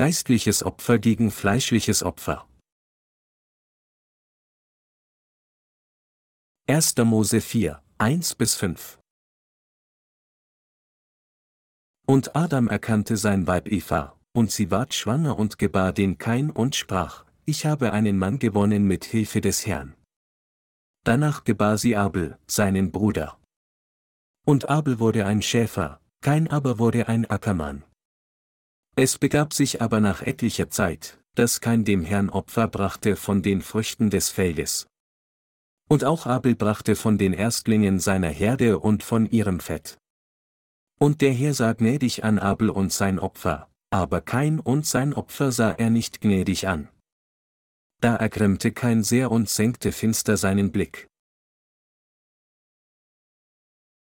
Geistliches Opfer gegen fleischliches Opfer. 1. Mose 4, 1 bis 5 Und Adam erkannte sein Weib Eva, und sie ward schwanger und gebar den Kain und sprach, ich habe einen Mann gewonnen mit Hilfe des Herrn. Danach gebar sie Abel, seinen Bruder. Und Abel wurde ein Schäfer, Kain aber wurde ein Ackermann. Es begab sich aber nach etlicher Zeit, dass kein dem Herrn Opfer brachte von den Früchten des Feldes. Und auch Abel brachte von den Erstlingen seiner Herde und von ihrem Fett. Und der Herr sah gnädig an Abel und sein Opfer, aber kein und sein Opfer sah er nicht gnädig an. Da ergrimmte kein sehr und senkte finster seinen Blick.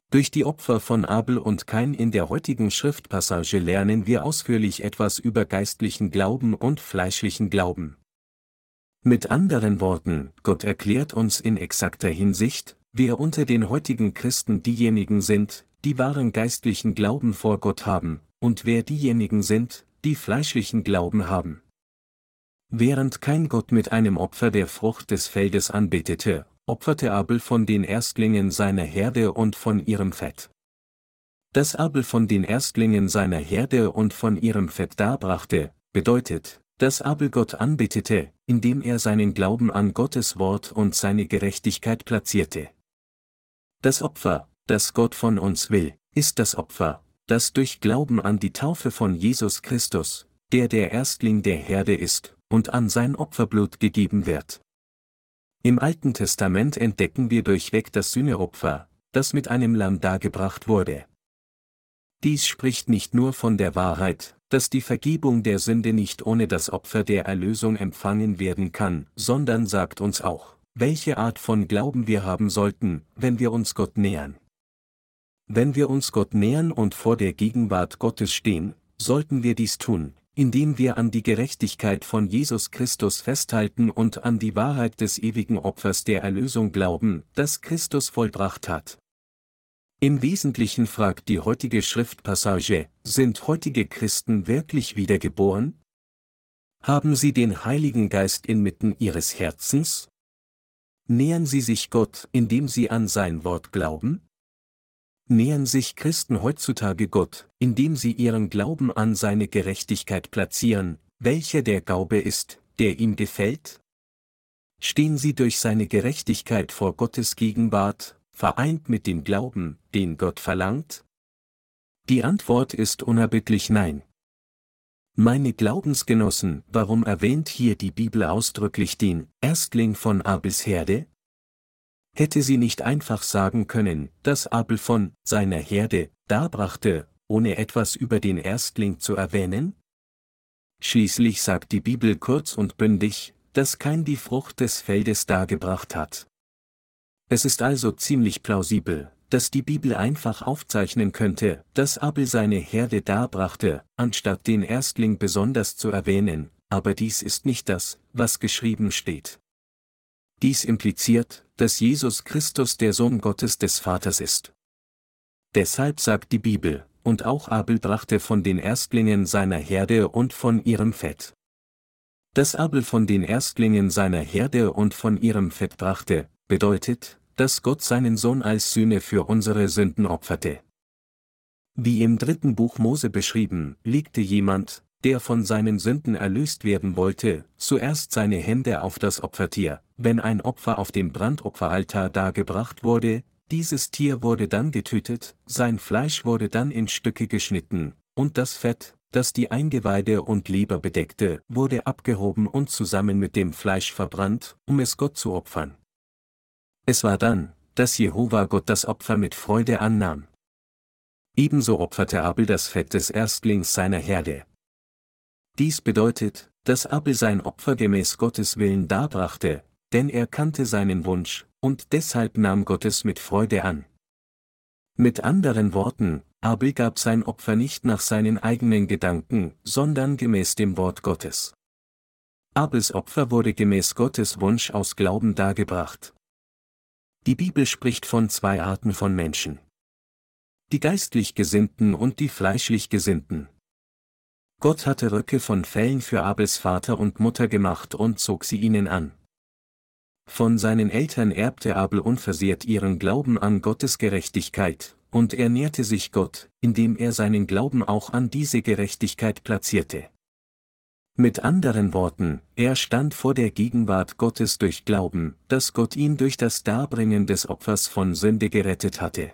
Durch die Opfer von Abel und Kain in der heutigen Schriftpassage lernen wir ausführlich etwas über geistlichen Glauben und fleischlichen Glauben. Mit anderen Worten, Gott erklärt uns in exakter Hinsicht, wer unter den heutigen Christen diejenigen sind, die wahren geistlichen Glauben vor Gott haben, und wer diejenigen sind, die fleischlichen Glauben haben. Während kein Gott mit einem Opfer der Frucht des Feldes anbetete, opferte Abel von den Erstlingen seiner Herde und von ihrem Fett. Dass Abel von den Erstlingen seiner Herde und von ihrem Fett darbrachte, bedeutet, dass Abel Gott anbetete, indem er seinen Glauben an Gottes Wort und seine Gerechtigkeit platzierte. Das Opfer, das Gott von uns will, ist das Opfer, das durch Glauben an die Taufe von Jesus Christus, der der Erstling der Herde ist, und an sein Opferblut gegeben wird. Im Alten Testament entdecken wir durchweg das Sühneopfer, das mit einem Lamm dargebracht wurde. Dies spricht nicht nur von der Wahrheit, dass die Vergebung der Sünde nicht ohne das Opfer der Erlösung empfangen werden kann, sondern sagt uns auch, welche Art von Glauben wir haben sollten, wenn wir uns Gott nähern. Wenn wir uns Gott nähern und vor der Gegenwart Gottes stehen, sollten wir dies tun, indem wir an die Gerechtigkeit von Jesus Christus festhalten und an die Wahrheit des ewigen Opfers der Erlösung glauben, das Christus vollbracht hat. Im Wesentlichen fragt die heutige Schriftpassage, sind heutige Christen wirklich wiedergeboren? Haben sie den Heiligen Geist inmitten ihres Herzens? Nähern sie sich Gott, indem sie an sein Wort glauben? Nähern sich Christen heutzutage Gott, indem sie ihren Glauben an seine Gerechtigkeit platzieren, welcher der Glaube ist, der ihm gefällt? Stehen sie durch seine Gerechtigkeit vor Gottes Gegenwart, vereint mit dem Glauben, den Gott verlangt? Die Antwort ist unerbittlich nein. Meine Glaubensgenossen, warum erwähnt hier die Bibel ausdrücklich den Erstling von Abels Herde? Hätte sie nicht einfach sagen können, dass Abel von seiner Herde darbrachte, ohne etwas über den Erstling zu erwähnen? Schließlich sagt die Bibel kurz und bündig, dass kein die Frucht des Feldes dargebracht hat. Es ist also ziemlich plausibel, dass die Bibel einfach aufzeichnen könnte, dass Abel seine Herde darbrachte, anstatt den Erstling besonders zu erwähnen, aber dies ist nicht das, was geschrieben steht. Dies impliziert, dass Jesus Christus der Sohn Gottes des Vaters ist. Deshalb sagt die Bibel, und auch Abel brachte von den Erstlingen seiner Herde und von ihrem Fett. Dass Abel von den Erstlingen seiner Herde und von ihrem Fett brachte, bedeutet, dass Gott seinen Sohn als Sühne für unsere Sünden opferte. Wie im dritten Buch Mose beschrieben, legte jemand, der von seinen Sünden erlöst werden wollte, zuerst seine Hände auf das Opfertier, wenn ein Opfer auf dem Brandopferaltar dargebracht wurde, dieses Tier wurde dann getötet, sein Fleisch wurde dann in Stücke geschnitten, und das Fett, das die Eingeweide und Leber bedeckte, wurde abgehoben und zusammen mit dem Fleisch verbrannt, um es Gott zu opfern. Es war dann, dass Jehova Gott das Opfer mit Freude annahm. Ebenso opferte Abel das Fett des Erstlings seiner Herde. Dies bedeutet, dass Abel sein Opfer gemäß Gottes Willen darbrachte, denn er kannte seinen Wunsch, und deshalb nahm Gott es mit Freude an. Mit anderen Worten, Abel gab sein Opfer nicht nach seinen eigenen Gedanken, sondern gemäß dem Wort Gottes. Abels Opfer wurde gemäß Gottes Wunsch aus Glauben dargebracht. Die Bibel spricht von zwei Arten von Menschen. Die geistlich Gesinnten und die fleischlich Gesinnten. Gott hatte Röcke von Fellen für Abels Vater und Mutter gemacht und zog sie ihnen an. Von seinen Eltern erbte Abel unversehrt ihren Glauben an Gottes Gerechtigkeit, und er näherte sich Gott, indem er seinen Glauben auch an diese Gerechtigkeit platzierte. Mit anderen Worten, er stand vor der Gegenwart Gottes durch Glauben, dass Gott ihn durch das Darbringen des Opfers von Sünde gerettet hatte.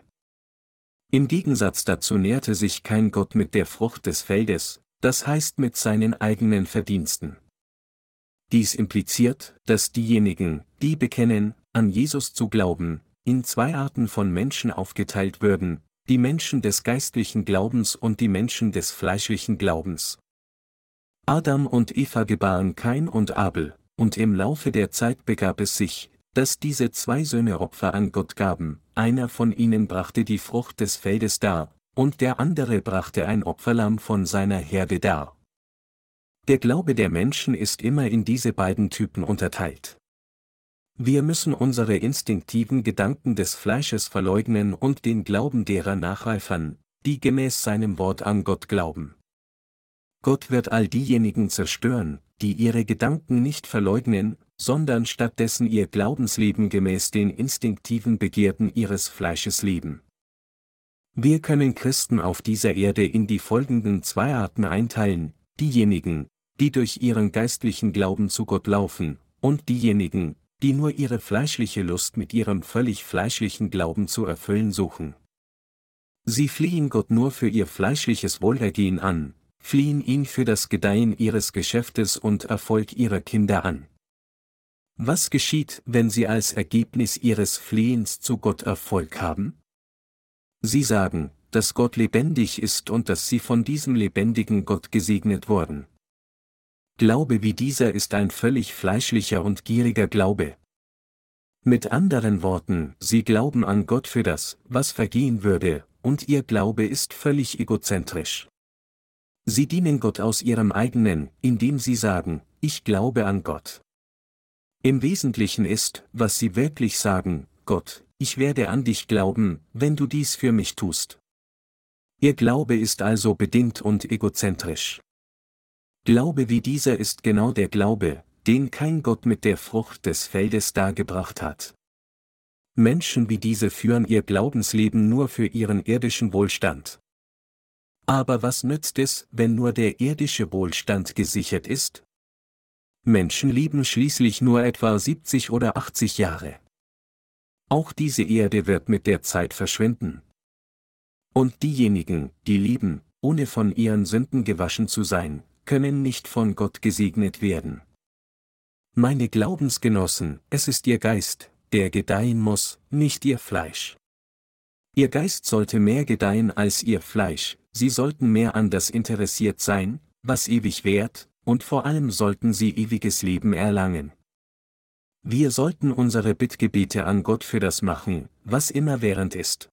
Im Gegensatz dazu nährte sich kein Gott mit der Frucht des Feldes, das heißt mit seinen eigenen Verdiensten. Dies impliziert, dass diejenigen, die bekennen, an Jesus zu glauben, in zwei Arten von Menschen aufgeteilt würden, die Menschen des geistlichen Glaubens und die Menschen des fleischlichen Glaubens. Adam und Eva gebaren Kain und Abel, und im Laufe der Zeit begab es sich, dass diese zwei Söhne Opfer an Gott gaben, einer von ihnen brachte die Frucht des Feldes dar, und der andere brachte ein Opferlamm von seiner Herde dar. Der Glaube der Menschen ist immer in diese beiden Typen unterteilt. Wir müssen unsere instinktiven Gedanken des Fleisches verleugnen und den Glauben derer nacheifern, die gemäß seinem Wort an Gott glauben. Gott wird all diejenigen zerstören, die ihre Gedanken nicht verleugnen, sondern stattdessen ihr Glaubensleben gemäß den instinktiven Begierden ihres Fleisches leben. Wir können Christen auf dieser Erde in die folgenden zwei Arten einteilen, diejenigen, die durch ihren geistlichen Glauben zu Gott laufen, und diejenigen, die nur ihre fleischliche Lust mit ihrem völlig fleischlichen Glauben zu erfüllen suchen. Sie fliehen Gott nur für ihr fleischliches Wohlergehen an, fliehen ihn für das Gedeihen ihres Geschäftes und Erfolg ihrer Kinder an. Was geschieht, wenn sie als Ergebnis ihres Flehens zu Gott Erfolg haben? Sie sagen, dass Gott lebendig ist und dass sie von diesem lebendigen Gott gesegnet wurden. Glaube wie dieser ist ein völlig fleischlicher und gieriger Glaube. Mit anderen Worten, sie glauben an Gott für das, was vergehen würde, und ihr Glaube ist völlig egozentrisch. Sie dienen Gott aus ihrem eigenen, indem sie sagen, ich glaube an Gott. Im Wesentlichen ist, was sie wirklich sagen, Gott, ich werde an dich glauben, wenn du dies für mich tust. Ihr Glaube ist also bedingt und egozentrisch. Glaube wie dieser ist genau der Glaube, den kein Gott mit der Frucht des Feldes dargebracht hat. Menschen wie diese führen ihr Glaubensleben nur für ihren irdischen Wohlstand. Aber was nützt es, wenn nur der irdische Wohlstand gesichert ist? Menschen leben schließlich nur etwa 70 oder 80 Jahre. Auch diese Erde wird mit der Zeit verschwinden. Und diejenigen, die lieben, ohne von ihren Sünden gewaschen zu sein, können nicht von Gott gesegnet werden. Meine Glaubensgenossen, es ist ihr Geist, der gedeihen muss, nicht ihr Fleisch. Ihr Geist sollte mehr gedeihen als ihr Fleisch, sie sollten mehr an das interessiert sein, was ewig währt, und vor allem sollten sie ewiges Leben erlangen. Wir sollten unsere Bittgebete an Gott für das machen, was immerwährend ist.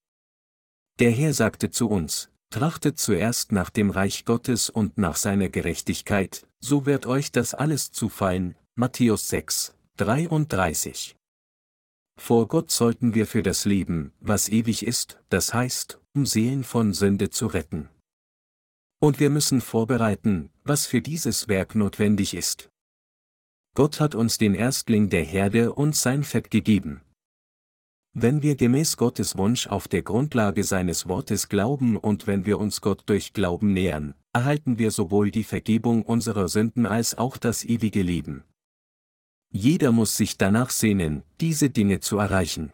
Der Herr sagte zu uns, Trachtet zuerst nach dem Reich Gottes und nach seiner Gerechtigkeit, so wird euch das alles zufallen. Matthäus 6, 33. Vor Gott sollten wir für das Leben, was ewig ist, das heißt, um Seelen von Sünde zu retten. Und wir müssen vorbereiten, was für dieses Werk notwendig ist. Gott hat uns den Erstling der Herde und sein Fett gegeben. Wenn wir gemäß Gottes Wunsch auf der Grundlage seines Wortes glauben und wenn wir uns Gott durch Glauben nähern, erhalten wir sowohl die Vergebung unserer Sünden als auch das ewige Leben. Jeder muss sich danach sehnen, diese Dinge zu erreichen.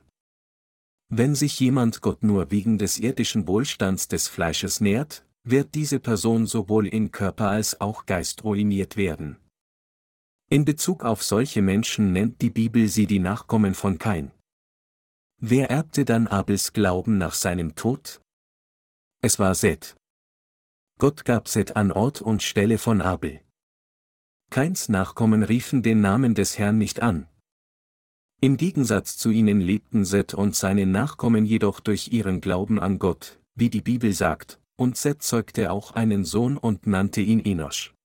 Wenn sich jemand Gott nur wegen des irdischen Wohlstands des Fleisches nährt, wird diese Person sowohl in Körper als auch Geist ruiniert werden. In Bezug auf solche Menschen nennt die Bibel sie die Nachkommen von Kain. Wer erbte dann Abels Glauben nach seinem Tod? Es war Seth. Gott gab Seth an Ort und Stelle von Abel. Keins Nachkommen riefen den Namen des Herrn nicht an. Im Gegensatz zu ihnen lebten Seth und seine Nachkommen jedoch durch ihren Glauben an Gott, wie die Bibel sagt, und Seth zeugte auch einen Sohn und nannte ihn Enosch.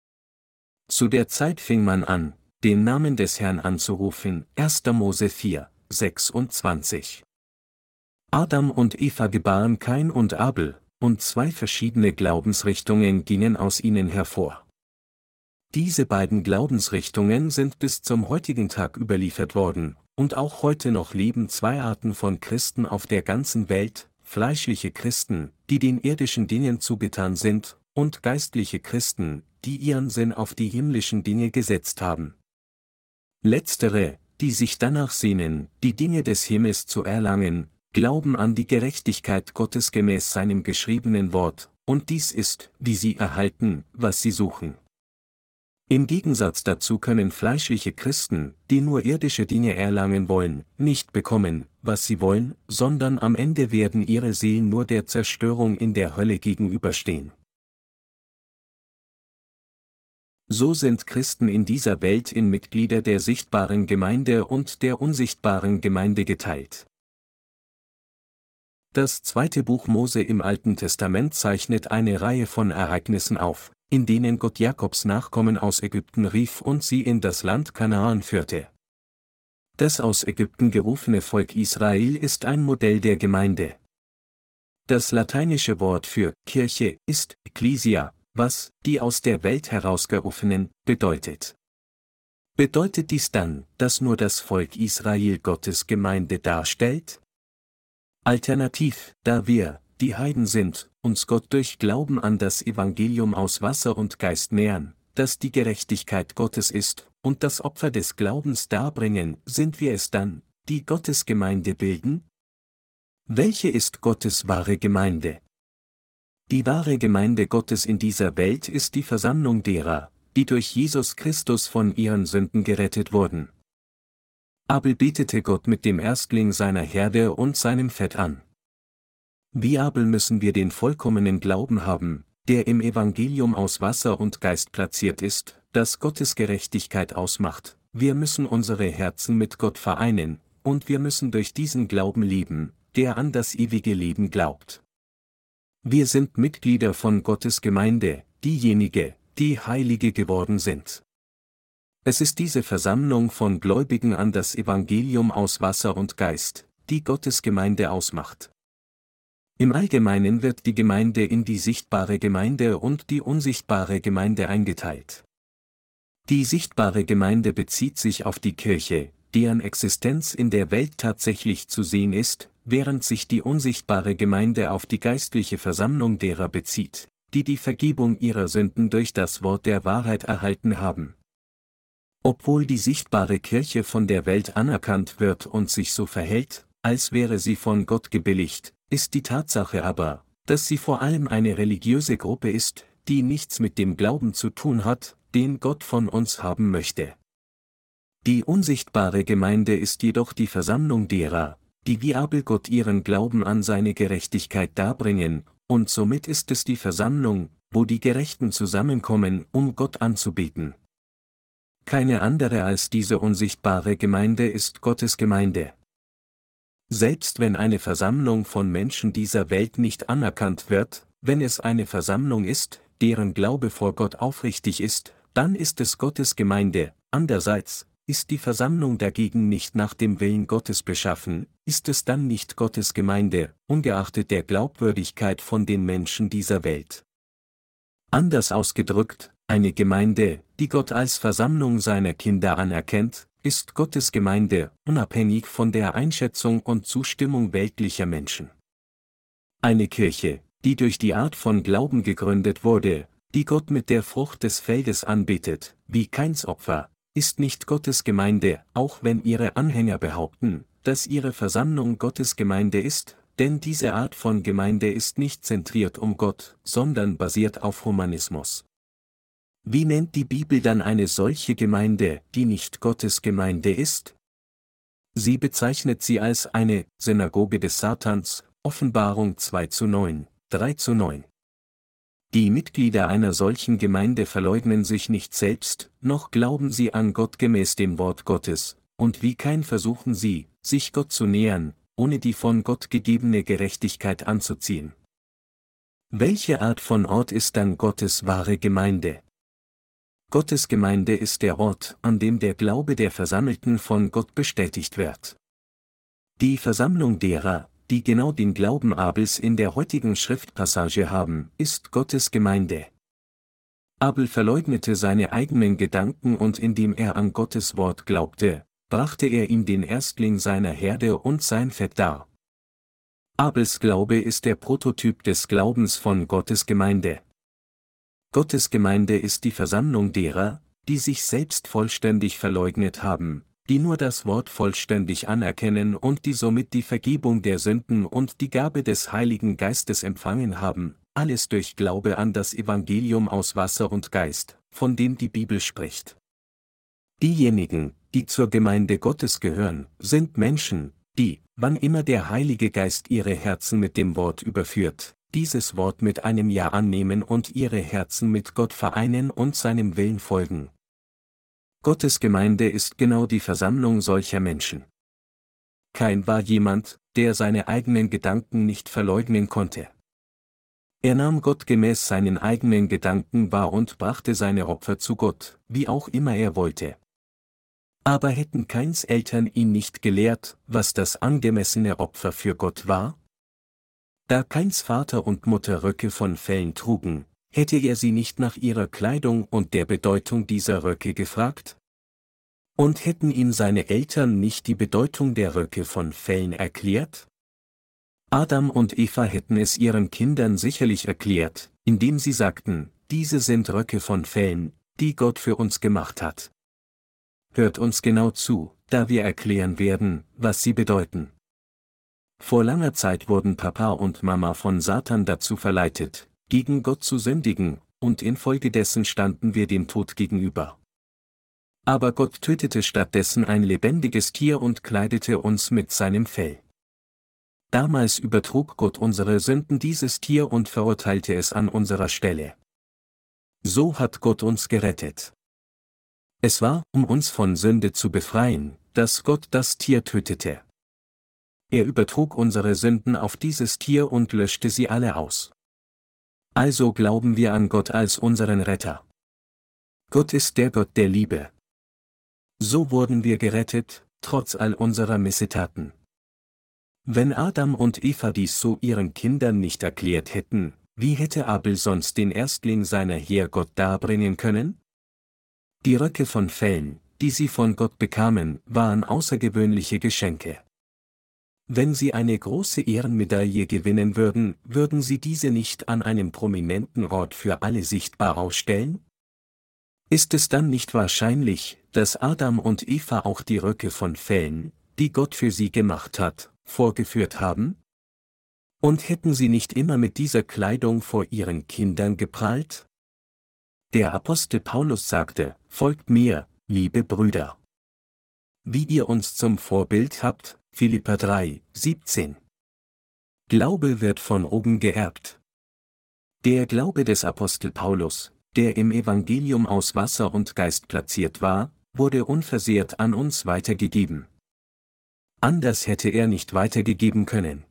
Zu der Zeit fing man an, den Namen des Herrn anzurufen, 1. Mose 4, 26. Adam und Eva gebaren Kain und Abel, und zwei verschiedene Glaubensrichtungen gingen aus ihnen hervor. Diese beiden Glaubensrichtungen sind bis zum heutigen Tag überliefert worden, und auch heute noch leben zwei Arten von Christen auf der ganzen Welt, fleischliche Christen, die den irdischen Dingen zugetan sind, und geistliche Christen, die ihren Sinn auf die himmlischen Dinge gesetzt haben. Letztere, die sich danach sehnen, die Dinge des Himmels zu erlangen, glauben an die Gerechtigkeit Gottes gemäß seinem geschriebenen Wort, und dies ist, wie sie erhalten, was sie suchen. Im Gegensatz dazu können fleischliche Christen, die nur irdische Dinge erlangen wollen, nicht bekommen, was sie wollen, sondern am Ende werden ihre Seelen nur der Zerstörung in der Hölle gegenüberstehen. So sind Christen in dieser Welt in Mitglieder der sichtbaren Gemeinde und der unsichtbaren Gemeinde geteilt. Das zweite Buch Mose im Alten Testament zeichnet eine Reihe von Ereignissen auf, in denen Gott Jakobs Nachkommen aus Ägypten rief und sie in das Land Kanaan führte. Das aus Ägypten gerufene Volk Israel ist ein Modell der Gemeinde. Das lateinische Wort für Kirche ist Ecclesia, was die aus der Welt herausgerufenen bedeutet. Bedeutet dies dann, dass nur das Volk Israel Gottes Gemeinde darstellt? Alternativ, da wir, die Heiden sind, uns Gott durch Glauben an das Evangelium aus Wasser und Geist nähern, das die Gerechtigkeit Gottes ist, und das Opfer des Glaubens darbringen, sind wir es dann, die Gottes Gemeinde bilden? Welche ist Gottes wahre Gemeinde? Die wahre Gemeinde Gottes in dieser Welt ist die Versammlung derer, die durch Jesus Christus von ihren Sünden gerettet wurden. Abel betete Gott mit dem Erstling seiner Herde und seinem Fett an. Wie Abel müssen wir den vollkommenen Glauben haben, der im Evangelium aus Wasser und Geist platziert ist, das Gottes Gerechtigkeit ausmacht. Wir müssen unsere Herzen mit Gott vereinen, und wir müssen durch diesen Glauben leben, der an das ewige Leben glaubt. Wir sind Mitglieder von Gottes Gemeinde, diejenige, die Heilige geworden sind. Es ist diese Versammlung von Gläubigen an das Evangelium aus Wasser und Geist, die Gottes Gemeinde ausmacht. Im Allgemeinen wird die Gemeinde in die sichtbare Gemeinde und die unsichtbare Gemeinde eingeteilt. Die sichtbare Gemeinde bezieht sich auf die Kirche, deren Existenz in der Welt tatsächlich zu sehen ist, während sich die unsichtbare Gemeinde auf die geistliche Versammlung derer bezieht, die die Vergebung ihrer Sünden durch das Wort der Wahrheit erhalten haben. Obwohl die sichtbare Kirche von der Welt anerkannt wird und sich so verhält, als wäre sie von Gott gebilligt, ist die Tatsache aber, dass sie vor allem eine religiöse Gruppe ist, die nichts mit dem Glauben zu tun hat, den Gott von uns haben möchte. Die unsichtbare Gemeinde ist jedoch die Versammlung derer, die wie Abel Gott ihren Glauben an seine Gerechtigkeit darbringen, und somit ist es die Versammlung, wo die Gerechten zusammenkommen, um Gott anzubeten. Keine andere als diese unsichtbare Gemeinde ist Gottes Gemeinde. Selbst wenn eine Versammlung von Menschen dieser Welt nicht anerkannt wird, wenn es eine Versammlung ist, deren Glaube vor Gott aufrichtig ist, dann ist es Gottes Gemeinde, andererseits, ist die Versammlung dagegen nicht nach dem Willen Gottes beschaffen, ist es dann nicht Gottes Gemeinde, ungeachtet der Glaubwürdigkeit von den Menschen dieser Welt. Anders ausgedrückt, eine Gemeinde, die Gott als Versammlung seiner Kinder anerkennt, ist Gottes Gemeinde, unabhängig von der Einschätzung und Zustimmung weltlicher Menschen. Eine Kirche, die durch die Art von Glauben gegründet wurde, die Gott mit der Frucht des Feldes anbetet, wie keins Opfer, ist nicht Gottes Gemeinde, auch wenn ihre Anhänger behaupten, dass ihre Versammlung Gottes Gemeinde ist, denn diese Art von Gemeinde ist nicht zentriert um Gott, sondern basiert auf Humanismus. Wie nennt die Bibel dann eine solche Gemeinde, die nicht Gottes Gemeinde ist? Sie bezeichnet sie als eine Synagoge des Satans, Offenbarung 2 zu 9, 3 zu 9. Die Mitglieder einer solchen Gemeinde verleugnen sich nicht selbst, noch glauben sie an Gott gemäß dem Wort Gottes, und wie kein versuchen sie, sich Gott zu nähern, ohne die von Gott gegebene Gerechtigkeit anzuziehen. Welche Art von Ort ist dann Gottes wahre Gemeinde? Gottes Gemeinde ist der Ort, an dem der Glaube der Versammelten von Gott bestätigt wird. Die Versammlung derer, die genau den Glauben Abels in der heutigen Schriftpassage haben, ist Gottes Gemeinde. Abel verleugnete seine eigenen Gedanken und indem er an Gottes Wort glaubte, brachte er ihm den Erstling seiner Herde und sein Fett dar. Abels Glaube ist der Prototyp des Glaubens von Gottes Gemeinde. Gottes Gemeinde ist die Versammlung derer, die sich selbst vollständig verleugnet haben, die nur das Wort vollständig anerkennen und die somit die Vergebung der Sünden und die Gabe des Heiligen Geistes empfangen haben, alles durch Glaube an das Evangelium aus Wasser und Geist, von dem die Bibel spricht. Diejenigen, die zur Gemeinde Gottes gehören, sind Menschen, die, wann immer der Heilige Geist ihre Herzen mit dem Wort überführt, dieses Wort mit einem Ja annehmen und ihre Herzen mit Gott vereinen und seinem Willen folgen. Gottes Gemeinde ist genau die Versammlung solcher Menschen. Kein war jemand, der seine eigenen Gedanken nicht verleugnen konnte. Er nahm Gott gemäß seinen eigenen Gedanken wahr und brachte seine Opfer zu Gott, wie auch immer er wollte. Aber hätten Keins Eltern ihn nicht gelehrt, was das angemessene Opfer für Gott war? Da Keins Vater und Mutter Röcke von Fellen trugen, hätte er sie nicht nach ihrer Kleidung und der Bedeutung dieser Röcke gefragt? Und hätten ihm seine Eltern nicht die Bedeutung der Röcke von Fellen erklärt? Adam und Eva hätten es ihren Kindern sicherlich erklärt, indem sie sagten, diese sind Röcke von Fellen, die Gott für uns gemacht hat. Hört uns genau zu, da wir erklären werden, was sie bedeuten. Vor langer Zeit wurden Papa und Mama von Satan dazu verleitet, gegen Gott zu sündigen, und infolgedessen standen wir dem Tod gegenüber. Aber Gott tötete stattdessen ein lebendiges Tier und kleidete uns mit seinem Fell. Damals übertrug Gott unsere Sünden dieses Tier und verurteilte es an unserer Stelle. So hat Gott uns gerettet. Es war, um uns von Sünde zu befreien, dass Gott das Tier tötete. Er übertrug unsere Sünden auf dieses Tier und löschte sie alle aus. Also glauben wir an Gott als unseren Retter. Gott ist der Gott der Liebe. So wurden wir gerettet, trotz all unserer Missetaten. Wenn Adam und Eva dies so ihren Kindern nicht erklärt hätten, wie hätte Abel sonst den Erstling seiner Heer Gott darbringen können? Die Röcke von Fellen, die sie von Gott bekamen, waren außergewöhnliche Geschenke. Wenn sie eine große Ehrenmedaille gewinnen würden, würden sie diese nicht an einem prominenten Ort für alle sichtbar ausstellen? Ist es dann nicht wahrscheinlich, dass Adam und Eva auch die Röcke von Fellen, die Gott für sie gemacht hat, vorgeführt haben? Und hätten sie nicht immer mit dieser Kleidung vor ihren Kindern geprahlt? Der Apostel Paulus sagte, Folgt mir, liebe Brüder. Wie ihr uns zum Vorbild habt, Philippa 3, 17. Glaube wird von oben geerbt. Der Glaube des Apostel Paulus, der im Evangelium aus Wasser und Geist platziert war, wurde unversehrt an uns weitergegeben. Anders hätte er nicht weitergegeben können.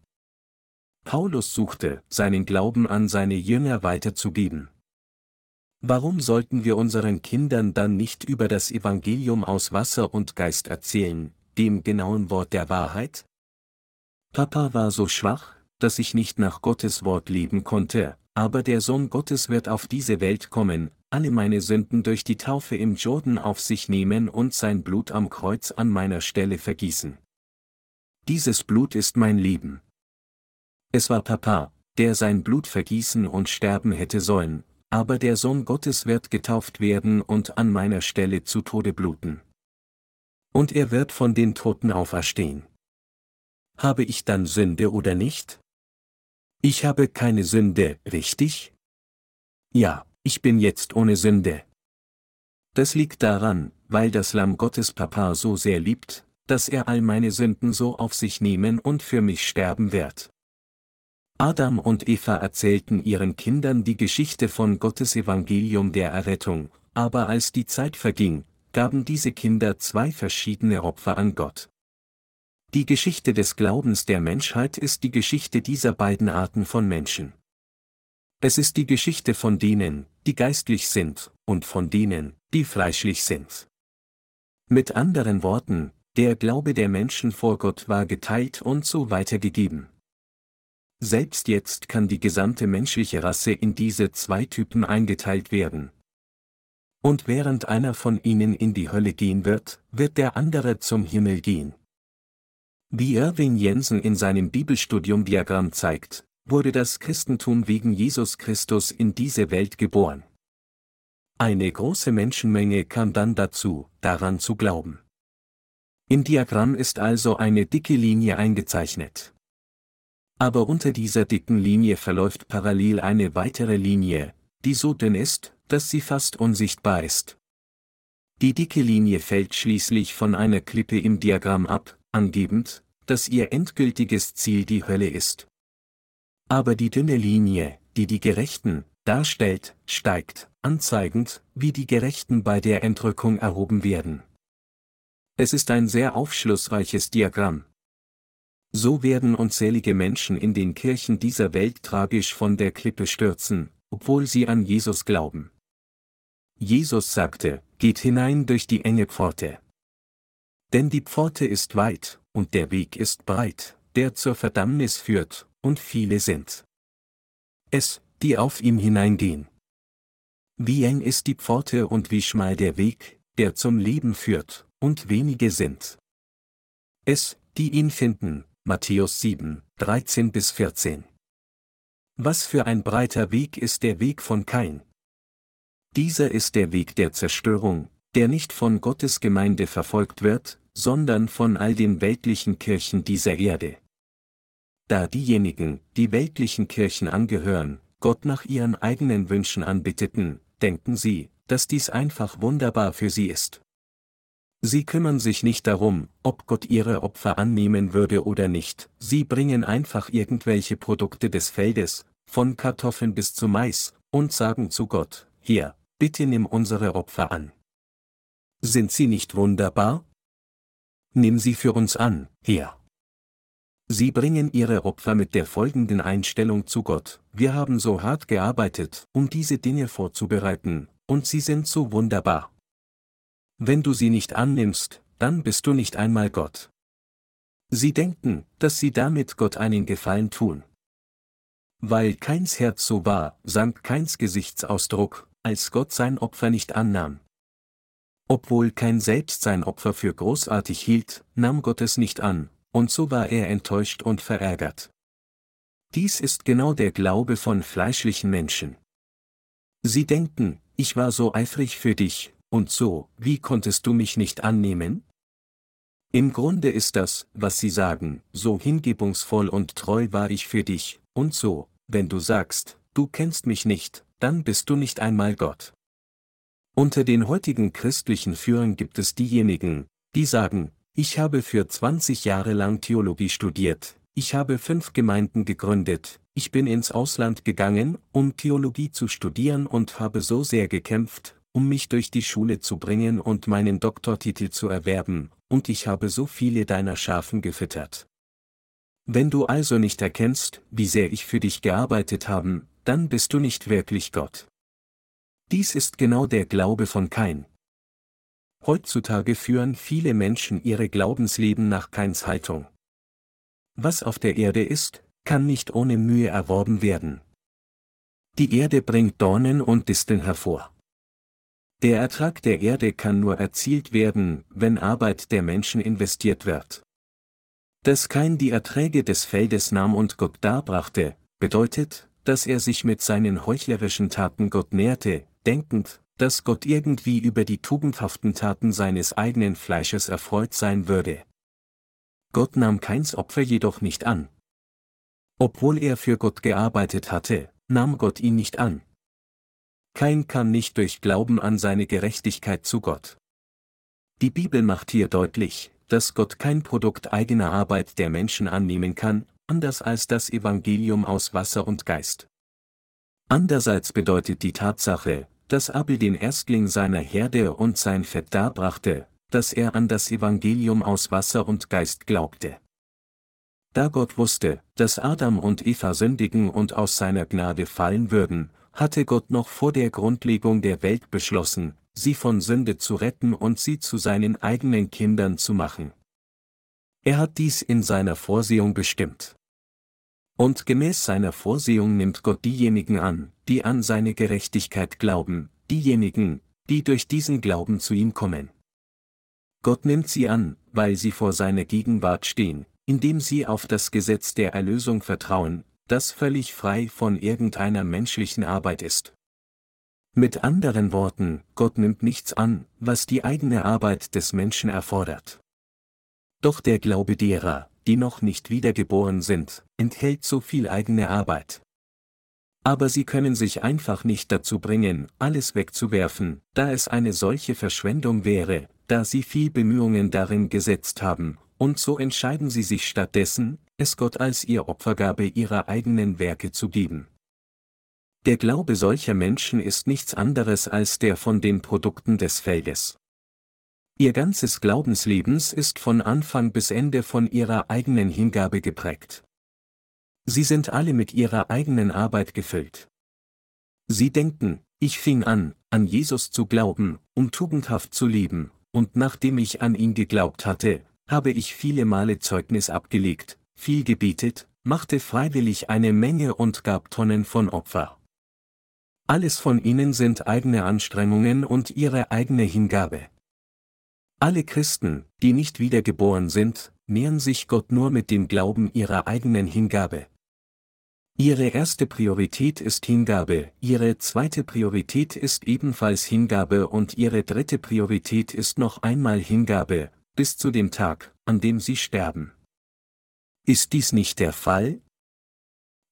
Paulus suchte, seinen Glauben an seine Jünger weiterzugeben. Warum sollten wir unseren Kindern dann nicht über das Evangelium aus Wasser und Geist erzählen, dem genauen Wort der Wahrheit? Papa war so schwach, dass ich nicht nach Gottes Wort leben konnte, aber der Sohn Gottes wird auf diese Welt kommen, alle meine Sünden durch die Taufe im Jordan auf sich nehmen und sein Blut am Kreuz an meiner Stelle vergießen. Dieses Blut ist mein Leben. Es war Papa, der sein Blut vergießen und sterben hätte sollen, aber der Sohn Gottes wird getauft werden und an meiner Stelle zu Tode bluten. Und er wird von den Toten auferstehen. Habe ich dann Sünde oder nicht? Ich habe keine Sünde, richtig? Ja, ich bin jetzt ohne Sünde. Das liegt daran, weil das Lamm Gottes Papa so sehr liebt, dass er all meine Sünden so auf sich nehmen und für mich sterben wird. Adam und Eva erzählten ihren Kindern die Geschichte von Gottes Evangelium der Errettung, aber als die Zeit verging, gaben diese Kinder zwei verschiedene Opfer an Gott. Die Geschichte des Glaubens der Menschheit ist die Geschichte dieser beiden Arten von Menschen. Es ist die Geschichte von denen, die geistlich sind, und von denen, die fleischlich sind. Mit anderen Worten, der Glaube der Menschen vor Gott war geteilt und so weitergegeben. Selbst jetzt kann die gesamte menschliche Rasse in diese zwei Typen eingeteilt werden. Und während einer von ihnen in die Hölle gehen wird, wird der andere zum Himmel gehen. Wie Irving Jensen in seinem Bibelstudium-Diagramm zeigt, wurde das Christentum wegen Jesus Christus in diese Welt geboren. Eine große Menschenmenge kam dann dazu, daran zu glauben. Im Diagramm ist also eine dicke Linie eingezeichnet. Aber unter dieser dicken Linie verläuft parallel eine weitere Linie, die so dünn ist, dass sie fast unsichtbar ist. Die dicke Linie fällt schließlich von einer Klippe im Diagramm ab, angebend, dass ihr endgültiges Ziel die Hölle ist. Aber die dünne Linie, die die Gerechten darstellt, steigt, anzeigend, wie die Gerechten bei der Entrückung erhoben werden. Es ist ein sehr aufschlussreiches Diagramm. So werden unzählige Menschen in den Kirchen dieser Welt tragisch von der Klippe stürzen, obwohl sie an Jesus glauben. Jesus sagte, geht hinein durch die enge Pforte. Denn die Pforte ist weit, und der Weg ist breit, der zur Verdammnis führt, und viele sind es, die auf ihm hineingehen. Wie eng ist die Pforte und wie schmal der Weg, der zum Leben führt, und wenige sind es, die ihn finden. Matthäus 7, 13 bis 14. Was für ein breiter Weg ist der Weg von Kain. Dieser ist der Weg der Zerstörung, der nicht von Gottes Gemeinde verfolgt wird, sondern von all den weltlichen Kirchen dieser Erde. Da diejenigen, die weltlichen Kirchen angehören, Gott nach ihren eigenen Wünschen anbitteten, denken sie, dass dies einfach wunderbar für sie ist. Sie kümmern sich nicht darum, ob Gott ihre Opfer annehmen würde oder nicht, sie bringen einfach irgendwelche Produkte des Feldes, von Kartoffeln bis zu Mais, und sagen zu Gott, hier, bitte nimm unsere Opfer an. Sind sie nicht wunderbar? Nimm sie für uns an, Herr. Sie bringen ihre Opfer mit der folgenden Einstellung zu Gott, wir haben so hart gearbeitet, um diese Dinge vorzubereiten, und sie sind so wunderbar. Wenn du sie nicht annimmst, dann bist du nicht einmal Gott. Sie denken, dass sie damit Gott einen Gefallen tun. Weil keins Herz so war, sank keins Gesichtsausdruck, als Gott sein Opfer nicht annahm. Obwohl kein selbst sein Opfer für großartig hielt, nahm Gott es nicht an, und so war er enttäuscht und verärgert. Dies ist genau der Glaube von fleischlichen Menschen. Sie denken, ich war so eifrig für dich, und so, wie konntest du mich nicht annehmen? Im Grunde ist das, was sie sagen, so hingebungsvoll und treu war ich für dich, und so, wenn du sagst, du kennst mich nicht, dann bist du nicht einmal Gott. Unter den heutigen christlichen Führern gibt es diejenigen, die sagen, ich habe für 20 Jahre lang Theologie studiert, ich habe fünf Gemeinden gegründet, ich bin ins Ausland gegangen, um Theologie zu studieren und habe so sehr gekämpft, um mich durch die Schule zu bringen und meinen Doktortitel zu erwerben, und ich habe so viele deiner Schafen gefüttert. Wenn du also nicht erkennst, wie sehr ich für dich gearbeitet habe, dann bist du nicht wirklich Gott. Dies ist genau der Glaube von Kain. Heutzutage führen viele Menschen ihre Glaubensleben nach Keins Haltung. Was auf der Erde ist, kann nicht ohne Mühe erworben werden. Die Erde bringt Dornen und Disteln hervor. Der Ertrag der Erde kann nur erzielt werden, wenn Arbeit der Menschen investiert wird. Dass kein die Erträge des Feldes nahm und Gott darbrachte, bedeutet, dass er sich mit seinen heuchlerischen Taten Gott näherte, denkend, dass Gott irgendwie über die tugendhaften Taten seines eigenen Fleisches erfreut sein würde. Gott nahm keins Opfer jedoch nicht an. Obwohl er für Gott gearbeitet hatte, nahm Gott ihn nicht an. Kein kann nicht durch Glauben an seine Gerechtigkeit zu Gott. Die Bibel macht hier deutlich, dass Gott kein Produkt eigener Arbeit der Menschen annehmen kann, anders als das Evangelium aus Wasser und Geist. Andererseits bedeutet die Tatsache, dass Abel den Erstling seiner Herde und sein Fett darbrachte, dass er an das Evangelium aus Wasser und Geist glaubte. Da Gott wusste, dass Adam und Eva sündigen und aus seiner Gnade fallen würden, hatte Gott noch vor der Grundlegung der Welt beschlossen, sie von Sünde zu retten und sie zu seinen eigenen Kindern zu machen. Er hat dies in seiner Vorsehung bestimmt. Und gemäß seiner Vorsehung nimmt Gott diejenigen an, die an seine Gerechtigkeit glauben, diejenigen, die durch diesen Glauben zu ihm kommen. Gott nimmt sie an, weil sie vor seiner Gegenwart stehen, indem sie auf das Gesetz der Erlösung vertrauen, das völlig frei von irgendeiner menschlichen Arbeit ist. Mit anderen Worten, Gott nimmt nichts an, was die eigene Arbeit des Menschen erfordert. Doch der Glaube derer, die noch nicht wiedergeboren sind, enthält so viel eigene Arbeit. Aber sie können sich einfach nicht dazu bringen, alles wegzuwerfen, da es eine solche Verschwendung wäre, da sie viel Bemühungen darin gesetzt haben, und so entscheiden sie sich stattdessen, es Gott als ihr Opfergabe ihrer eigenen Werke zu geben. Der Glaube solcher Menschen ist nichts anderes als der von den Produkten des Feldes. Ihr ganzes Glaubenslebens ist von Anfang bis Ende von ihrer eigenen Hingabe geprägt. Sie sind alle mit ihrer eigenen Arbeit gefüllt. Sie denken, ich fing an, an Jesus zu glauben, um tugendhaft zu leben, und nachdem ich an ihn geglaubt hatte, habe ich viele Male Zeugnis abgelegt, viel gebetet, machte freiwillig eine Menge und gab Tonnen von Opfer. Alles von ihnen sind eigene Anstrengungen und ihre eigene Hingabe. Alle Christen, die nicht wiedergeboren sind, nähern sich Gott nur mit dem Glauben ihrer eigenen Hingabe. Ihre erste Priorität ist Hingabe, ihre zweite Priorität ist ebenfalls Hingabe und ihre dritte Priorität ist noch einmal Hingabe, bis zu dem Tag, an dem sie sterben. Ist dies nicht der Fall?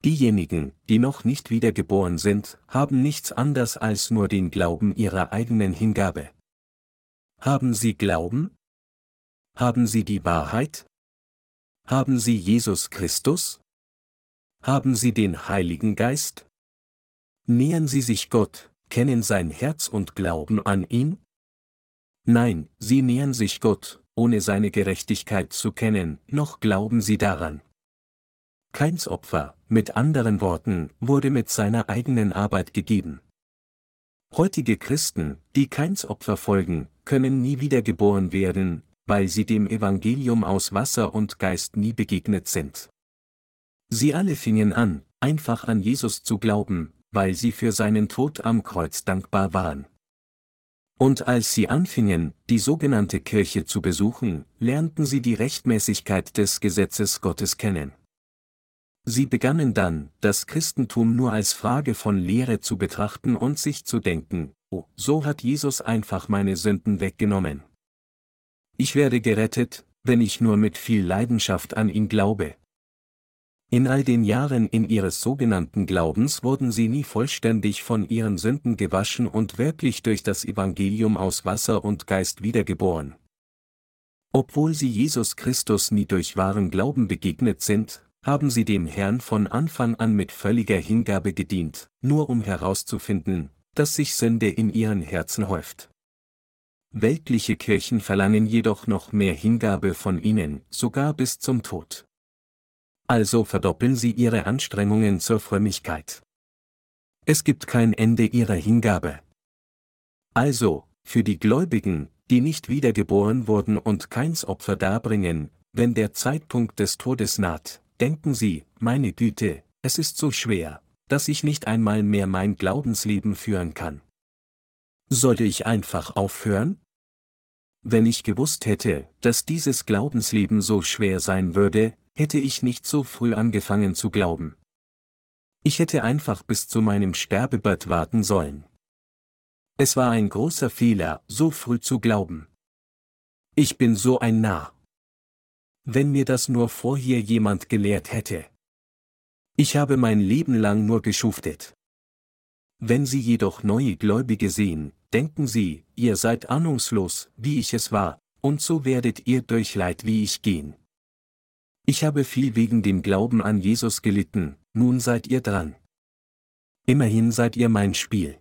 Diejenigen, die noch nicht wiedergeboren sind, haben nichts anders als nur den Glauben ihrer eigenen Hingabe. Haben sie Glauben? Haben sie die Wahrheit? Haben sie Jesus Christus? Haben Sie den Heiligen Geist? Nähern Sie sich Gott, kennen sein Herz und glauben an ihn? Nein, Sie nähern sich Gott, ohne seine Gerechtigkeit zu kennen, noch glauben Sie daran. Keins Opfer, mit anderen Worten, wurde mit seiner eigenen Arbeit gegeben. Heutige Christen, die keins Opfer folgen, können nie wiedergeboren werden, weil sie dem Evangelium aus Wasser und Geist nie begegnet sind. Sie alle fingen an, einfach an Jesus zu glauben, weil sie für seinen Tod am Kreuz dankbar waren. Und als sie anfingen, die sogenannte Kirche zu besuchen, lernten sie die Rechtmäßigkeit des Gesetzes Gottes kennen. Sie begannen dann, das Christentum nur als Frage von Lehre zu betrachten und sich zu denken, oh, so hat Jesus einfach meine Sünden weggenommen. Ich werde gerettet, wenn ich nur mit viel Leidenschaft an ihn glaube. In all den Jahren in ihres sogenannten Glaubens wurden sie nie vollständig von ihren Sünden gewaschen und wirklich durch das Evangelium aus Wasser und Geist wiedergeboren. Obwohl sie Jesus Christus nie durch wahren Glauben begegnet sind, haben sie dem Herrn von Anfang an mit völliger Hingabe gedient, nur um herauszufinden, dass sich Sünde in ihren Herzen häuft. Weltliche Kirchen verlangen jedoch noch mehr Hingabe von ihnen, sogar bis zum Tod also verdoppeln sie ihre Anstrengungen zur Frömmigkeit. Es gibt kein Ende ihrer Hingabe. Also, für die Gläubigen, die nicht wiedergeboren wurden und keins Opfer darbringen, wenn der Zeitpunkt des Todes naht, denken sie, meine Güte, es ist so schwer, dass ich nicht einmal mehr mein Glaubensleben führen kann. Sollte ich einfach aufhören? Wenn ich gewusst hätte, dass dieses Glaubensleben so schwer sein würde, hätte ich nicht so früh angefangen zu glauben. Ich hätte einfach bis zu meinem Sterbebett warten sollen. Es war ein großer Fehler, so früh zu glauben. Ich bin so ein Narr. Wenn mir das nur vorher jemand gelehrt hätte. Ich habe mein Leben lang nur geschuftet. Wenn Sie jedoch neue Gläubige sehen, denken Sie, ihr seid ahnungslos, wie ich es war, und so werdet ihr durch Leid wie ich gehen. Ich habe viel wegen dem Glauben an Jesus gelitten, nun seid ihr dran. Immerhin seid ihr mein Spiel.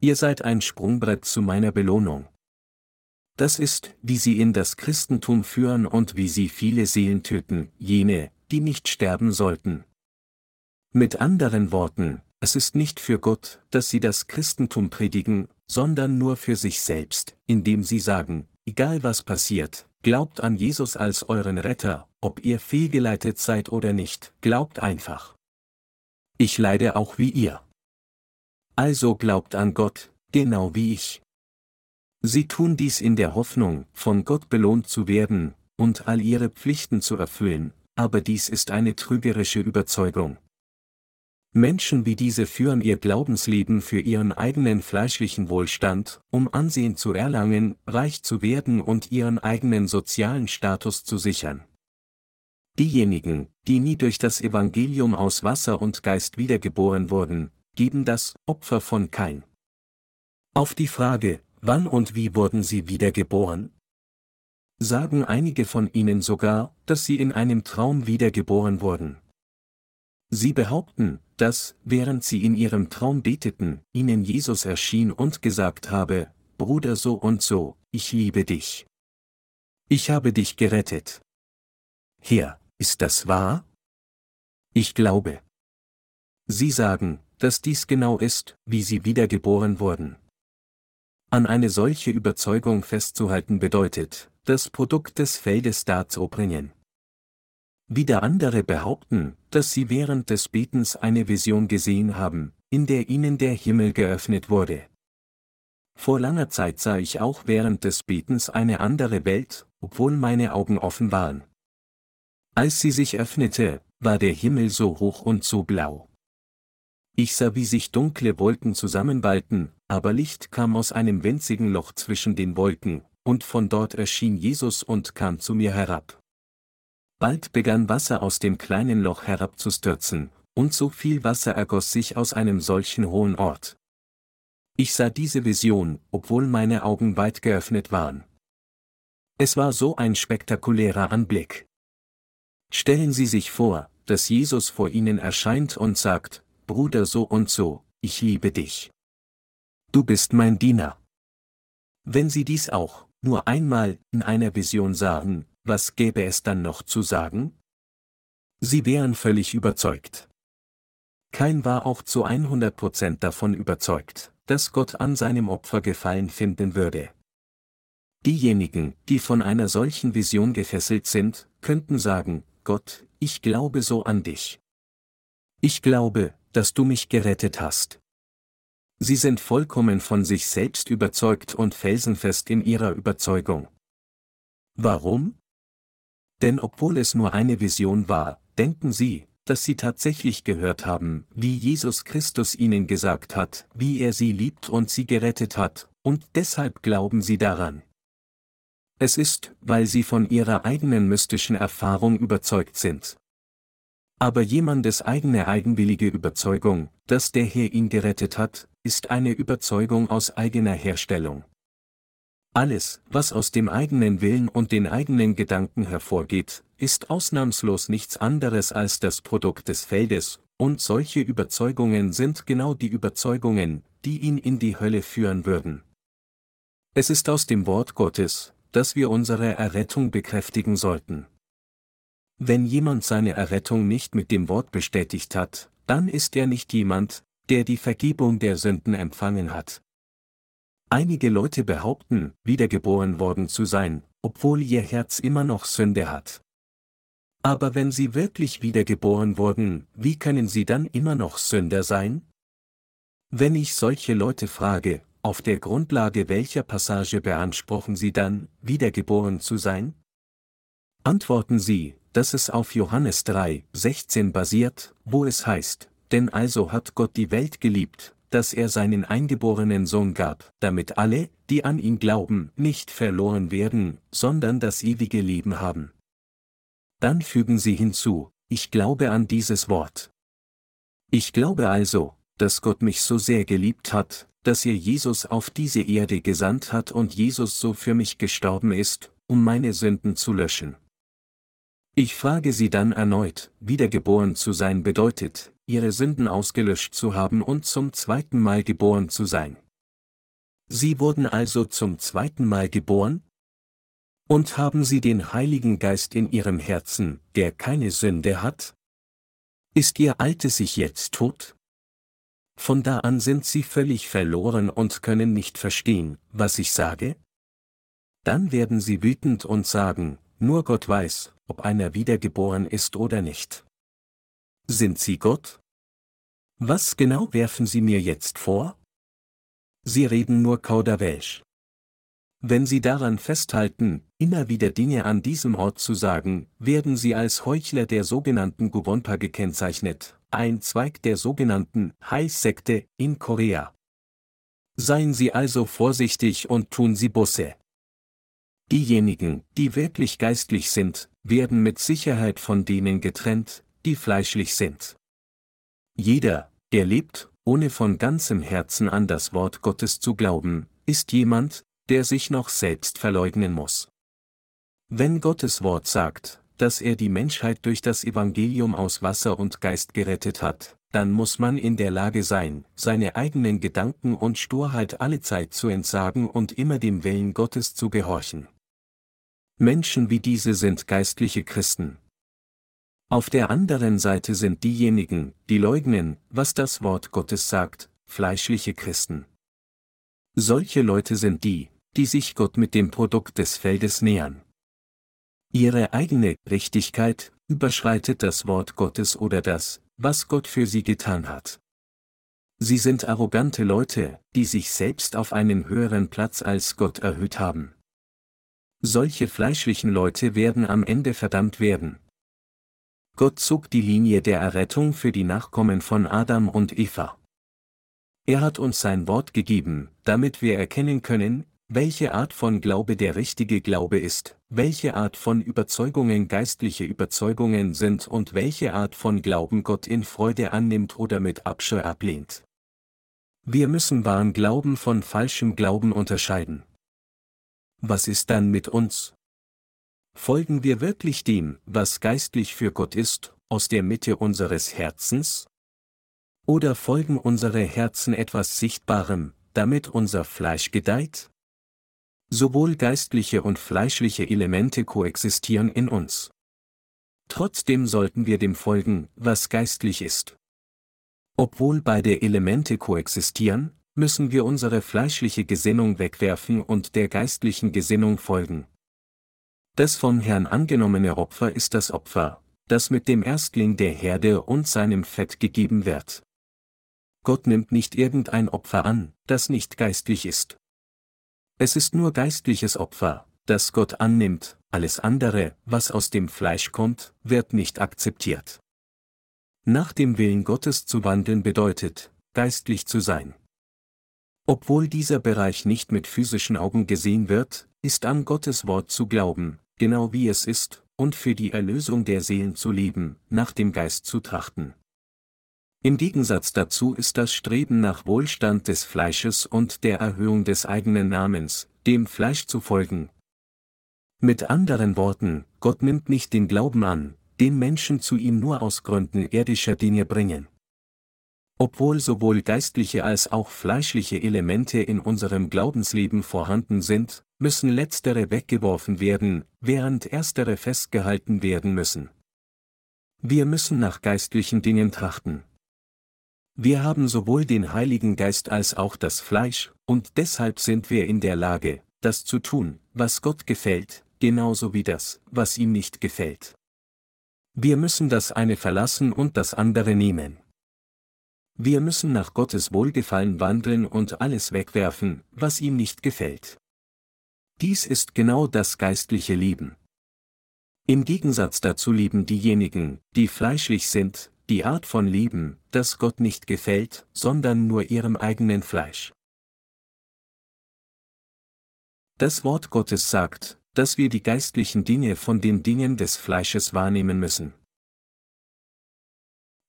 Ihr seid ein Sprungbrett zu meiner Belohnung. Das ist, wie sie in das Christentum führen und wie sie viele Seelen töten, jene, die nicht sterben sollten. Mit anderen Worten, es ist nicht für Gott, dass sie das Christentum predigen, sondern nur für sich selbst, indem sie sagen, egal was passiert, Glaubt an Jesus als euren Retter, ob ihr fehlgeleitet seid oder nicht, glaubt einfach. Ich leide auch wie ihr. Also glaubt an Gott, genau wie ich. Sie tun dies in der Hoffnung, von Gott belohnt zu werden, und all ihre Pflichten zu erfüllen, aber dies ist eine trügerische Überzeugung. Menschen wie diese führen ihr Glaubensleben für ihren eigenen fleischlichen Wohlstand, um Ansehen zu erlangen, reich zu werden und ihren eigenen sozialen Status zu sichern. Diejenigen, die nie durch das Evangelium aus Wasser und Geist wiedergeboren wurden, geben das Opfer von Kain. Auf die Frage, wann und wie wurden sie wiedergeboren? Sagen einige von ihnen sogar, dass sie in einem Traum wiedergeboren wurden. Sie behaupten, dass, während sie in ihrem Traum beteten, ihnen Jesus erschien und gesagt habe, Bruder so und so, ich liebe dich. Ich habe dich gerettet. Herr, ist das wahr? Ich glaube. Sie sagen, dass dies genau ist, wie sie wiedergeboren wurden. An eine solche Überzeugung festzuhalten bedeutet, das Produkt des Feldes darzubringen. Wieder andere behaupten, dass sie während des Betens eine Vision gesehen haben, in der ihnen der Himmel geöffnet wurde. Vor langer Zeit sah ich auch während des Betens eine andere Welt, obwohl meine Augen offen waren. Als sie sich öffnete, war der Himmel so hoch und so blau. Ich sah, wie sich dunkle Wolken zusammenballten, aber Licht kam aus einem winzigen Loch zwischen den Wolken, und von dort erschien Jesus und kam zu mir herab. Bald begann Wasser aus dem kleinen Loch herabzustürzen, und so viel Wasser ergoss sich aus einem solchen hohen Ort. Ich sah diese Vision, obwohl meine Augen weit geöffnet waren. Es war so ein spektakulärer Anblick. Stellen Sie sich vor, dass Jesus vor Ihnen erscheint und sagt, Bruder so und so, ich liebe dich. Du bist mein Diener. Wenn Sie dies auch, nur einmal, in einer Vision sahen, was gäbe es dann noch zu sagen? Sie wären völlig überzeugt. Kein war auch zu 100% davon überzeugt, dass Gott an seinem Opfer Gefallen finden würde. Diejenigen, die von einer solchen Vision gefesselt sind, könnten sagen, Gott, ich glaube so an dich. Ich glaube, dass du mich gerettet hast. Sie sind vollkommen von sich selbst überzeugt und felsenfest in ihrer Überzeugung. Warum? Denn obwohl es nur eine Vision war, denken sie, dass sie tatsächlich gehört haben, wie Jesus Christus ihnen gesagt hat, wie er sie liebt und sie gerettet hat, und deshalb glauben sie daran. Es ist, weil sie von ihrer eigenen mystischen Erfahrung überzeugt sind. Aber jemandes eigene eigenwillige Überzeugung, dass der Herr ihn gerettet hat, ist eine Überzeugung aus eigener Herstellung. Alles, was aus dem eigenen Willen und den eigenen Gedanken hervorgeht, ist ausnahmslos nichts anderes als das Produkt des Feldes, und solche Überzeugungen sind genau die Überzeugungen, die ihn in die Hölle führen würden. Es ist aus dem Wort Gottes, dass wir unsere Errettung bekräftigen sollten. Wenn jemand seine Errettung nicht mit dem Wort bestätigt hat, dann ist er nicht jemand, der die Vergebung der Sünden empfangen hat. Einige Leute behaupten, wiedergeboren worden zu sein, obwohl ihr Herz immer noch Sünde hat. Aber wenn sie wirklich wiedergeboren wurden, wie können sie dann immer noch Sünder sein? Wenn ich solche Leute frage, auf der Grundlage welcher Passage beanspruchen sie dann, wiedergeboren zu sein? Antworten sie, dass es auf Johannes 3, 16 basiert, wo es heißt, denn also hat Gott die Welt geliebt, dass er seinen eingeborenen Sohn gab, damit alle, die an ihn glauben, nicht verloren werden, sondern das ewige Leben haben. Dann fügen sie hinzu, ich glaube an dieses Wort. Ich glaube also, dass Gott mich so sehr geliebt hat, dass er Jesus auf diese Erde gesandt hat und Jesus so für mich gestorben ist, um meine Sünden zu löschen. Ich frage Sie dann erneut, wiedergeboren zu sein bedeutet, ihre Sünden ausgelöscht zu haben und zum zweiten Mal geboren zu sein. Sie wurden also zum zweiten Mal geboren? Und haben Sie den Heiligen Geist in Ihrem Herzen, der keine Sünde hat? Ist Ihr altes Ich jetzt tot? Von da an sind Sie völlig verloren und können nicht verstehen, was ich sage? Dann werden Sie wütend und sagen, nur Gott weiß, ob einer wiedergeboren ist oder nicht. Sind Sie Gott? Was genau werfen Sie mir jetzt vor? sie reden nur Kauderwelsch. Wenn sie daran festhalten, immer wieder Dinge an diesem Ort zu sagen, werden sie als Heuchler der sogenannten Gubonpa gekennzeichnet, ein Zweig der sogenannten Hai-Sekte in Korea. Seien Sie also vorsichtig und tun Sie Busse. Diejenigen, die wirklich geistlich sind, werden mit Sicherheit von denen getrennt, die fleischlich sind. Jeder, der lebt, ohne von ganzem Herzen an das Wort Gottes zu glauben, ist jemand, der sich noch selbst verleugnen muss. Wenn Gottes Wort sagt, dass er die Menschheit durch das Evangelium aus Wasser und Geist gerettet hat, dann muss man in der Lage sein, seine eigenen Gedanken und Sturheit alle Zeit zu entsagen und immer dem Willen Gottes zu gehorchen. Menschen wie diese sind geistliche Christen. Auf der anderen Seite sind diejenigen, die leugnen, was das Wort Gottes sagt, fleischliche Christen. Solche Leute sind die, die sich Gott mit dem Produkt des Feldes nähern. Ihre eigene Richtigkeit überschreitet das Wort Gottes oder das, was Gott für sie getan hat. Sie sind arrogante Leute, die sich selbst auf einen höheren Platz als Gott erhöht haben. Solche fleischlichen Leute werden am Ende verdammt werden. Gott zog die Linie der Errettung für die Nachkommen von Adam und Eva. Er hat uns sein Wort gegeben, damit wir erkennen können, welche Art von Glaube der richtige Glaube ist, welche Art von Überzeugungen geistliche Überzeugungen sind und welche Art von Glauben Gott in Freude annimmt oder mit Abscheu ablehnt. Wir müssen wahren Glauben von falschem Glauben unterscheiden. Was ist dann mit uns? Folgen wir wirklich dem, was geistlich für Gott ist, aus der Mitte unseres Herzens? Oder folgen unsere Herzen etwas Sichtbarem, damit unser Fleisch gedeiht? Sowohl geistliche und fleischliche Elemente koexistieren in uns. Trotzdem sollten wir dem folgen, was geistlich ist. Obwohl beide Elemente koexistieren, müssen wir unsere fleischliche Gesinnung wegwerfen und der geistlichen Gesinnung folgen. Das vom Herrn angenommene Opfer ist das Opfer, das mit dem Erstling der Herde und seinem Fett gegeben wird. Gott nimmt nicht irgendein Opfer an, das nicht geistlich ist. Es ist nur geistliches Opfer, das Gott annimmt, alles andere, was aus dem Fleisch kommt, wird nicht akzeptiert. Nach dem Willen Gottes zu wandeln bedeutet, geistlich zu sein. Obwohl dieser Bereich nicht mit physischen Augen gesehen wird, ist an Gottes Wort zu glauben, genau wie es ist, und für die Erlösung der Seelen zu leben, nach dem Geist zu trachten. Im Gegensatz dazu ist das Streben nach Wohlstand des Fleisches und der Erhöhung des eigenen Namens, dem Fleisch zu folgen. Mit anderen Worten, Gott nimmt nicht den Glauben an, den Menschen zu ihm nur aus Gründen irdischer Dinge bringen. Obwohl sowohl geistliche als auch fleischliche Elemente in unserem Glaubensleben vorhanden sind, müssen letztere weggeworfen werden, während erstere festgehalten werden müssen. Wir müssen nach geistlichen Dingen trachten. Wir haben sowohl den Heiligen Geist als auch das Fleisch, und deshalb sind wir in der Lage, das zu tun, was Gott gefällt, genauso wie das, was ihm nicht gefällt. Wir müssen das eine verlassen und das andere nehmen. Wir müssen nach Gottes Wohlgefallen wandeln und alles wegwerfen, was ihm nicht gefällt. Dies ist genau das geistliche Leben. Im Gegensatz dazu lieben diejenigen, die fleischlich sind, die Art von Leben, das Gott nicht gefällt, sondern nur ihrem eigenen Fleisch. Das Wort Gottes sagt, dass wir die geistlichen Dinge von den Dingen des Fleisches wahrnehmen müssen.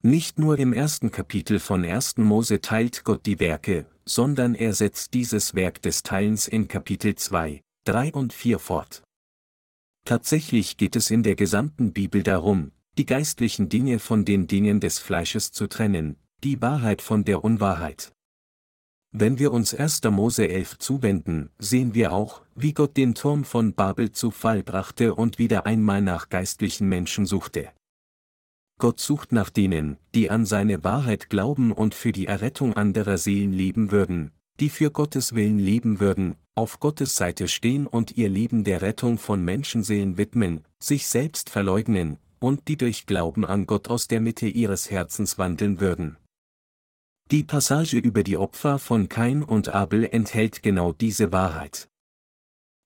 Nicht nur im ersten Kapitel von 1. Mose teilt Gott die Werke, sondern er setzt dieses Werk des Teilens in Kapitel 2, 3 und 4 fort. Tatsächlich geht es in der gesamten Bibel darum, die geistlichen Dinge von den Dingen des Fleisches zu trennen, die Wahrheit von der Unwahrheit. Wenn wir uns 1. Mose 11 zuwenden, sehen wir auch, wie Gott den Turm von Babel zu Fall brachte und wieder einmal nach geistlichen Menschen suchte. Gott sucht nach denen, die an seine Wahrheit glauben und für die Errettung anderer Seelen leben würden, die für Gottes Willen leben würden, auf Gottes Seite stehen und ihr Leben der Rettung von Menschenseelen widmen, sich selbst verleugnen, und die durch Glauben an Gott aus der Mitte ihres Herzens wandeln würden. Die Passage über die Opfer von Kain und Abel enthält genau diese Wahrheit.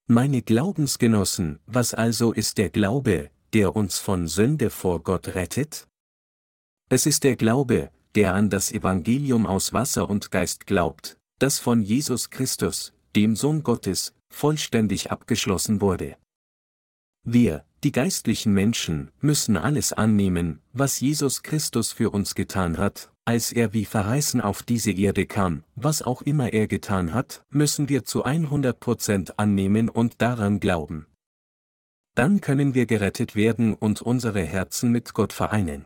Meine Glaubensgenossen, was also ist der Glaube, der uns von Sünde vor Gott rettet? Es ist der Glaube, der an das Evangelium aus Wasser und Geist glaubt, das von Jesus Christus, dem Sohn Gottes, vollständig abgeschlossen wurde. Wir, die geistlichen Menschen, müssen alles annehmen, was Jesus Christus für uns getan hat, als er wie verheißen auf diese Erde kam, was auch immer er getan hat, müssen wir zu 100% annehmen und daran glauben. Dann können wir gerettet werden und unsere Herzen mit Gott vereinen.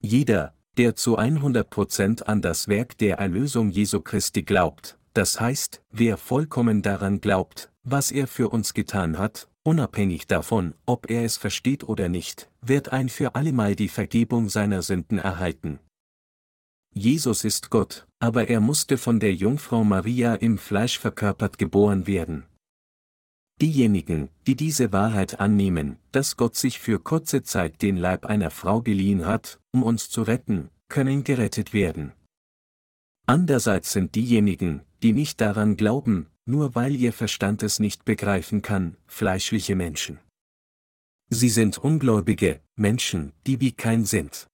Jeder, der zu 100% an das Werk der Erlösung Jesu Christi glaubt, das heißt, wer vollkommen daran glaubt, was er für uns getan hat, unabhängig davon, ob er es versteht oder nicht, wird ein für allemal die Vergebung seiner Sünden erhalten. Jesus ist Gott, aber er musste von der Jungfrau Maria im Fleisch verkörpert geboren werden. Diejenigen, die diese Wahrheit annehmen, dass Gott sich für kurze Zeit den Leib einer Frau geliehen hat, um uns zu retten, können gerettet werden. Andererseits sind diejenigen, die nicht daran glauben, nur weil ihr Verstand es nicht begreifen kann, fleischliche Menschen. Sie sind ungläubige Menschen, die wie kein sind.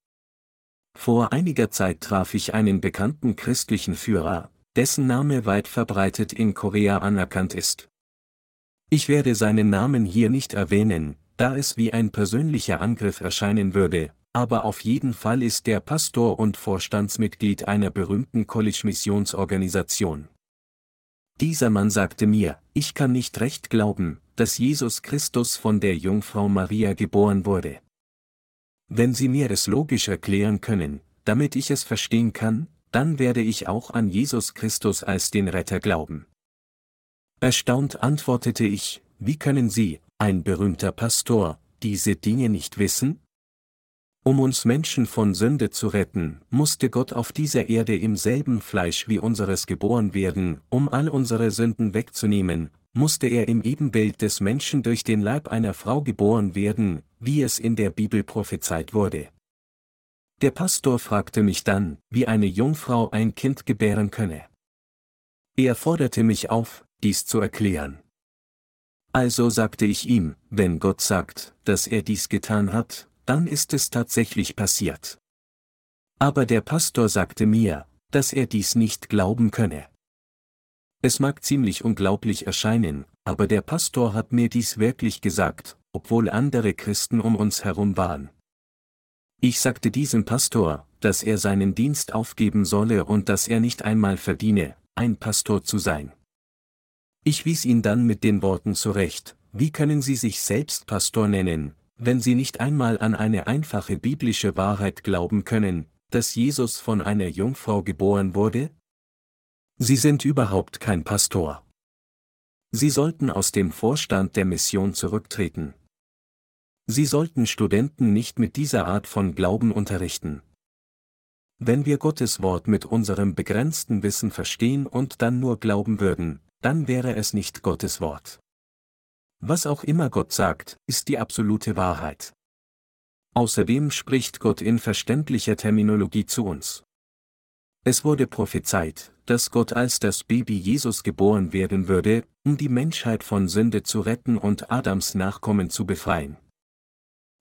Vor einiger Zeit traf ich einen bekannten christlichen Führer, dessen Name weit verbreitet in Korea anerkannt ist. Ich werde seinen Namen hier nicht erwähnen, da es wie ein persönlicher Angriff erscheinen würde, aber auf jeden Fall ist der Pastor und Vorstandsmitglied einer berühmten College-Missionsorganisation. Dieser Mann sagte mir, ich kann nicht recht glauben, dass Jesus Christus von der Jungfrau Maria geboren wurde. Wenn Sie mir es logisch erklären können, damit ich es verstehen kann, dann werde ich auch an Jesus Christus als den Retter glauben. Erstaunt antwortete ich, wie können Sie, ein berühmter Pastor, diese Dinge nicht wissen? Um uns Menschen von Sünde zu retten, musste Gott auf dieser Erde im selben Fleisch wie unseres geboren werden, um all unsere Sünden wegzunehmen, musste er im Ebenbild des Menschen durch den Leib einer Frau geboren werden, wie es in der Bibel prophezeit wurde. Der Pastor fragte mich dann, wie eine Jungfrau ein Kind gebären könne. Er forderte mich auf, dies zu erklären. Also sagte ich ihm, wenn Gott sagt, dass er dies getan hat, dann ist es tatsächlich passiert. Aber der Pastor sagte mir, dass er dies nicht glauben könne. Es mag ziemlich unglaublich erscheinen, aber der Pastor hat mir dies wirklich gesagt, obwohl andere Christen um uns herum waren. Ich sagte diesem Pastor, dass er seinen Dienst aufgeben solle und dass er nicht einmal verdiene, ein Pastor zu sein. Ich wies ihn dann mit den Worten zurecht, wie können Sie sich selbst Pastor nennen, wenn Sie nicht einmal an eine einfache biblische Wahrheit glauben können, dass Jesus von einer Jungfrau geboren wurde? Sie sind überhaupt kein Pastor. Sie sollten aus dem Vorstand der Mission zurücktreten. Sie sollten Studenten nicht mit dieser Art von Glauben unterrichten. Wenn wir Gottes Wort mit unserem begrenzten Wissen verstehen und dann nur glauben würden, dann wäre es nicht Gottes Wort. Was auch immer Gott sagt, ist die absolute Wahrheit. Außerdem spricht Gott in verständlicher Terminologie zu uns. Es wurde prophezeit, dass Gott als das Baby Jesus geboren werden würde, um die Menschheit von Sünde zu retten und Adams Nachkommen zu befreien.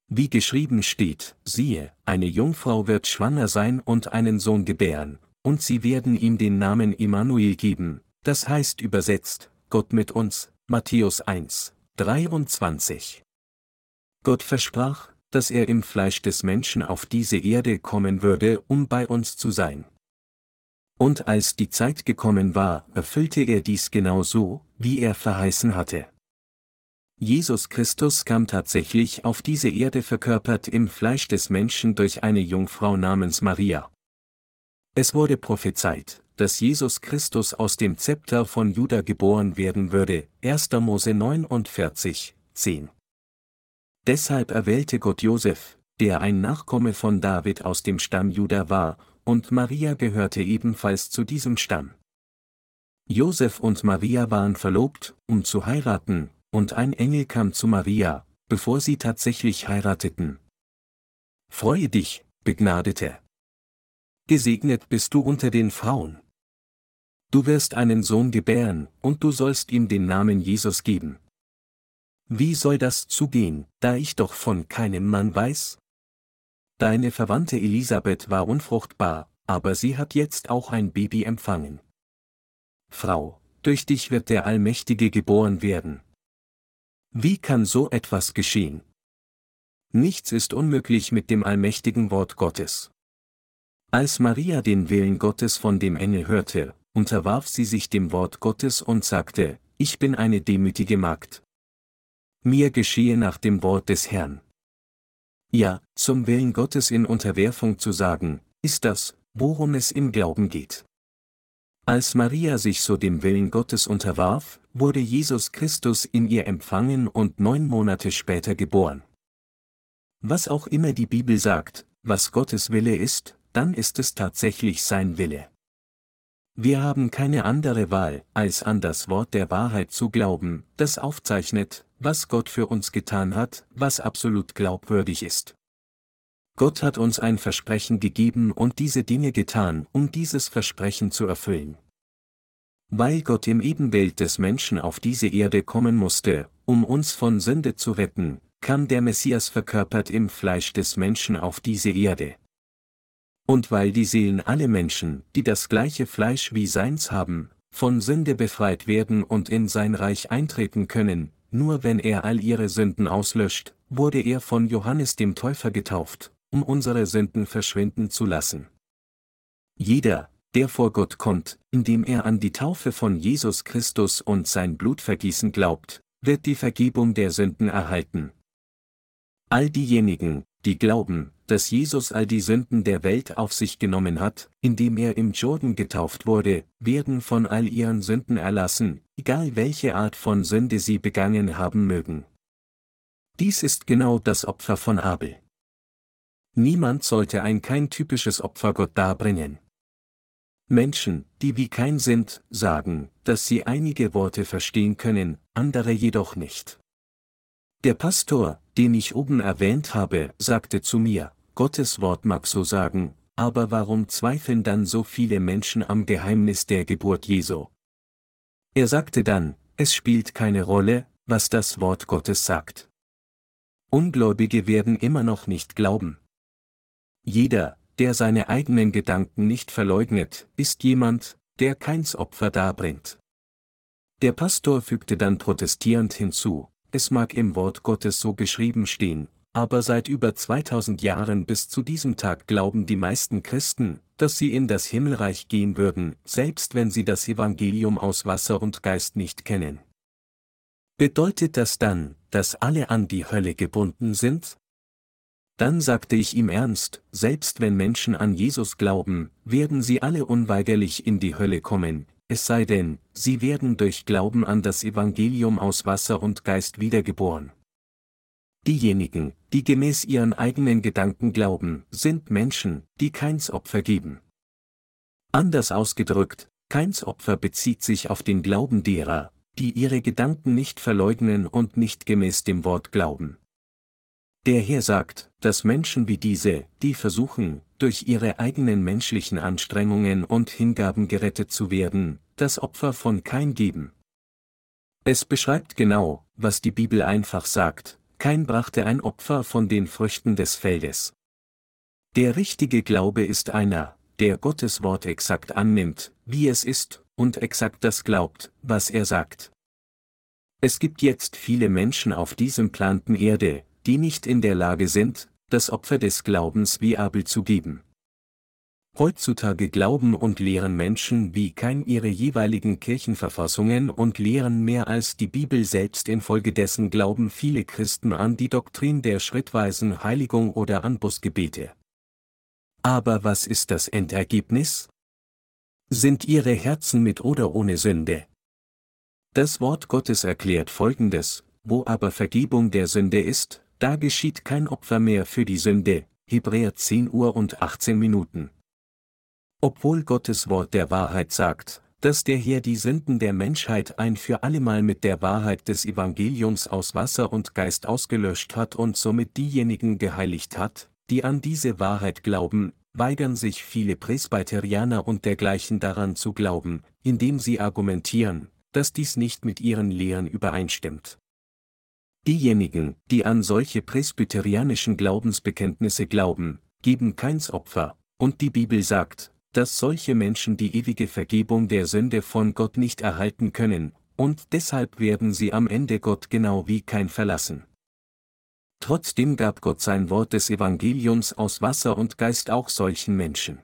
Wie geschrieben steht, siehe, eine Jungfrau wird schwanger sein und einen Sohn gebären, und sie werden ihm den Namen Immanuel geben, das heißt übersetzt, Gott mit uns, Matthäus 1, 23. Gott versprach, dass er im Fleisch des Menschen auf diese Erde kommen würde, um bei uns zu sein. Und als die Zeit gekommen war, erfüllte er dies genau so, wie er verheißen hatte. Jesus Christus kam tatsächlich auf diese Erde verkörpert im Fleisch des Menschen durch eine Jungfrau namens Maria. Es wurde prophezeit, dass Jesus Christus aus dem Zepter von Juda geboren werden würde, 1. Mose 49, 10. Deshalb erwählte Gott Josef, der ein Nachkomme von David aus dem Stamm Juda war, und Maria gehörte ebenfalls zu diesem Stamm. Josef und Maria waren verlobt, um zu heiraten, und ein Engel kam zu Maria, bevor sie tatsächlich heirateten. Freue dich, Begnadete. gesegnet bist du unter den Frauen. Du wirst einen Sohn gebären, und du sollst ihm den Namen Jesus geben. Wie soll das zugehen, da ich doch von keinem Mann weiß? Deine Verwandte Elisabeth war unfruchtbar, aber sie hat jetzt auch ein Baby empfangen. Frau, durch dich wird der Allmächtige geboren werden. Wie kann so etwas geschehen? Nichts ist unmöglich mit dem allmächtigen Wort Gottes. Als Maria den Willen Gottes von dem Engel hörte, unterwarf sie sich dem Wort Gottes und sagte, ich bin eine demütige Magd. Mir geschehe nach dem Wort des Herrn. Ja, zum Willen Gottes in Unterwerfung zu sagen, ist das, worum es im Glauben geht. Als Maria sich so dem Willen Gottes unterwarf, wurde Jesus Christus in ihr empfangen und neun Monate später geboren. Was auch immer die Bibel sagt, was Gottes Wille ist, dann ist es tatsächlich sein Wille. Wir haben keine andere Wahl, als an das Wort der Wahrheit zu glauben, das aufzeichnet, was Gott für uns getan hat, was absolut glaubwürdig ist. Gott hat uns ein Versprechen gegeben und diese Dinge getan, um dieses Versprechen zu erfüllen. Weil Gott im Ebenbild des Menschen auf diese Erde kommen musste, um uns von Sünde zu retten, kam der Messias verkörpert im Fleisch des Menschen auf diese Erde. Und weil die Seelen alle Menschen, die das gleiche Fleisch wie seins haben, von Sünde befreit werden und in sein Reich eintreten können, nur wenn er all ihre Sünden auslöscht, wurde er von Johannes dem Täufer getauft, um unsere Sünden verschwinden zu lassen. Jeder, der vor Gott kommt, indem er an die Taufe von Jesus Christus und sein Blutvergießen glaubt, wird die Vergebung der Sünden erhalten. All diejenigen, die glauben, dass Jesus all die Sünden der Welt auf sich genommen hat, indem er im Jordan getauft wurde, werden von all ihren Sünden erlassen, egal welche Art von Sünde sie begangen haben mögen. Dies ist genau das Opfer von Abel. Niemand sollte ein kein typisches Opfer Gott darbringen. Menschen, die wie kein sind, sagen, dass sie einige Worte verstehen können, andere jedoch nicht. Der Pastor, den ich oben erwähnt habe, sagte zu mir, Gottes Wort mag so sagen, aber warum zweifeln dann so viele Menschen am Geheimnis der Geburt Jesu? Er sagte dann, es spielt keine Rolle, was das Wort Gottes sagt. Ungläubige werden immer noch nicht glauben. Jeder, der seine eigenen Gedanken nicht verleugnet, ist jemand, der keins Opfer darbringt. Der Pastor fügte dann protestierend hinzu, es mag im Wort Gottes so geschrieben stehen, aber seit über 2000 Jahren bis zu diesem Tag glauben die meisten Christen, dass sie in das Himmelreich gehen würden, selbst wenn sie das Evangelium aus Wasser und Geist nicht kennen. Bedeutet das dann, dass alle an die Hölle gebunden sind? Dann sagte ich ihm ernst, selbst wenn Menschen an Jesus glauben, werden sie alle unweigerlich in die Hölle kommen, es sei denn, sie werden durch Glauben an das Evangelium aus Wasser und Geist wiedergeboren. Diejenigen, die gemäß ihren eigenen Gedanken glauben, sind Menschen, die keins Opfer geben. Anders ausgedrückt, keins Opfer bezieht sich auf den Glauben derer, die ihre Gedanken nicht verleugnen und nicht gemäß dem Wort glauben. Der Herr sagt, dass Menschen wie diese, die versuchen, durch ihre eigenen menschlichen Anstrengungen und Hingaben gerettet zu werden, das Opfer von kein geben. Es beschreibt genau, was die Bibel einfach sagt, kein brachte ein Opfer von den Früchten des Feldes. Der richtige Glaube ist einer, der Gottes Wort exakt annimmt, wie es ist, und exakt das glaubt, was er sagt. Es gibt jetzt viele Menschen auf diesem Planeten Erde, die nicht in der Lage sind, das Opfer des Glaubens wie Abel zu geben. Heutzutage glauben und lehren Menschen wie kein ihre jeweiligen Kirchenverfassungen und lehren mehr als die Bibel selbst infolgedessen glauben viele Christen an die Doktrin der schrittweisen Heiligung oder Anbusgebete. Aber was ist das Endergebnis? Sind ihre Herzen mit oder ohne Sünde? Das Wort Gottes erklärt folgendes, wo aber Vergebung der Sünde ist, da geschieht kein Opfer mehr für die Sünde, Hebräer 10 Uhr und 18 Minuten. Obwohl Gottes Wort der Wahrheit sagt, dass der Herr die Sünden der Menschheit ein für allemal mit der Wahrheit des Evangeliums aus Wasser und Geist ausgelöscht hat und somit diejenigen geheiligt hat, die an diese Wahrheit glauben, weigern sich viele Presbyterianer und dergleichen daran zu glauben, indem sie argumentieren, dass dies nicht mit ihren Lehren übereinstimmt. Diejenigen, die an solche presbyterianischen Glaubensbekenntnisse glauben, geben keins Opfer, und die Bibel sagt, dass solche Menschen die ewige Vergebung der Sünde von Gott nicht erhalten können, und deshalb werden sie am Ende Gott genau wie kein verlassen. Trotzdem gab Gott sein Wort des Evangeliums aus Wasser und Geist auch solchen Menschen.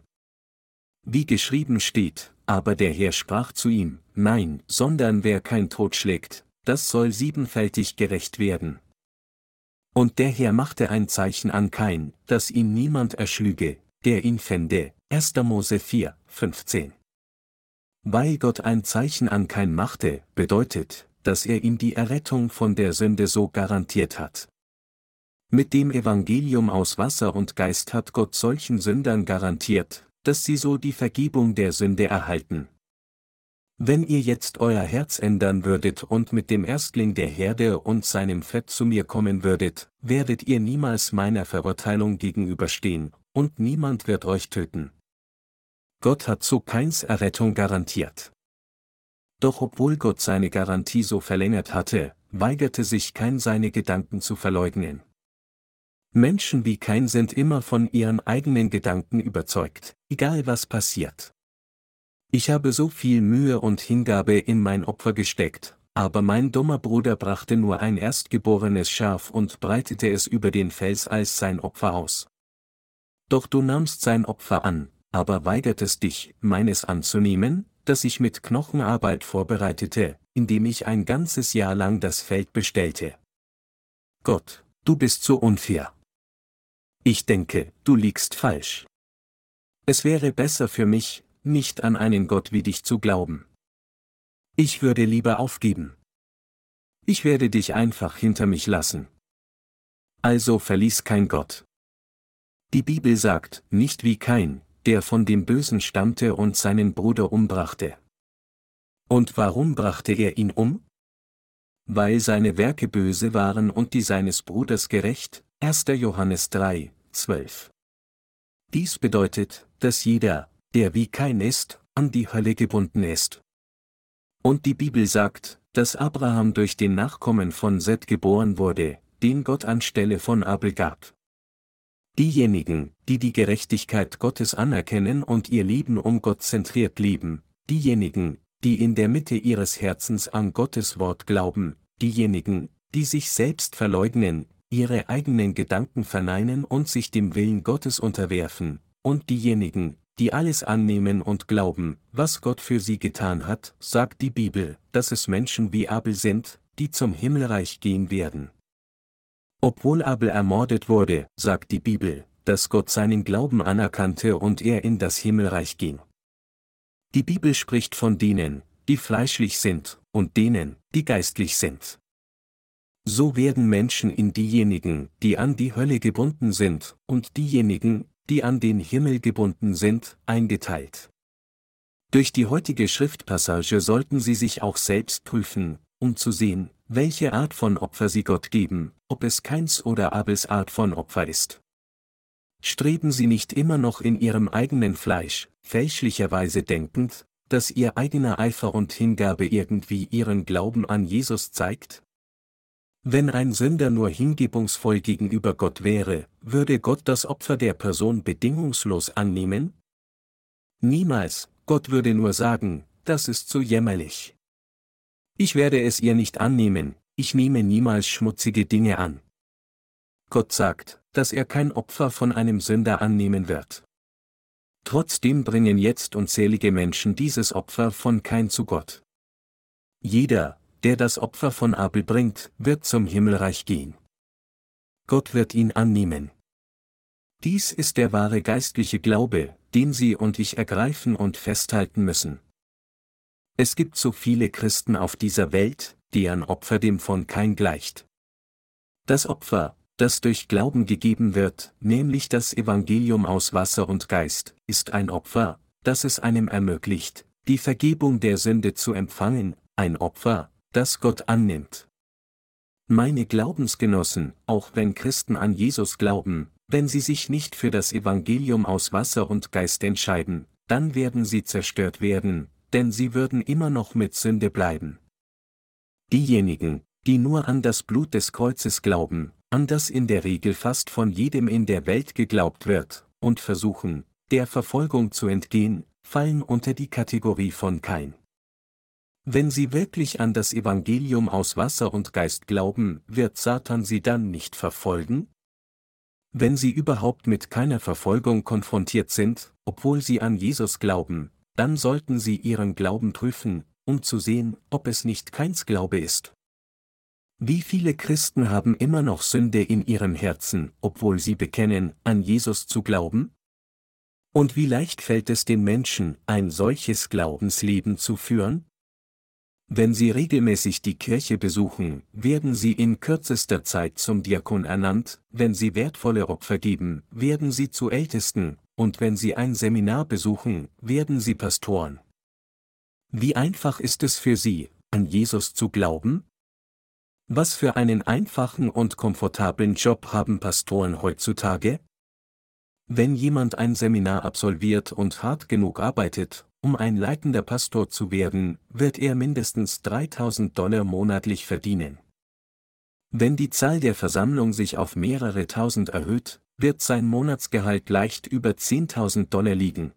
Wie geschrieben steht, aber der Herr sprach zu ihm, Nein, sondern wer kein Tod schlägt, das soll siebenfältig gerecht werden. Und der Herr machte ein Zeichen an Kain, dass ihn niemand erschlüge, der ihn fände. 1. Mose 4, 15. Weil Gott ein Zeichen an Kain machte, bedeutet, dass er ihm die Errettung von der Sünde so garantiert hat. Mit dem Evangelium aus Wasser und Geist hat Gott solchen Sündern garantiert, dass sie so die Vergebung der Sünde erhalten. Wenn ihr jetzt euer Herz ändern würdet und mit dem Erstling der Herde und seinem Fett zu mir kommen würdet, werdet ihr niemals meiner Verurteilung gegenüberstehen, und niemand wird euch töten. Gott hat so keins Errettung garantiert. Doch obwohl Gott seine Garantie so verlängert hatte, weigerte sich kein seine Gedanken zu verleugnen. Menschen wie kein sind immer von ihren eigenen Gedanken überzeugt, egal was passiert. Ich habe so viel Mühe und Hingabe in mein Opfer gesteckt, aber mein dummer Bruder brachte nur ein erstgeborenes Schaf und breitete es über den Fels als sein Opfer aus. Doch du nahmst sein Opfer an, aber weigertest dich, meines anzunehmen, das ich mit Knochenarbeit vorbereitete, indem ich ein ganzes Jahr lang das Feld bestellte. Gott, du bist so unfair. Ich denke, du liegst falsch. Es wäre besser für mich, nicht an einen Gott wie dich zu glauben. Ich würde lieber aufgeben. Ich werde dich einfach hinter mich lassen. Also verließ kein Gott. Die Bibel sagt, nicht wie kein, der von dem Bösen stammte und seinen Bruder umbrachte. Und warum brachte er ihn um? Weil seine Werke böse waren und die seines Bruders gerecht, 1. Johannes 3, 12. Dies bedeutet, dass jeder, der wie kein ist, an die Hölle gebunden ist. Und die Bibel sagt, dass Abraham durch den Nachkommen von Seth geboren wurde, den Gott anstelle von Abel gab. Diejenigen, die die Gerechtigkeit Gottes anerkennen und ihr Leben um Gott zentriert leben, diejenigen, die in der Mitte ihres Herzens an Gottes Wort glauben, diejenigen, die sich selbst verleugnen, ihre eigenen Gedanken verneinen und sich dem Willen Gottes unterwerfen, und diejenigen, die alles annehmen und glauben, was Gott für sie getan hat, sagt die Bibel, dass es Menschen wie Abel sind, die zum Himmelreich gehen werden. Obwohl Abel ermordet wurde, sagt die Bibel, dass Gott seinen Glauben anerkannte und er in das Himmelreich ging. Die Bibel spricht von denen, die fleischlich sind, und denen, die geistlich sind. So werden Menschen in diejenigen, die an die Hölle gebunden sind, und diejenigen, die an den Himmel gebunden sind, eingeteilt. Durch die heutige Schriftpassage sollten Sie sich auch selbst prüfen, um zu sehen, welche Art von Opfer Sie Gott geben, ob es keins oder Abels Art von Opfer ist. Streben Sie nicht immer noch in Ihrem eigenen Fleisch, fälschlicherweise denkend, dass Ihr eigener Eifer und Hingabe irgendwie Ihren Glauben an Jesus zeigt? Wenn ein Sünder nur hingebungsvoll gegenüber Gott wäre, würde Gott das Opfer der Person bedingungslos annehmen? Niemals, Gott würde nur sagen, das ist zu jämmerlich. Ich werde es ihr nicht annehmen, ich nehme niemals schmutzige Dinge an. Gott sagt, dass er kein Opfer von einem Sünder annehmen wird. Trotzdem bringen jetzt unzählige Menschen dieses Opfer von kein zu Gott. Jeder, der das Opfer von Abel bringt, wird zum Himmelreich gehen. Gott wird ihn annehmen. Dies ist der wahre geistliche Glaube, den Sie und ich ergreifen und festhalten müssen. Es gibt so viele Christen auf dieser Welt, deren Opfer dem von kein gleicht. Das Opfer, das durch Glauben gegeben wird, nämlich das Evangelium aus Wasser und Geist, ist ein Opfer, das es einem ermöglicht, die Vergebung der Sünde zu empfangen, ein Opfer, das Gott annimmt. Meine Glaubensgenossen, auch wenn Christen an Jesus glauben, wenn sie sich nicht für das Evangelium aus Wasser und Geist entscheiden, dann werden sie zerstört werden, denn sie würden immer noch mit Sünde bleiben. Diejenigen, die nur an das Blut des Kreuzes glauben, an das in der Regel fast von jedem in der Welt geglaubt wird, und versuchen, der Verfolgung zu entgehen, fallen unter die Kategorie von Kain. Wenn sie wirklich an das Evangelium aus Wasser und Geist glauben, wird Satan sie dann nicht verfolgen? Wenn sie überhaupt mit keiner Verfolgung konfrontiert sind, obwohl sie an Jesus glauben, dann sollten sie ihren Glauben prüfen, um zu sehen, ob es nicht keins Glaube ist. Wie viele Christen haben immer noch Sünde in ihrem Herzen, obwohl sie bekennen, an Jesus zu glauben? Und wie leicht fällt es den Menschen, ein solches Glaubensleben zu führen? Wenn sie regelmäßig die Kirche besuchen, werden sie in kürzester Zeit zum Diakon ernannt, wenn sie wertvolle Opfer geben, werden sie zu Ältesten, und wenn sie ein Seminar besuchen, werden sie Pastoren. Wie einfach ist es für sie, an Jesus zu glauben? Was für einen einfachen und komfortablen Job haben Pastoren heutzutage? Wenn jemand ein Seminar absolviert und hart genug arbeitet, um ein leitender Pastor zu werden, wird er mindestens 3000 Dollar monatlich verdienen. Wenn die Zahl der Versammlung sich auf mehrere tausend erhöht, wird sein Monatsgehalt leicht über 10.000 Dollar liegen.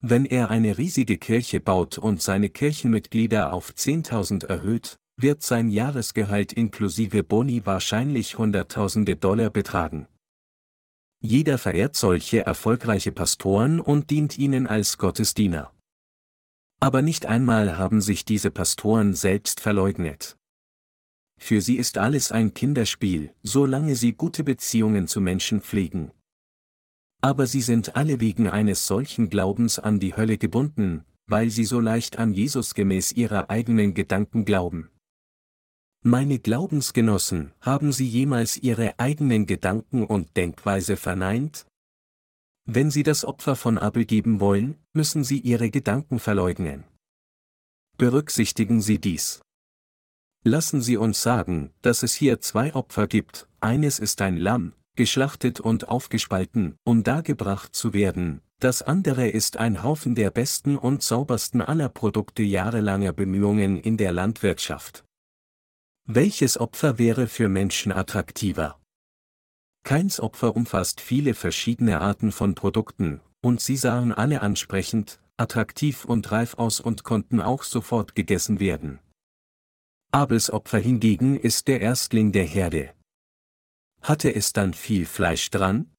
Wenn er eine riesige Kirche baut und seine Kirchenmitglieder auf 10.000 erhöht, wird sein Jahresgehalt inklusive Boni wahrscheinlich Hunderttausende Dollar betragen. Jeder verehrt solche erfolgreiche Pastoren und dient ihnen als Gottesdiener. Aber nicht einmal haben sich diese Pastoren selbst verleugnet. Für sie ist alles ein Kinderspiel, solange sie gute Beziehungen zu Menschen pflegen. Aber sie sind alle wegen eines solchen Glaubens an die Hölle gebunden, weil sie so leicht an Jesus gemäß ihrer eigenen Gedanken glauben. Meine Glaubensgenossen, haben Sie jemals Ihre eigenen Gedanken und Denkweise verneint? Wenn Sie das Opfer von Abel geben wollen, müssen Sie Ihre Gedanken verleugnen. Berücksichtigen Sie dies. Lassen Sie uns sagen, dass es hier zwei Opfer gibt, eines ist ein Lamm, geschlachtet und aufgespalten, um dargebracht zu werden, das andere ist ein Haufen der besten und saubersten aller Produkte jahrelanger Bemühungen in der Landwirtschaft. Welches Opfer wäre für Menschen attraktiver? Keins Opfer umfasst viele verschiedene Arten von Produkten, und sie sahen alle ansprechend, attraktiv und reif aus und konnten auch sofort gegessen werden. Abels Opfer hingegen ist der Erstling der Herde. Hatte es dann viel Fleisch dran?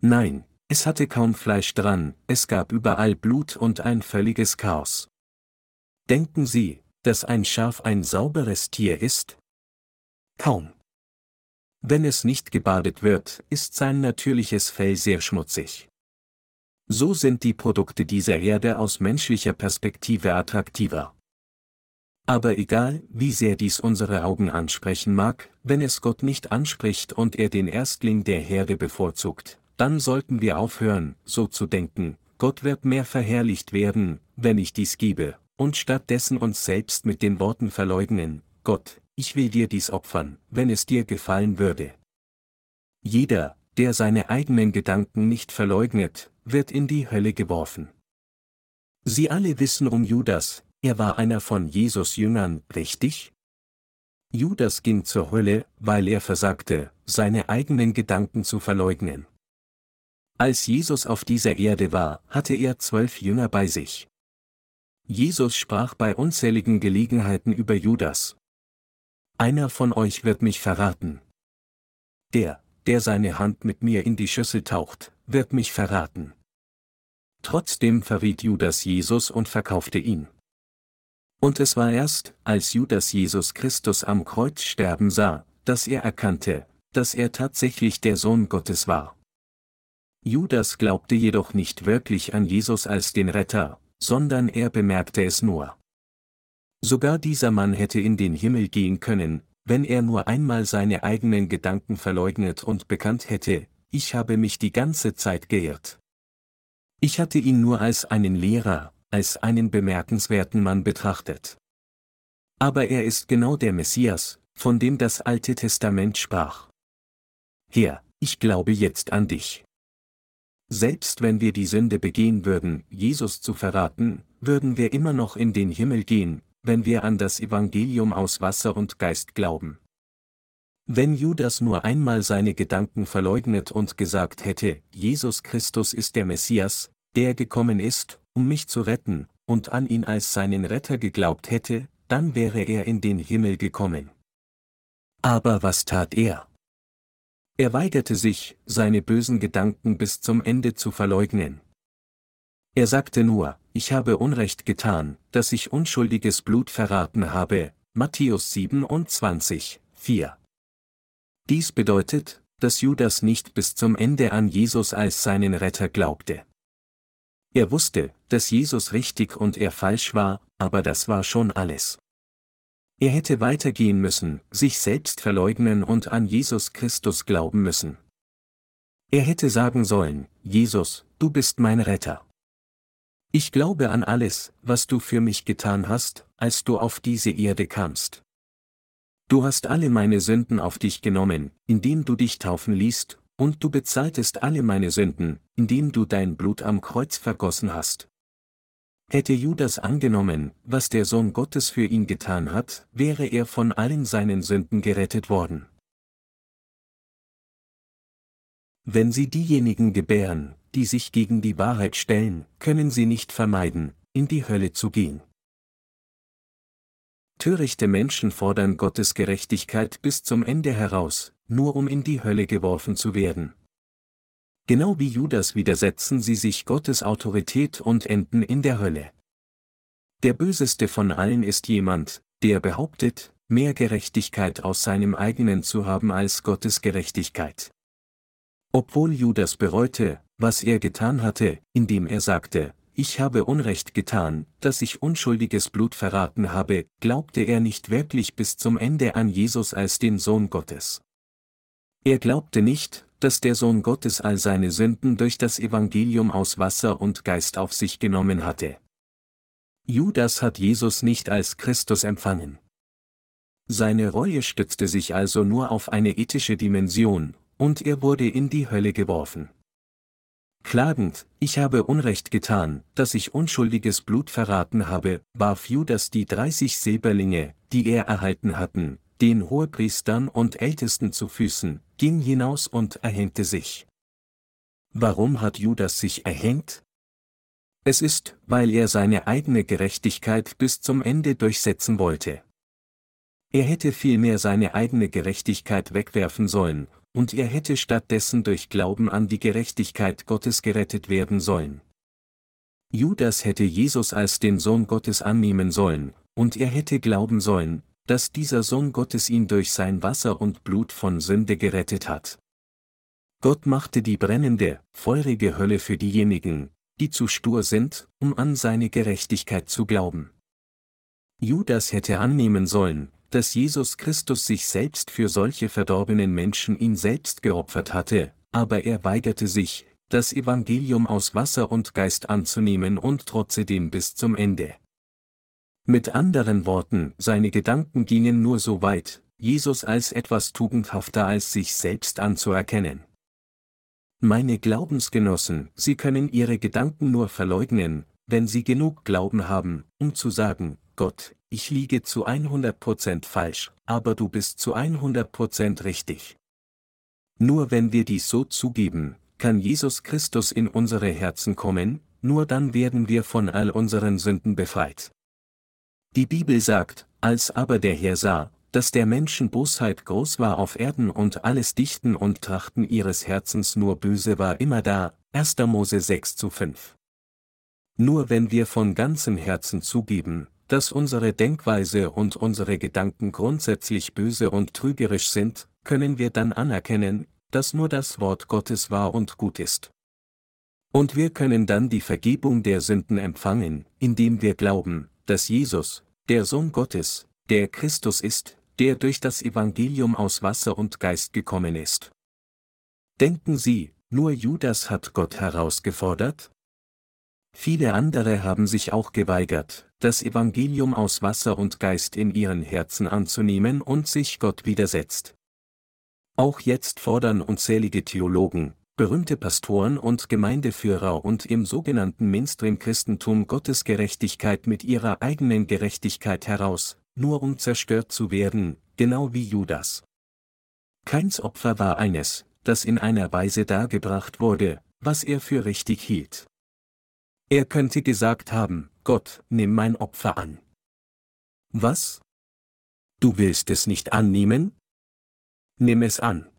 Nein, es hatte kaum Fleisch dran, es gab überall Blut und ein völliges Chaos. Denken Sie, dass ein Schaf ein sauberes Tier ist? Kaum. Wenn es nicht gebadet wird, ist sein natürliches Fell sehr schmutzig. So sind die Produkte dieser Erde aus menschlicher Perspektive attraktiver. Aber egal, wie sehr dies unsere Augen ansprechen mag, wenn es Gott nicht anspricht und er den Erstling der Herde bevorzugt, dann sollten wir aufhören, so zu denken, Gott wird mehr verherrlicht werden, wenn ich dies gebe, und stattdessen uns selbst mit den Worten verleugnen, Gott, ich will dir dies opfern, wenn es dir gefallen würde. Jeder, der seine eigenen Gedanken nicht verleugnet, wird in die Hölle geworfen. Sie alle wissen um Judas, er war einer von Jesus Jüngern, richtig? Judas ging zur Hölle, weil er versagte, seine eigenen Gedanken zu verleugnen. Als Jesus auf dieser Erde war, hatte er zwölf Jünger bei sich. Jesus sprach bei unzähligen Gelegenheiten über Judas. Einer von euch wird mich verraten. Der, der seine Hand mit mir in die Schüssel taucht, wird mich verraten. Trotzdem verriet Judas Jesus und verkaufte ihn. Und es war erst, als Judas Jesus Christus am Kreuz sterben sah, dass er erkannte, dass er tatsächlich der Sohn Gottes war. Judas glaubte jedoch nicht wirklich an Jesus als den Retter, sondern er bemerkte es nur. Sogar dieser Mann hätte in den Himmel gehen können, wenn er nur einmal seine eigenen Gedanken verleugnet und bekannt hätte, ich habe mich die ganze Zeit geirrt. Ich hatte ihn nur als einen Lehrer, als einen bemerkenswerten Mann betrachtet. Aber er ist genau der Messias, von dem das Alte Testament sprach. Herr, ich glaube jetzt an dich. Selbst wenn wir die Sünde begehen würden, Jesus zu verraten, würden wir immer noch in den Himmel gehen, wenn wir an das Evangelium aus Wasser und Geist glauben. Wenn Judas nur einmal seine Gedanken verleugnet und gesagt hätte, Jesus Christus ist der Messias, der gekommen ist, um mich zu retten, und an ihn als seinen Retter geglaubt hätte, dann wäre er in den Himmel gekommen. Aber was tat er? Er weigerte sich, seine bösen Gedanken bis zum Ende zu verleugnen. Er sagte nur, ich habe Unrecht getan, dass ich unschuldiges Blut verraten habe, Matthäus 27, 4. Dies bedeutet, dass Judas nicht bis zum Ende an Jesus als seinen Retter glaubte. Er wusste, dass Jesus richtig und er falsch war, aber das war schon alles. Er hätte weitergehen müssen, sich selbst verleugnen und an Jesus Christus glauben müssen. Er hätte sagen sollen, Jesus, du bist mein Retter. Ich glaube an alles, was du für mich getan hast, als du auf diese Erde kamst. Du hast alle meine Sünden auf dich genommen, indem du dich taufen ließt, und du bezahltest alle meine Sünden, indem du dein Blut am Kreuz vergossen hast. Hätte Judas angenommen, was der Sohn Gottes für ihn getan hat, wäre er von allen seinen Sünden gerettet worden. Wenn sie diejenigen gebären, die sich gegen die Wahrheit stellen, können sie nicht vermeiden, in die Hölle zu gehen. Törichte Menschen fordern Gottes Gerechtigkeit bis zum Ende heraus, nur um in die Hölle geworfen zu werden. Genau wie Judas widersetzen sie sich Gottes Autorität und enden in der Hölle. Der böseste von allen ist jemand, der behauptet, mehr Gerechtigkeit aus seinem eigenen zu haben als Gottes Gerechtigkeit. Obwohl Judas bereute, was er getan hatte, indem er sagte, ich habe Unrecht getan, dass ich unschuldiges Blut verraten habe, glaubte er nicht wirklich bis zum Ende an Jesus als den Sohn Gottes. Er glaubte nicht, dass der Sohn Gottes all seine Sünden durch das Evangelium aus Wasser und Geist auf sich genommen hatte. Judas hat Jesus nicht als Christus empfangen. Seine Reue stützte sich also nur auf eine ethische Dimension, und er wurde in die Hölle geworfen. Klagend, ich habe Unrecht getan, dass ich unschuldiges Blut verraten habe, warf Judas die 30 Silberlinge, die er erhalten hatten, den Hohepriestern und Ältesten zu Füßen, ging hinaus und erhängte sich. Warum hat Judas sich erhängt? Es ist, weil er seine eigene Gerechtigkeit bis zum Ende durchsetzen wollte. Er hätte vielmehr seine eigene Gerechtigkeit wegwerfen sollen, und er hätte stattdessen durch Glauben an die Gerechtigkeit Gottes gerettet werden sollen. Judas hätte Jesus als den Sohn Gottes annehmen sollen, und er hätte glauben sollen, dass dieser Sohn Gottes ihn durch sein Wasser und Blut von Sünde gerettet hat. Gott machte die brennende, feurige Hölle für diejenigen, die zu stur sind, um an seine Gerechtigkeit zu glauben. Judas hätte annehmen sollen, dass Jesus Christus sich selbst für solche verdorbenen Menschen ihn selbst geopfert hatte, aber er weigerte sich, das Evangelium aus Wasser und Geist anzunehmen und trotzdem bis zum Ende. Mit anderen Worten, seine Gedanken gingen nur so weit, Jesus als etwas tugendhafter als sich selbst anzuerkennen. Meine Glaubensgenossen, Sie können Ihre Gedanken nur verleugnen, wenn Sie genug Glauben haben, um zu sagen, Gott, ich liege zu 100% falsch, aber du bist zu 100% richtig. Nur wenn wir dies so zugeben, kann Jesus Christus in unsere Herzen kommen, nur dann werden wir von all unseren Sünden befreit. Die Bibel sagt, als aber der Herr sah, dass der Menschen Bosheit groß war auf Erden und alles Dichten und Trachten ihres Herzens nur böse war immer da, 1. Mose 6 zu 5. Nur wenn wir von ganzem Herzen zugeben, dass unsere Denkweise und unsere Gedanken grundsätzlich böse und trügerisch sind, können wir dann anerkennen, dass nur das Wort Gottes wahr und gut ist. Und wir können dann die Vergebung der Sünden empfangen, indem wir glauben, dass Jesus, der Sohn Gottes, der Christus ist, der durch das Evangelium aus Wasser und Geist gekommen ist. Denken Sie, nur Judas hat Gott herausgefordert? Viele andere haben sich auch geweigert, das Evangelium aus Wasser und Geist in ihren Herzen anzunehmen und sich Gott widersetzt. Auch jetzt fordern unzählige Theologen, berühmte Pastoren und Gemeindeführer und im sogenannten Mainstream-Christentum Gottes Gerechtigkeit mit ihrer eigenen Gerechtigkeit heraus, nur um zerstört zu werden, genau wie Judas. Keins Opfer war eines, das in einer Weise dargebracht wurde, was er für richtig hielt. Er könnte gesagt haben, Gott, nimm mein Opfer an. Was? Du willst es nicht annehmen? Nimm es an.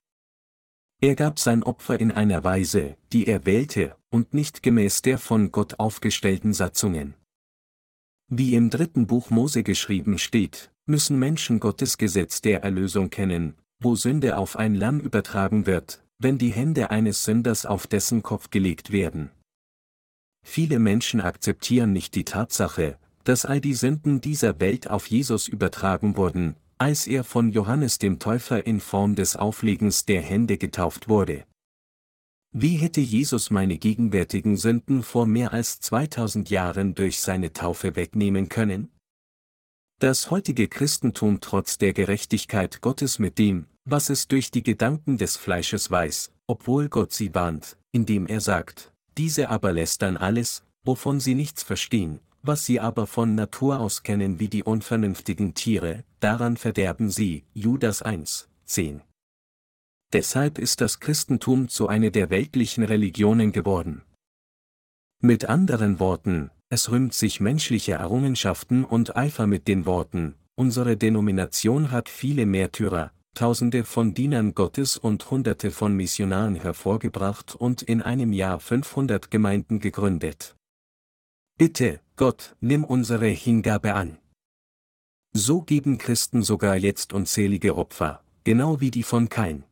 Er gab sein Opfer in einer Weise, die er wählte, und nicht gemäß der von Gott aufgestellten Satzungen. Wie im dritten Buch Mose geschrieben steht, müssen Menschen Gottes Gesetz der Erlösung kennen, wo Sünde auf ein Lamm übertragen wird, wenn die Hände eines Sünders auf dessen Kopf gelegt werden. Viele Menschen akzeptieren nicht die Tatsache, dass all die Sünden dieser Welt auf Jesus übertragen wurden, als er von Johannes dem Täufer in Form des Auflegens der Hände getauft wurde. Wie hätte Jesus meine gegenwärtigen Sünden vor mehr als 2000 Jahren durch seine Taufe wegnehmen können? Das heutige Christentum trotz der Gerechtigkeit Gottes mit dem, was es durch die Gedanken des Fleisches weiß, obwohl Gott sie warnt, indem er sagt, diese aber lästern alles, wovon sie nichts verstehen, was sie aber von Natur aus kennen wie die unvernünftigen Tiere, daran verderben sie, Judas 1, 10. Deshalb ist das Christentum zu einer der weltlichen Religionen geworden. Mit anderen Worten, es rühmt sich menschliche Errungenschaften und Eifer mit den Worten, unsere Denomination hat viele Märtyrer, Tausende von Dienern Gottes und Hunderte von Missionaren hervorgebracht und in einem Jahr 500 Gemeinden gegründet. Bitte, Gott, nimm unsere Hingabe an. So geben Christen sogar jetzt unzählige Opfer, genau wie die von Kain.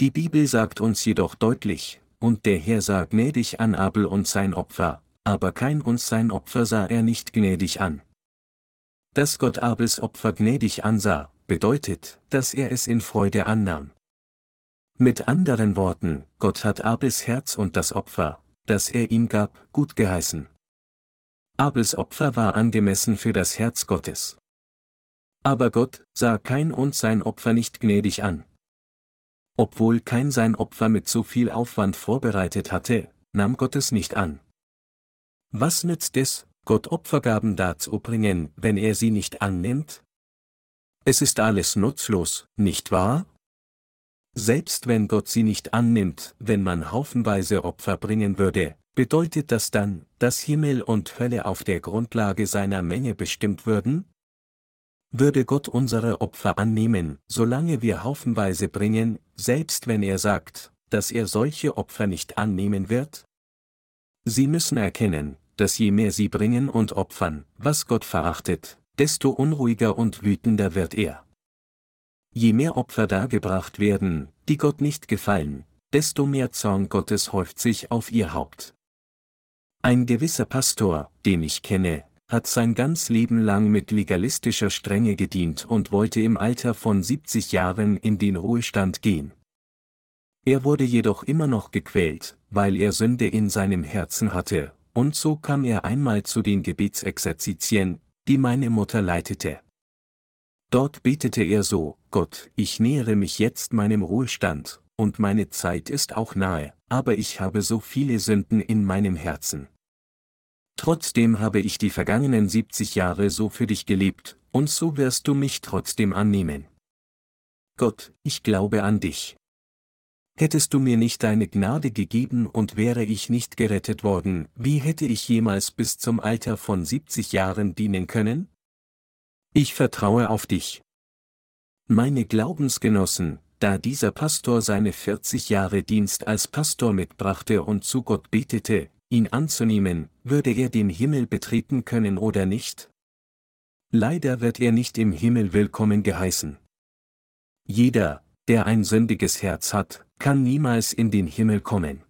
Die Bibel sagt uns jedoch deutlich, und der Herr sah gnädig an Abel und sein Opfer, aber Kain und sein Opfer sah er nicht gnädig an. Dass Gott Abels Opfer gnädig ansah, bedeutet, dass er es in Freude annahm. Mit anderen Worten, Gott hat Abels Herz und das Opfer, das er ihm gab, gut geheißen. Abels Opfer war angemessen für das Herz Gottes. Aber Gott sah kein und sein Opfer nicht gnädig an. Obwohl kein sein Opfer mit so viel Aufwand vorbereitet hatte, nahm Gott es nicht an. Was nützt es, Gott Opfergaben dazu bringen, wenn er sie nicht annimmt? Es ist alles nutzlos, nicht wahr? Selbst wenn Gott sie nicht annimmt, wenn man haufenweise Opfer bringen würde, bedeutet das dann, dass Himmel und Hölle auf der Grundlage seiner Menge bestimmt würden? Würde Gott unsere Opfer annehmen, solange wir haufenweise bringen, selbst wenn er sagt, dass er solche Opfer nicht annehmen wird? Sie müssen erkennen, dass je mehr sie bringen und opfern, was Gott verachtet, desto unruhiger und wütender wird er. Je mehr Opfer dargebracht werden, die Gott nicht gefallen, desto mehr Zorn Gottes häuft sich auf ihr Haupt. Ein gewisser Pastor, den ich kenne, hat sein ganz Leben lang mit legalistischer Strenge gedient und wollte im Alter von 70 Jahren in den Ruhestand gehen. Er wurde jedoch immer noch gequält, weil er Sünde in seinem Herzen hatte, und so kam er einmal zu den Gebetsexerzitien, die meine Mutter leitete. Dort betete er so, Gott, ich nähere mich jetzt meinem Ruhestand, und meine Zeit ist auch nahe, aber ich habe so viele Sünden in meinem Herzen. Trotzdem habe ich die vergangenen 70 Jahre so für dich gelebt, und so wirst du mich trotzdem annehmen. Gott, ich glaube an dich. Hättest du mir nicht deine Gnade gegeben und wäre ich nicht gerettet worden, wie hätte ich jemals bis zum Alter von 70 Jahren dienen können? Ich vertraue auf dich. Meine Glaubensgenossen, da dieser Pastor seine 40 Jahre Dienst als Pastor mitbrachte und zu Gott betete, ihn anzunehmen, würde er den Himmel betreten können oder nicht? Leider wird er nicht im Himmel willkommen geheißen. Jeder, der ein sündiges Herz hat, kann niemals in den Himmel kommen.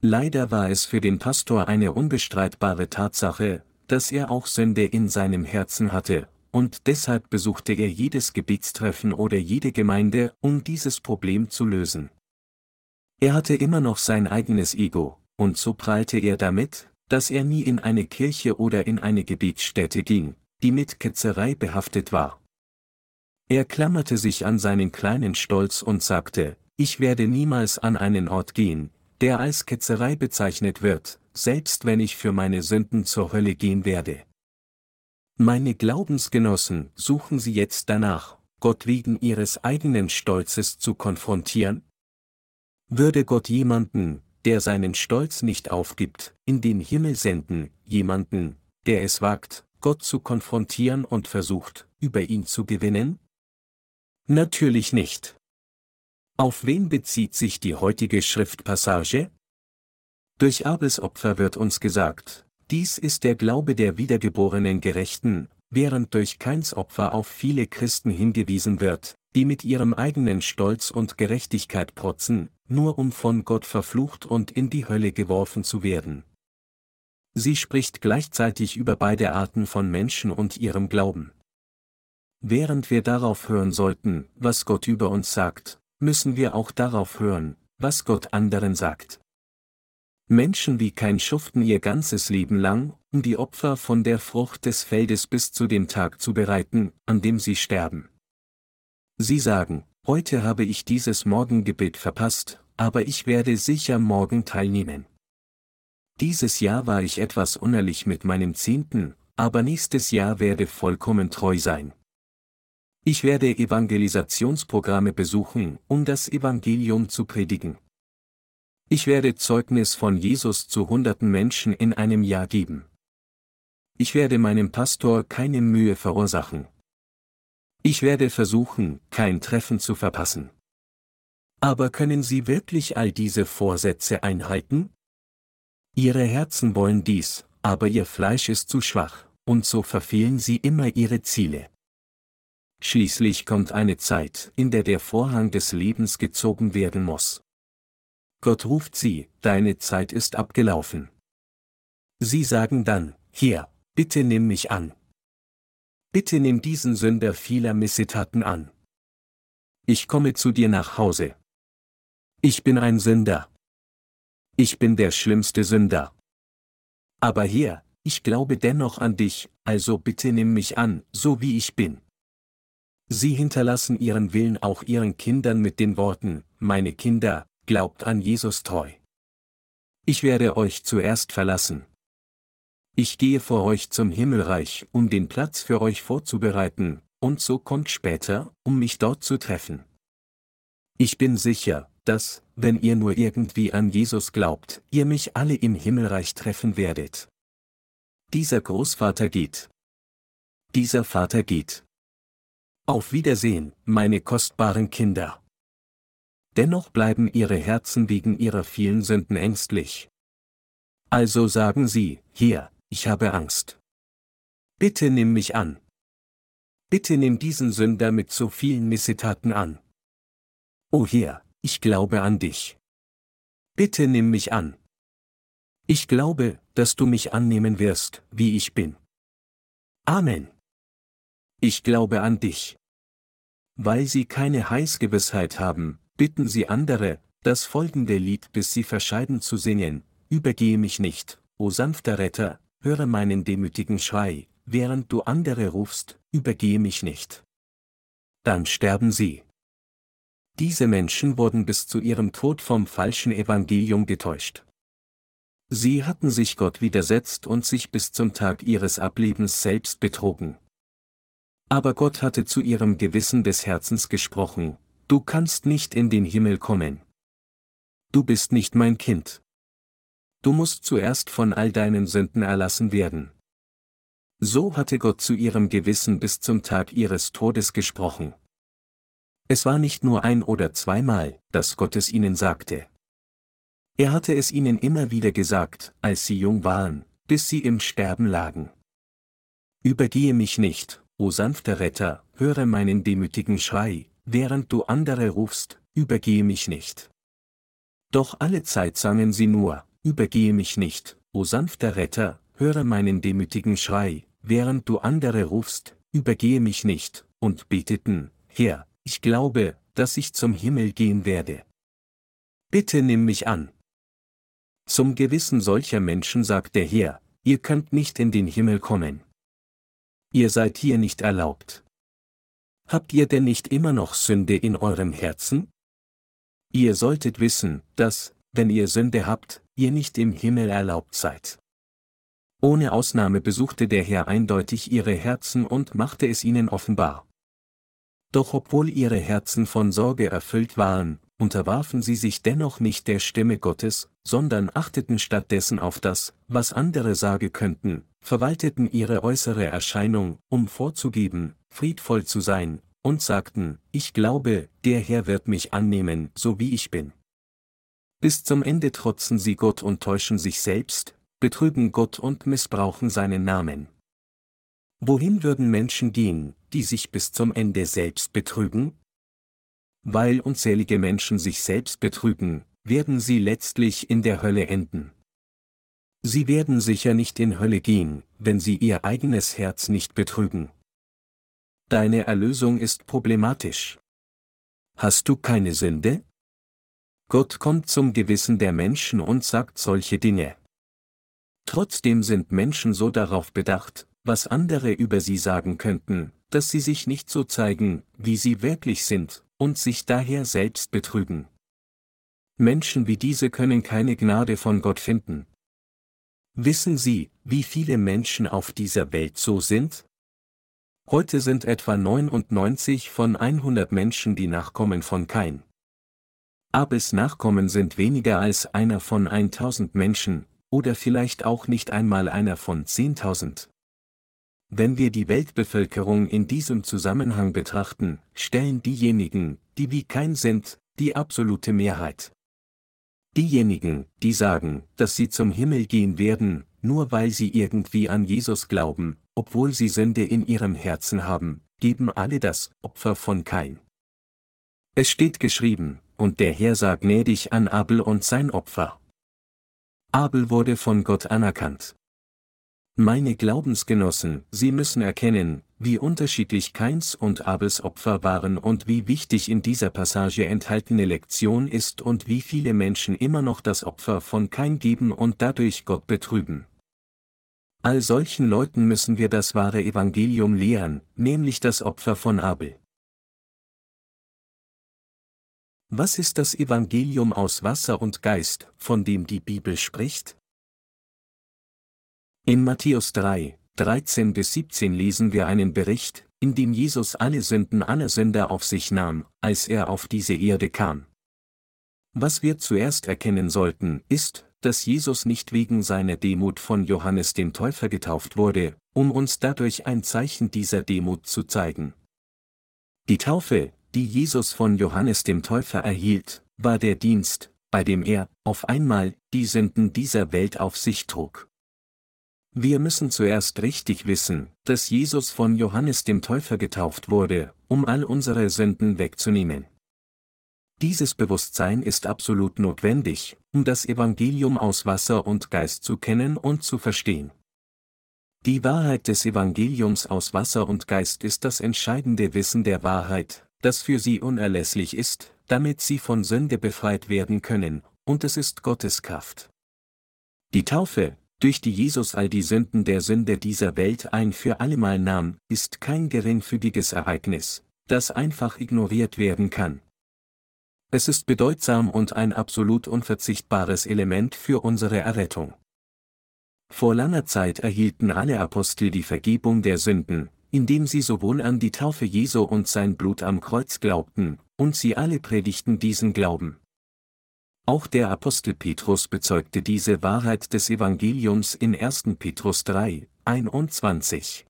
Leider war es für den Pastor eine unbestreitbare Tatsache, dass er auch Sünde in seinem Herzen hatte, und deshalb besuchte er jedes Gebetstreffen oder jede Gemeinde, um dieses Problem zu lösen. Er hatte immer noch sein eigenes Ego, und so prallte er damit, dass er nie in eine Kirche oder in eine Gebetsstätte ging, die mit Ketzerei behaftet war. Er klammerte sich an seinen kleinen Stolz und sagte, ich werde niemals an einen Ort gehen, der als Ketzerei bezeichnet wird, selbst wenn ich für meine Sünden zur Hölle gehen werde. Meine Glaubensgenossen, suchen Sie jetzt danach, Gott wegen Ihres eigenen Stolzes zu konfrontieren? Würde Gott jemanden, der seinen Stolz nicht aufgibt, in den Himmel senden, jemanden, der es wagt, Gott zu konfrontieren und versucht, über ihn zu gewinnen? Natürlich nicht. Auf wen bezieht sich die heutige Schriftpassage? Durch Abels Opfer wird uns gesagt, dies ist der Glaube der wiedergeborenen Gerechten, während durch Keins Opfer auf viele Christen hingewiesen wird, die mit ihrem eigenen Stolz und Gerechtigkeit protzen, nur um von Gott verflucht und in die Hölle geworfen zu werden. Sie spricht gleichzeitig über beide Arten von Menschen und ihrem Glauben. Während wir darauf hören sollten, was Gott über uns sagt, müssen wir auch darauf hören, was Gott anderen sagt. Menschen wie kein schuften ihr ganzes Leben lang, um die Opfer von der Frucht des Feldes bis zu dem Tag zu bereiten, an dem sie sterben. Sie sagen, heute habe ich dieses Morgengebet verpasst, aber ich werde sicher morgen teilnehmen. Dieses Jahr war ich etwas unehrlich mit meinem Zehnten, aber nächstes Jahr werde vollkommen treu sein. Ich werde Evangelisationsprogramme besuchen, um das Evangelium zu predigen. Ich werde Zeugnis von Jesus zu hunderten Menschen in einem Jahr geben. Ich werde meinem Pastor keine Mühe verursachen. Ich werde versuchen, kein Treffen zu verpassen. Aber können Sie wirklich all diese Vorsätze einhalten? Ihre Herzen wollen dies, aber Ihr Fleisch ist zu schwach, und so verfehlen Sie immer Ihre Ziele. Schließlich kommt eine Zeit, in der der Vorhang des Lebens gezogen werden muss. Gott ruft sie, deine Zeit ist abgelaufen. Sie sagen dann, hier, bitte nimm mich an. Bitte nimm diesen Sünder vieler Missetaten an. Ich komme zu dir nach Hause. Ich bin ein Sünder. Ich bin der schlimmste Sünder. Aber hier, ich glaube dennoch an dich, also bitte nimm mich an, so wie ich bin. Sie hinterlassen ihren Willen auch ihren Kindern mit den Worten, meine Kinder, glaubt an Jesus treu. Ich werde euch zuerst verlassen. Ich gehe vor euch zum Himmelreich, um den Platz für euch vorzubereiten, und so kommt später, um mich dort zu treffen. Ich bin sicher, dass, wenn ihr nur irgendwie an Jesus glaubt, ihr mich alle im Himmelreich treffen werdet. Dieser Großvater geht. Dieser Vater geht. Auf Wiedersehen, meine kostbaren Kinder. Dennoch bleiben ihre Herzen wegen ihrer vielen Sünden ängstlich. Also sagen sie, hier, ich habe Angst. Bitte nimm mich an. Bitte nimm diesen Sünder mit so vielen Missetaten an. O Herr, ich glaube an dich. Bitte nimm mich an. Ich glaube, dass du mich annehmen wirst, wie ich bin. Amen. Ich glaube an dich. Weil sie keine Heißgewissheit haben, bitten sie andere, das folgende Lied bis sie verscheiden zu singen, übergehe mich nicht, o sanfter Retter, höre meinen demütigen Schrei, während du andere rufst, übergehe mich nicht. Dann sterben sie. Diese Menschen wurden bis zu ihrem Tod vom falschen Evangelium getäuscht. Sie hatten sich Gott widersetzt und sich bis zum Tag ihres Ablebens selbst betrogen. Aber Gott hatte zu ihrem Gewissen des Herzens gesprochen, Du kannst nicht in den Himmel kommen. Du bist nicht mein Kind. Du musst zuerst von all deinen Sünden erlassen werden. So hatte Gott zu ihrem Gewissen bis zum Tag ihres Todes gesprochen. Es war nicht nur ein oder zweimal, dass Gott es ihnen sagte. Er hatte es ihnen immer wieder gesagt, als sie jung waren, bis sie im Sterben lagen. Übergehe mich nicht, o sanfter Retter, höre meinen demütigen Schrei, während du andere rufst, übergehe mich nicht. Doch alle Zeit sangen sie nur, übergehe mich nicht, o sanfter Retter, höre meinen demütigen Schrei, während du andere rufst, übergehe mich nicht, und beteten, Herr, ich glaube, dass ich zum Himmel gehen werde. Bitte nimm mich an. Zum Gewissen solcher Menschen sagt der Herr, ihr könnt nicht in den Himmel kommen. Ihr seid hier nicht erlaubt. Habt ihr denn nicht immer noch Sünde in eurem Herzen? Ihr solltet wissen, dass, wenn ihr Sünde habt, ihr nicht im Himmel erlaubt seid. Ohne Ausnahme besuchte der Herr eindeutig ihre Herzen und machte es ihnen offenbar. Doch obwohl ihre Herzen von Sorge erfüllt waren, unterwarfen sie sich dennoch nicht der Stimme Gottes, sondern achteten stattdessen auf das, was andere sagen könnten, verwalteten ihre äußere Erscheinung, um vorzugeben, friedvoll zu sein, und sagten, ich glaube, der Herr wird mich annehmen, so wie ich bin. Bis zum Ende trotzen sie Gott und täuschen sich selbst, betrügen Gott und missbrauchen seinen Namen. Wohin würden Menschen gehen, die sich bis zum Ende selbst betrügen? Weil unzählige Menschen sich selbst betrügen, werden sie letztlich in der Hölle enden. Sie werden sicher nicht in Hölle gehen, wenn sie ihr eigenes Herz nicht betrügen. Deine Erlösung ist problematisch. Hast du keine Sünde? Gott kommt zum Gewissen der Menschen und sagt solche Dinge. Trotzdem sind Menschen so darauf bedacht, was andere über sie sagen könnten, dass sie sich nicht so zeigen, wie sie wirklich sind, und sich daher selbst betrügen. Menschen wie diese können keine Gnade von Gott finden. Wissen Sie, wie viele Menschen auf dieser Welt so sind? Heute sind etwa 99 von 100 Menschen die Nachkommen von Kain. Abels Nachkommen sind weniger als einer von 1000 Menschen, oder vielleicht auch nicht einmal einer von 10.000. Wenn wir die Weltbevölkerung in diesem Zusammenhang betrachten, stellen diejenigen, die wie Kain sind, die absolute Mehrheit. Diejenigen, die sagen, dass sie zum Himmel gehen werden, nur weil sie irgendwie an Jesus glauben, obwohl sie Sünde in ihrem Herzen haben, geben alle das Opfer von Kain. Es steht geschrieben, und der Herr sah gnädig an Abel und sein Opfer. Abel wurde von Gott anerkannt. Meine Glaubensgenossen, Sie müssen erkennen, wie unterschiedlich Keins und Abels Opfer waren und wie wichtig in dieser Passage enthaltene Lektion ist und wie viele Menschen immer noch das Opfer von Kain geben und dadurch Gott betrüben. All solchen Leuten müssen wir das wahre Evangelium lehren, nämlich das Opfer von Abel. Was ist das Evangelium aus Wasser und Geist, von dem die Bibel spricht? In Matthäus 3, 13 bis 17 lesen wir einen Bericht, in dem Jesus alle Sünden aller Sünder auf sich nahm, als er auf diese Erde kam. Was wir zuerst erkennen sollten, ist, dass Jesus nicht wegen seiner Demut von Johannes dem Täufer getauft wurde, um uns dadurch ein Zeichen dieser Demut zu zeigen. Die Taufe, die Jesus von Johannes dem Täufer erhielt, war der Dienst, bei dem er, auf einmal, die Sünden dieser Welt auf sich trug. Wir müssen zuerst richtig wissen, dass Jesus von Johannes dem Täufer getauft wurde, um all unsere Sünden wegzunehmen. Dieses Bewusstsein ist absolut notwendig, um das Evangelium aus Wasser und Geist zu kennen und zu verstehen. Die Wahrheit des Evangeliums aus Wasser und Geist ist das entscheidende Wissen der Wahrheit, das für sie unerlässlich ist, damit sie von Sünde befreit werden können, und es ist Gottes Kraft. Die Taufe, durch die Jesus all die Sünden der Sünde dieser Welt ein für allemal nahm, ist kein geringfügiges Ereignis, das einfach ignoriert werden kann. Es ist bedeutsam und ein absolut unverzichtbares Element für unsere Errettung. Vor langer Zeit erhielten alle Apostel die Vergebung der Sünden, indem sie sowohl an die Taufe Jesu und sein Blut am Kreuz glaubten, und sie alle predigten diesen Glauben. Auch der Apostel Petrus bezeugte diese Wahrheit des Evangeliums in 1. Petrus 3, 21.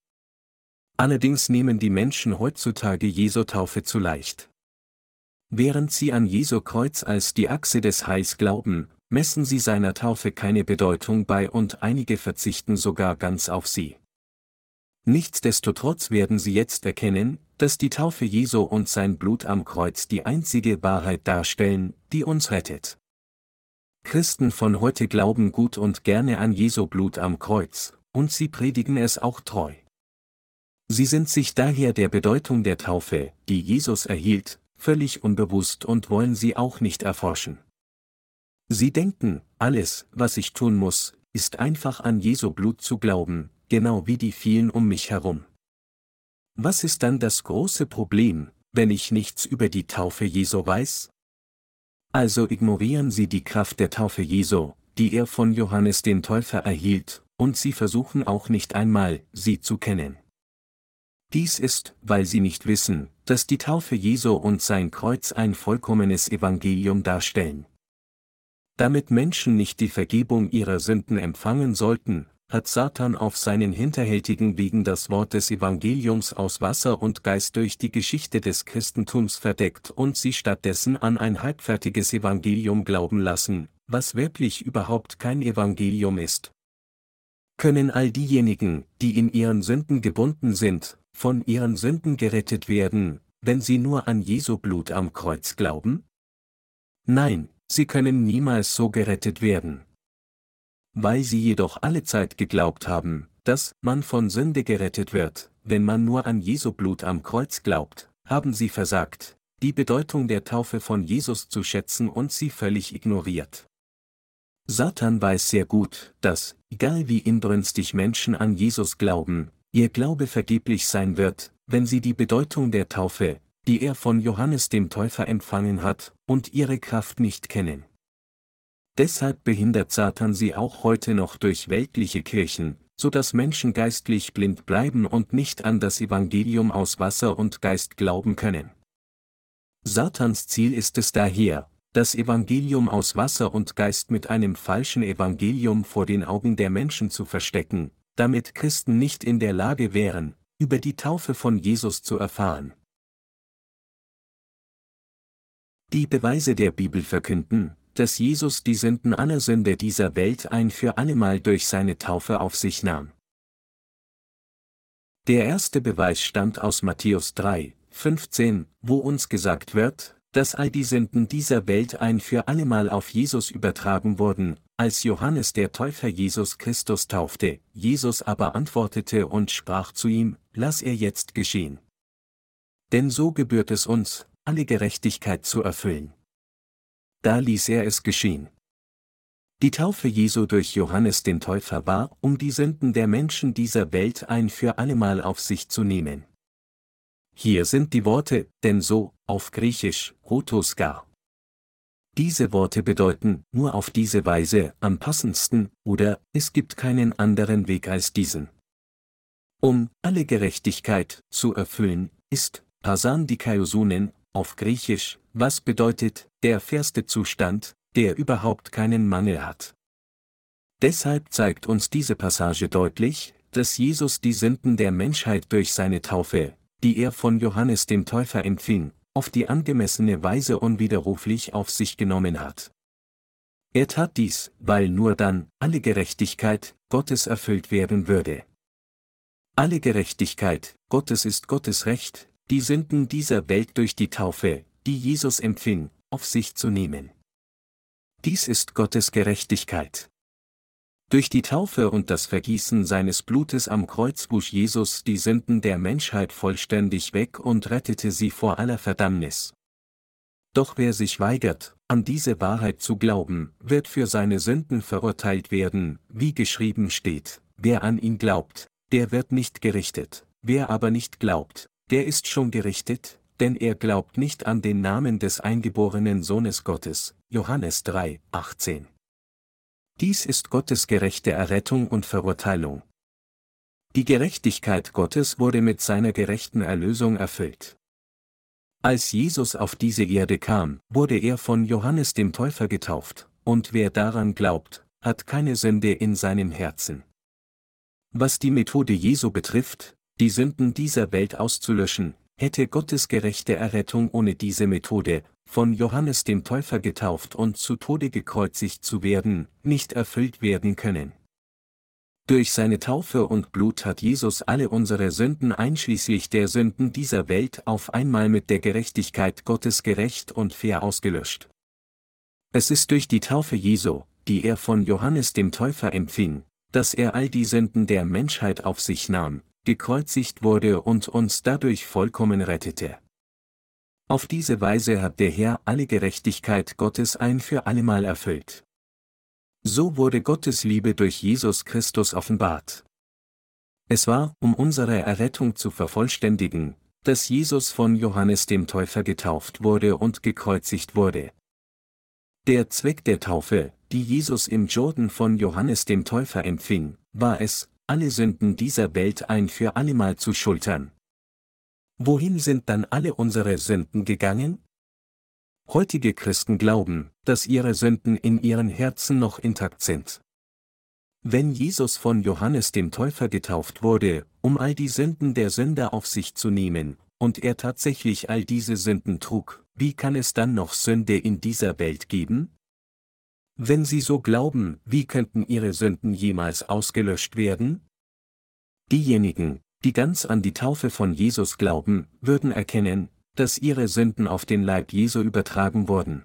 Allerdings nehmen die Menschen heutzutage Jesu Taufe zu leicht. Während sie an Jesu Kreuz als die Achse des Heils glauben, messen sie seiner Taufe keine Bedeutung bei und einige verzichten sogar ganz auf sie. Nichtsdestotrotz werden sie jetzt erkennen, dass die Taufe Jesu und sein Blut am Kreuz die einzige Wahrheit darstellen, die uns rettet. Christen von heute glauben gut und gerne an Jesu Blut am Kreuz, und sie predigen es auch treu. Sie sind sich daher der Bedeutung der Taufe, die Jesus erhielt, völlig unbewusst und wollen sie auch nicht erforschen. Sie denken, alles, was ich tun muss, ist einfach an Jesu Blut zu glauben, genau wie die vielen um mich herum. was ist dann das große Problem, wenn ich nichts über die Taufe Jesu weiß? Also ignorieren Sie die Kraft der Taufe Jesu, die er von Johannes den Täufer erhielt, und Sie versuchen auch nicht einmal, sie zu kennen. Dies ist, weil Sie nicht wissen, dass die Taufe Jesu und sein Kreuz ein vollkommenes Evangelium darstellen. Damit Menschen nicht die Vergebung ihrer Sünden empfangen sollten, hat Satan auf seinen hinterhältigen Wegen das Wort des Evangeliums aus Wasser und Geist durch die Geschichte des Christentums verdeckt und sie stattdessen an ein halbfertiges Evangelium glauben lassen, was wirklich überhaupt kein Evangelium ist. Können all diejenigen, die in ihren Sünden gebunden sind, von ihren Sünden gerettet werden, wenn sie nur an Jesu Blut am Kreuz glauben? Nein, sie können niemals so gerettet werden. Weil sie jedoch alle Zeit geglaubt haben, dass man von Sünde gerettet wird, wenn man nur an Jesu Blut am Kreuz glaubt, haben sie versagt, die Bedeutung der Taufe von Jesus zu schätzen und sie völlig ignoriert. Satan weiß sehr gut, dass, egal wie inbrünstig Menschen an Jesus glauben, ihr Glaube vergeblich sein wird, wenn sie die Bedeutung der Taufe, die er von Johannes dem Täufer empfangen hat, und ihre Kraft nicht kennen. Deshalb behindert Satan sie auch heute noch durch weltliche Kirchen, so dass Menschen geistlich blind bleiben und nicht an das Evangelium aus Wasser und Geist glauben können. Satans Ziel ist es daher, das Evangelium aus Wasser und Geist mit einem falschen Evangelium vor den Augen der Menschen zu verstecken, damit Christen nicht in der Lage wären, über die Taufe von Jesus zu erfahren. Die Beweise der Bibel verkünden, dass Jesus die Sünden aller Sünde dieser Welt ein für allemal durch seine Taufe auf sich nahm. Der erste Beweis stammt aus Matthäus 3, 15, wo uns gesagt wird, dass all die Sünden dieser Welt ein für allemal auf Jesus übertragen wurden, als Johannes der Täufer Jesus Christus taufte, Jesus aber antwortete und sprach zu ihm, Lass er jetzt geschehen. Denn so gebührt es uns, alle Gerechtigkeit zu erfüllen da ließ er es geschehen. Die Taufe Jesu durch Johannes den Täufer war, um die Sünden der Menschen dieser Welt ein für allemal auf sich zu nehmen. Hier sind die Worte, denn so, auf Griechisch, Rotoskar. Diese Worte bedeuten, nur auf diese Weise, am passendsten, oder, es gibt keinen anderen Weg als diesen. Um alle Gerechtigkeit zu erfüllen, ist Pasan Dikaiosunen, auf Griechisch, was bedeutet, der fairste Zustand, der überhaupt keinen Mangel hat. Deshalb zeigt uns diese Passage deutlich, dass Jesus die Sünden der Menschheit durch seine Taufe, die er von Johannes dem Täufer empfing, auf die angemessene Weise unwiderruflich auf sich genommen hat. Er tat dies, weil nur dann alle Gerechtigkeit Gottes erfüllt werden würde. Alle Gerechtigkeit Gottes ist Gottes Recht, die Sünden dieser Welt durch die Taufe, die Jesus empfing, auf sich zu nehmen. Dies ist Gottes Gerechtigkeit. Durch die Taufe und das Vergießen seines Blutes am Kreuz wusch Jesus die Sünden der Menschheit vollständig weg und rettete sie vor aller Verdammnis. Doch wer sich weigert, an diese Wahrheit zu glauben, wird für seine Sünden verurteilt werden, wie geschrieben steht, wer an ihn glaubt, der wird nicht gerichtet, wer aber nicht glaubt, der ist schon gerichtet, denn er glaubt nicht an den Namen des eingeborenen Sohnes Gottes. Johannes 3, 18. Dies ist Gottes gerechte Errettung und Verurteilung. Die Gerechtigkeit Gottes wurde mit seiner gerechten Erlösung erfüllt. Als Jesus auf diese Erde kam, wurde er von Johannes dem Täufer getauft, und wer daran glaubt, hat keine Sünde in seinem Herzen. Was die Methode Jesu betrifft, die Sünden dieser Welt auszulöschen, hätte Gottes gerechte Errettung ohne diese Methode, von Johannes dem Täufer getauft und zu Tode gekreuzigt zu werden, nicht erfüllt werden können. Durch seine Taufe und Blut hat Jesus alle unsere Sünden einschließlich der Sünden dieser Welt auf einmal mit der Gerechtigkeit Gottes gerecht und fair ausgelöscht. Es ist durch die Taufe Jesu, die er von Johannes dem Täufer empfing, dass er all die Sünden der Menschheit auf sich nahm, gekreuzigt wurde und uns dadurch vollkommen rettete. Auf diese Weise hat der Herr alle Gerechtigkeit Gottes ein für allemal erfüllt. So wurde Gottes Liebe durch Jesus Christus offenbart. Es war, um unsere Errettung zu vervollständigen, dass Jesus von Johannes dem Täufer getauft wurde und gekreuzigt wurde. Der Zweck der Taufe, die Jesus im Jordan von Johannes dem Täufer empfing, war es, alle Sünden dieser Welt ein für allemal zu schultern. Wohin sind dann alle unsere Sünden gegangen? Heutige Christen glauben, dass ihre Sünden in ihren Herzen noch intakt sind. Wenn Jesus von Johannes dem Täufer getauft wurde, um all die Sünden der Sünder auf sich zu nehmen, und er tatsächlich all diese Sünden trug, wie kann es dann noch Sünde in dieser Welt geben? Wenn Sie so glauben, wie könnten Ihre Sünden jemals ausgelöscht werden? Diejenigen, die ganz an die Taufe von Jesus glauben, würden erkennen, dass ihre Sünden auf den Leib Jesu übertragen wurden.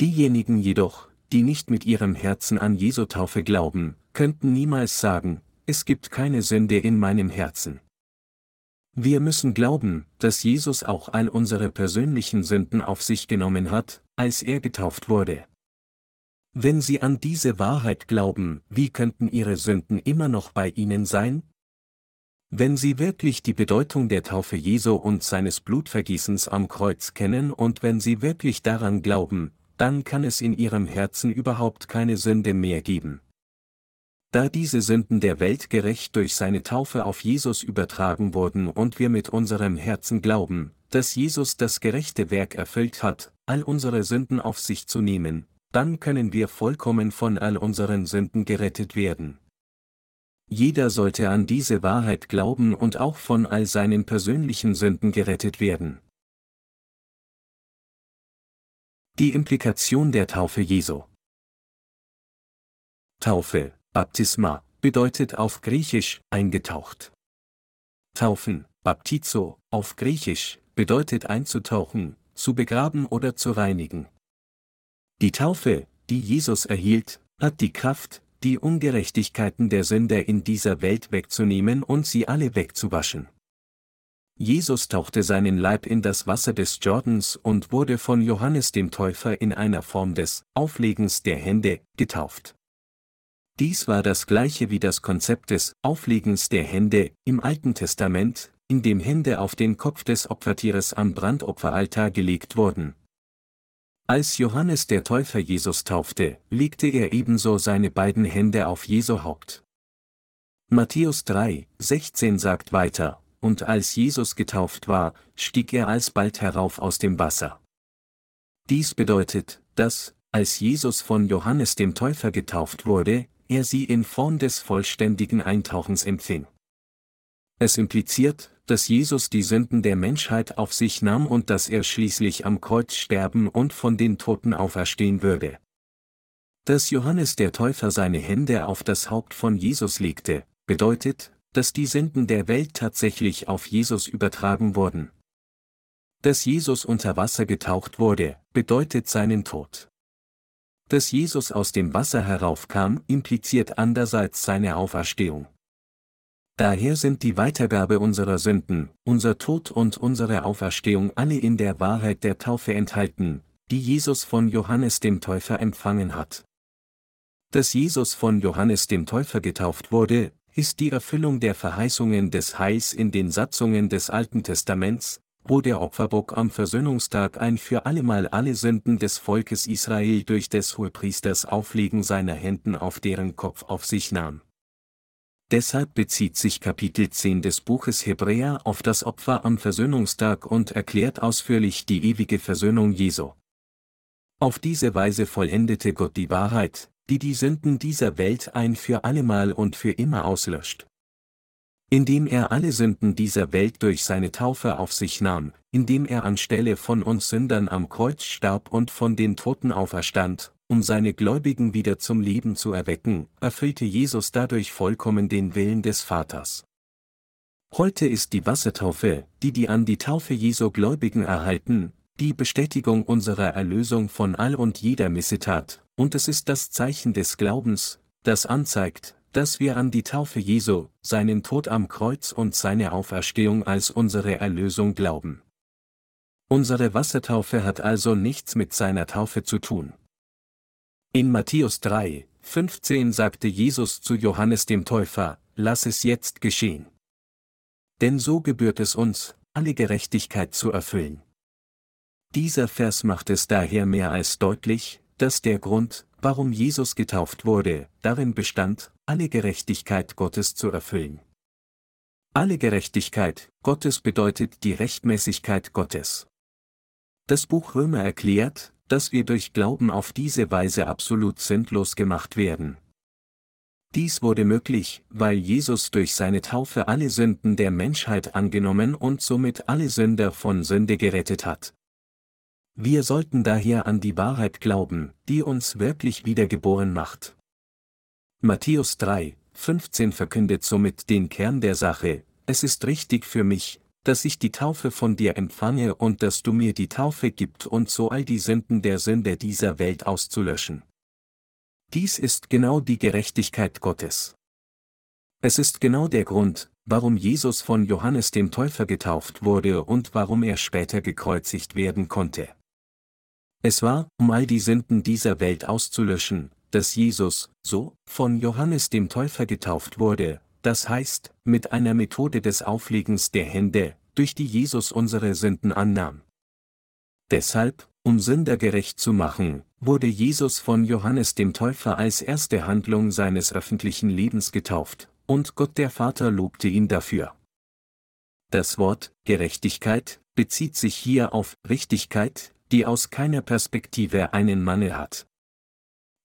Diejenigen jedoch, die nicht mit ihrem Herzen an Jesu Taufe glauben, könnten niemals sagen, es gibt keine Sünde in meinem Herzen. Wir müssen glauben, dass Jesus auch all unsere persönlichen Sünden auf sich genommen hat, als er getauft wurde. Wenn Sie an diese Wahrheit glauben, wie könnten Ihre Sünden immer noch bei Ihnen sein? Wenn Sie wirklich die Bedeutung der Taufe Jesu und seines Blutvergießens am Kreuz kennen und wenn Sie wirklich daran glauben, dann kann es in Ihrem Herzen überhaupt keine Sünde mehr geben. Da diese Sünden der Welt gerecht durch seine Taufe auf Jesus übertragen wurden und wir mit unserem Herzen glauben, dass Jesus das gerechte Werk erfüllt hat, all unsere Sünden auf sich zu nehmen, dann können wir vollkommen von all unseren Sünden gerettet werden. Jeder sollte an diese Wahrheit glauben und auch von all seinen persönlichen Sünden gerettet werden. Die Implikation der Taufe Jesu Taufe, Baptisma, bedeutet auf Griechisch eingetaucht. Taufen, Baptizo, auf Griechisch, bedeutet einzutauchen, zu begraben oder zu reinigen. Die Taufe, die Jesus erhielt, hat die Kraft, die Ungerechtigkeiten der Sünder in dieser Welt wegzunehmen und sie alle wegzuwaschen. Jesus tauchte seinen Leib in das Wasser des Jordans und wurde von Johannes dem Täufer in einer Form des Auflegens der Hände getauft. Dies war das gleiche wie das Konzept des Auflegens der Hände im Alten Testament, in dem Hände auf den Kopf des Opfertieres am Brandopferaltar gelegt wurden, als Johannes der Täufer Jesus taufte, legte er ebenso seine beiden Hände auf Jesu Haupt. Matthäus 3, 16 sagt weiter, und als Jesus getauft war, stieg er alsbald herauf aus dem Wasser. Dies bedeutet, dass, als Jesus von Johannes dem Täufer getauft wurde, er sie in Form des vollständigen Eintauchens empfing. Es impliziert, dass Jesus die Sünden der Menschheit auf sich nahm und dass er schließlich am Kreuz sterben und von den Toten auferstehen würde. Dass Johannes der Täufer seine Hände auf das Haupt von Jesus legte, bedeutet, dass die Sünden der Welt tatsächlich auf Jesus übertragen wurden. Dass Jesus unter Wasser getaucht wurde, bedeutet seinen Tod. Dass Jesus aus dem Wasser heraufkam, impliziert andererseits seine Auferstehung. Daher sind die Weitergabe unserer Sünden, unser Tod und unsere Auferstehung alle in der Wahrheit der Taufe enthalten, die Jesus von Johannes dem Täufer empfangen hat. Dass Jesus von Johannes dem Täufer getauft wurde, ist die Erfüllung der Verheißungen des Heils in den Satzungen des Alten Testaments, wo der Opferbock am Versöhnungstag ein für allemal alle Sünden des Volkes Israel durch des Hohepriesters Auflegen seiner Händen auf deren Kopf auf sich nahm. Deshalb bezieht sich Kapitel 10 des Buches Hebräer auf das Opfer am Versöhnungstag und erklärt ausführlich die ewige Versöhnung Jesu. Auf diese Weise vollendete Gott die Wahrheit, die die Sünden dieser Welt ein für allemal und für immer auslöscht. Indem er alle Sünden dieser Welt durch seine Taufe auf sich nahm, indem er anstelle von uns Sündern am Kreuz starb und von den Toten auferstand, um seine Gläubigen wieder zum Leben zu erwecken, erfüllte Jesus dadurch vollkommen den Willen des Vaters. Heute ist die Wassertaufe, die die an die Taufe Jesu Gläubigen erhalten, die Bestätigung unserer Erlösung von all und jeder Missetat, und es ist das Zeichen des Glaubens, das anzeigt, dass wir an die Taufe Jesu, seinen Tod am Kreuz und seine Auferstehung als unsere Erlösung glauben. Unsere Wassertaufe hat also nichts mit seiner Taufe zu tun. In Matthäus 3, 15 sagte Jesus zu Johannes dem Täufer, lass es jetzt geschehen. Denn so gebührt es uns, alle Gerechtigkeit zu erfüllen. Dieser Vers macht es daher mehr als deutlich, dass der Grund, warum Jesus getauft wurde, darin bestand, alle Gerechtigkeit Gottes zu erfüllen. Alle Gerechtigkeit Gottes bedeutet die Rechtmäßigkeit Gottes. Das Buch Römer erklärt, dass wir durch Glauben auf diese Weise absolut sinnlos gemacht werden. Dies wurde möglich, weil Jesus durch seine Taufe alle Sünden der Menschheit angenommen und somit alle Sünder von Sünde gerettet hat. Wir sollten daher an die Wahrheit glauben, die uns wirklich wiedergeboren macht. Matthäus 3, 15 verkündet somit den Kern der Sache, es ist richtig für mich, dass ich die Taufe von dir empfange und dass du mir die Taufe gibt und so all die Sünden der Sünde dieser Welt auszulöschen. Dies ist genau die Gerechtigkeit Gottes. Es ist genau der Grund, warum Jesus von Johannes dem Täufer getauft wurde und warum er später gekreuzigt werden konnte. Es war, um all die Sünden dieser Welt auszulöschen, dass Jesus, so, von Johannes dem Täufer getauft wurde, das heißt, mit einer Methode des Auflegens der Hände, durch die Jesus unsere Sünden annahm. Deshalb, um Sünder gerecht zu machen, wurde Jesus von Johannes dem Täufer als erste Handlung seines öffentlichen Lebens getauft, und Gott der Vater lobte ihn dafür. Das Wort Gerechtigkeit bezieht sich hier auf Richtigkeit, die aus keiner Perspektive einen Mangel hat.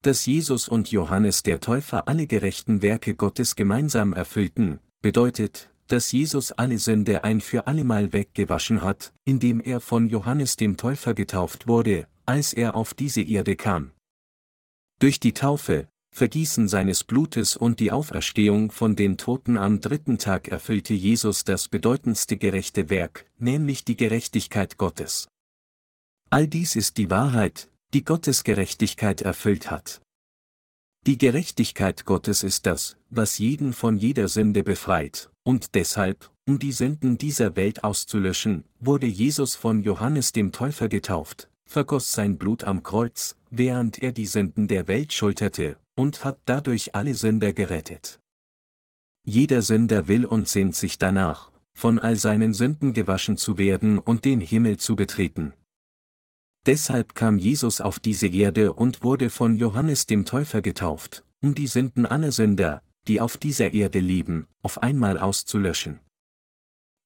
Dass Jesus und Johannes der Täufer alle gerechten Werke Gottes gemeinsam erfüllten, bedeutet, dass Jesus alle Sünde ein für allemal weggewaschen hat, indem er von Johannes dem Täufer getauft wurde, als er auf diese Erde kam. Durch die Taufe, Vergießen seines Blutes und die Auferstehung von den Toten am dritten Tag erfüllte Jesus das bedeutendste gerechte Werk, nämlich die Gerechtigkeit Gottes. All dies ist die Wahrheit, die Gottes Gerechtigkeit erfüllt hat. Die Gerechtigkeit Gottes ist das, was jeden von jeder Sünde befreit, und deshalb, um die Sünden dieser Welt auszulöschen, wurde Jesus von Johannes dem Täufer getauft, vergoss sein Blut am Kreuz, während er die Sünden der Welt schulterte, und hat dadurch alle Sünder gerettet. Jeder Sünder will und sehnt sich danach, von all seinen Sünden gewaschen zu werden und den Himmel zu betreten. Deshalb kam Jesus auf diese Erde und wurde von Johannes dem Täufer getauft, um die Sünden aller Sünder, die auf dieser Erde leben, auf einmal auszulöschen.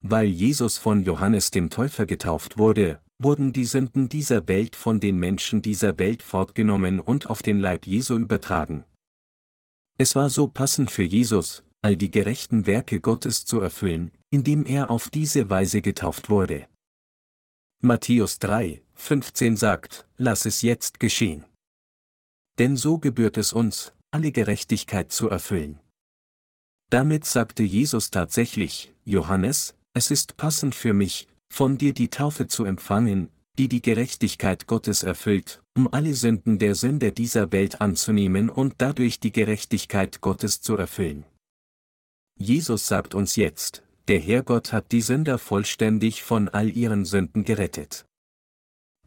Weil Jesus von Johannes dem Täufer getauft wurde, wurden die Sünden dieser Welt von den Menschen dieser Welt fortgenommen und auf den Leib Jesu übertragen. Es war so passend für Jesus, all die gerechten Werke Gottes zu erfüllen, indem er auf diese Weise getauft wurde. Matthäus 3, 15 sagt, lass es jetzt geschehen. Denn so gebührt es uns, alle Gerechtigkeit zu erfüllen. Damit sagte Jesus tatsächlich, Johannes, es ist passend für mich, von dir die Taufe zu empfangen, die die Gerechtigkeit Gottes erfüllt, um alle Sünden der Sünde dieser Welt anzunehmen und dadurch die Gerechtigkeit Gottes zu erfüllen. Jesus sagt uns jetzt, der Herrgott hat die Sünder vollständig von all ihren Sünden gerettet.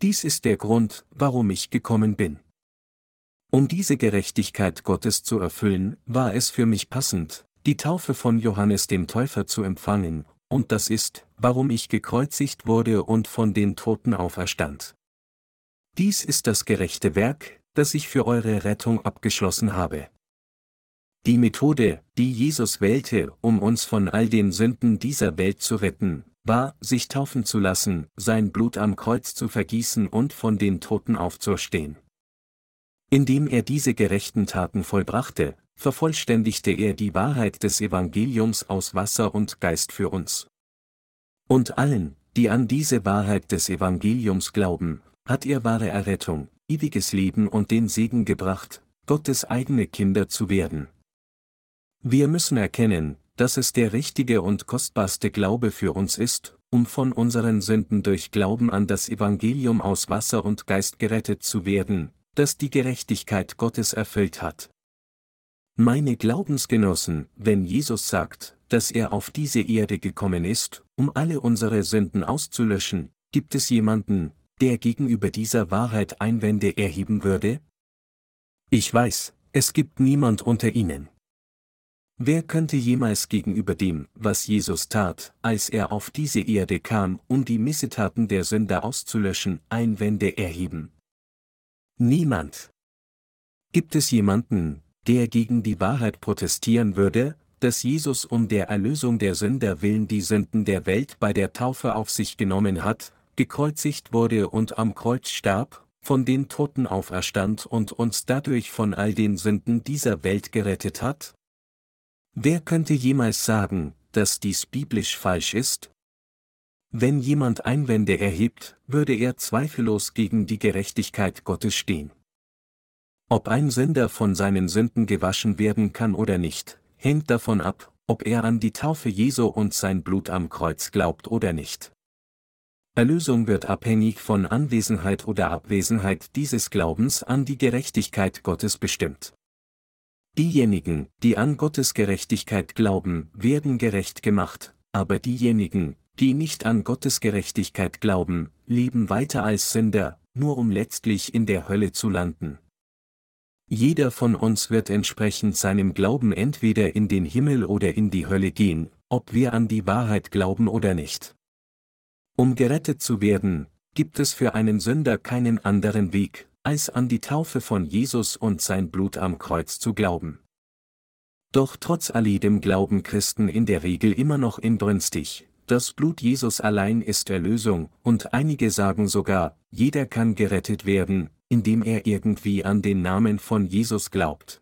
Dies ist der Grund, warum ich gekommen bin. Um diese Gerechtigkeit Gottes zu erfüllen, war es für mich passend, die Taufe von Johannes dem Täufer zu empfangen, und das ist, warum ich gekreuzigt wurde und von den Toten auferstand. Dies ist das gerechte Werk, das ich für eure Rettung abgeschlossen habe. Die Methode, die Jesus wählte, um uns von all den Sünden dieser Welt zu retten, war, sich taufen zu lassen, sein Blut am Kreuz zu vergießen und von den Toten aufzustehen. Indem er diese gerechten Taten vollbrachte, vervollständigte er die Wahrheit des Evangeliums aus Wasser und Geist für uns. Und allen, die an diese Wahrheit des Evangeliums glauben, hat er wahre Errettung, ewiges Leben und den Segen gebracht, Gottes eigene Kinder zu werden. Wir müssen erkennen, dass es der richtige und kostbarste Glaube für uns ist, um von unseren Sünden durch Glauben an das Evangelium aus Wasser und Geist gerettet zu werden, das die Gerechtigkeit Gottes erfüllt hat. Meine Glaubensgenossen, wenn Jesus sagt, dass er auf diese Erde gekommen ist, um alle unsere Sünden auszulöschen, gibt es jemanden, der gegenüber dieser Wahrheit Einwände erheben würde? Ich weiß, Es gibt niemand unter ihnen. Wer könnte jemals gegenüber dem, was Jesus tat, als er auf diese Erde kam, um die Missetaten der Sünder auszulöschen, Einwände erheben? Niemand. Gibt es jemanden, der gegen die Wahrheit protestieren würde, dass Jesus um der Erlösung der Sünder willen die Sünden der Welt bei der Taufe auf sich genommen hat, gekreuzigt wurde und am Kreuz starb, von den Toten auferstand und uns dadurch von all den Sünden dieser Welt gerettet hat? Wer könnte jemals sagen, dass dies biblisch falsch ist? Wenn jemand Einwände erhebt, würde er zweifellos gegen die Gerechtigkeit Gottes stehen. Ob ein Sünder von seinen Sünden gewaschen werden kann oder nicht, hängt davon ab, ob er an die Taufe Jesu und sein Blut am Kreuz glaubt oder nicht. Erlösung wird abhängig von Anwesenheit oder Abwesenheit dieses Glaubens an die Gerechtigkeit Gottes bestimmt. Diejenigen, die an Gottes Gerechtigkeit glauben, werden gerecht gemacht, aber diejenigen, die nicht an Gottes Gerechtigkeit glauben, leben weiter als Sünder, nur um letztlich in der Hölle zu landen. Jeder von uns wird entsprechend seinem Glauben entweder in den Himmel oder in die Hölle gehen, ob wir an die Wahrheit glauben oder nicht. Um gerettet zu werden, gibt es für einen Sünder keinen anderen Weg, als an die Taufe von Jesus und sein Blut am Kreuz zu glauben. Doch trotz alledem glauben Christen in der Regel immer noch inbrünstig, das Blut Jesus allein ist Erlösung, und einige sagen sogar, jeder kann gerettet werden, indem er irgendwie an den Namen von Jesus glaubt.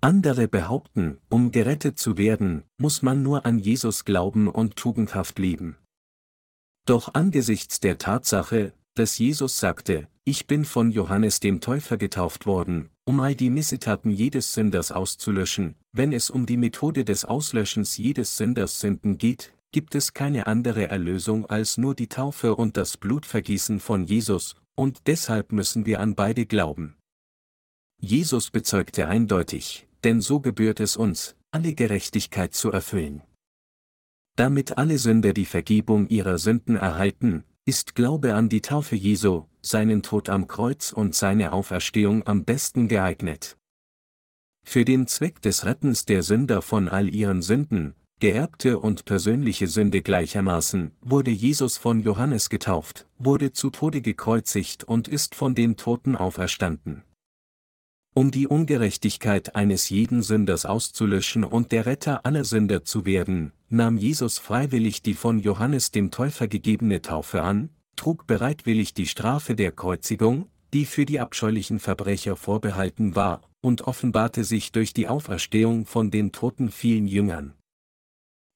Andere behaupten, um gerettet zu werden, muss man nur an Jesus glauben und tugendhaft leben. Doch angesichts der Tatsache, dass Jesus sagte, ich bin von Johannes dem Täufer getauft worden, um all die Missetaten jedes Sünders auszulöschen, wenn es um die Methode des Auslöschens jedes Sünders Sünden geht, gibt es keine andere Erlösung als nur die Taufe und das Blutvergießen von Jesus, und deshalb müssen wir an beide glauben. Jesus bezeugte eindeutig, denn so gebührt es uns, alle Gerechtigkeit zu erfüllen. Damit alle Sünder die Vergebung ihrer Sünden erhalten, ist Glaube an die Taufe Jesu, seinen Tod am Kreuz und seine Auferstehung am besten geeignet. Für den Zweck des Rettens der Sünder von all ihren Sünden, geerbte und persönliche Sünde gleichermaßen, wurde Jesus von Johannes getauft, wurde zu Tode gekreuzigt und ist von den Toten auferstanden. Um die Ungerechtigkeit eines jeden Sünders auszulöschen und der Retter aller Sünder zu werden, nahm Jesus freiwillig die von Johannes dem Täufer gegebene Taufe an, trug bereitwillig die Strafe der Kreuzigung, die für die abscheulichen Verbrecher vorbehalten war, und offenbarte sich durch die Auferstehung von den Toten vielen Jüngern.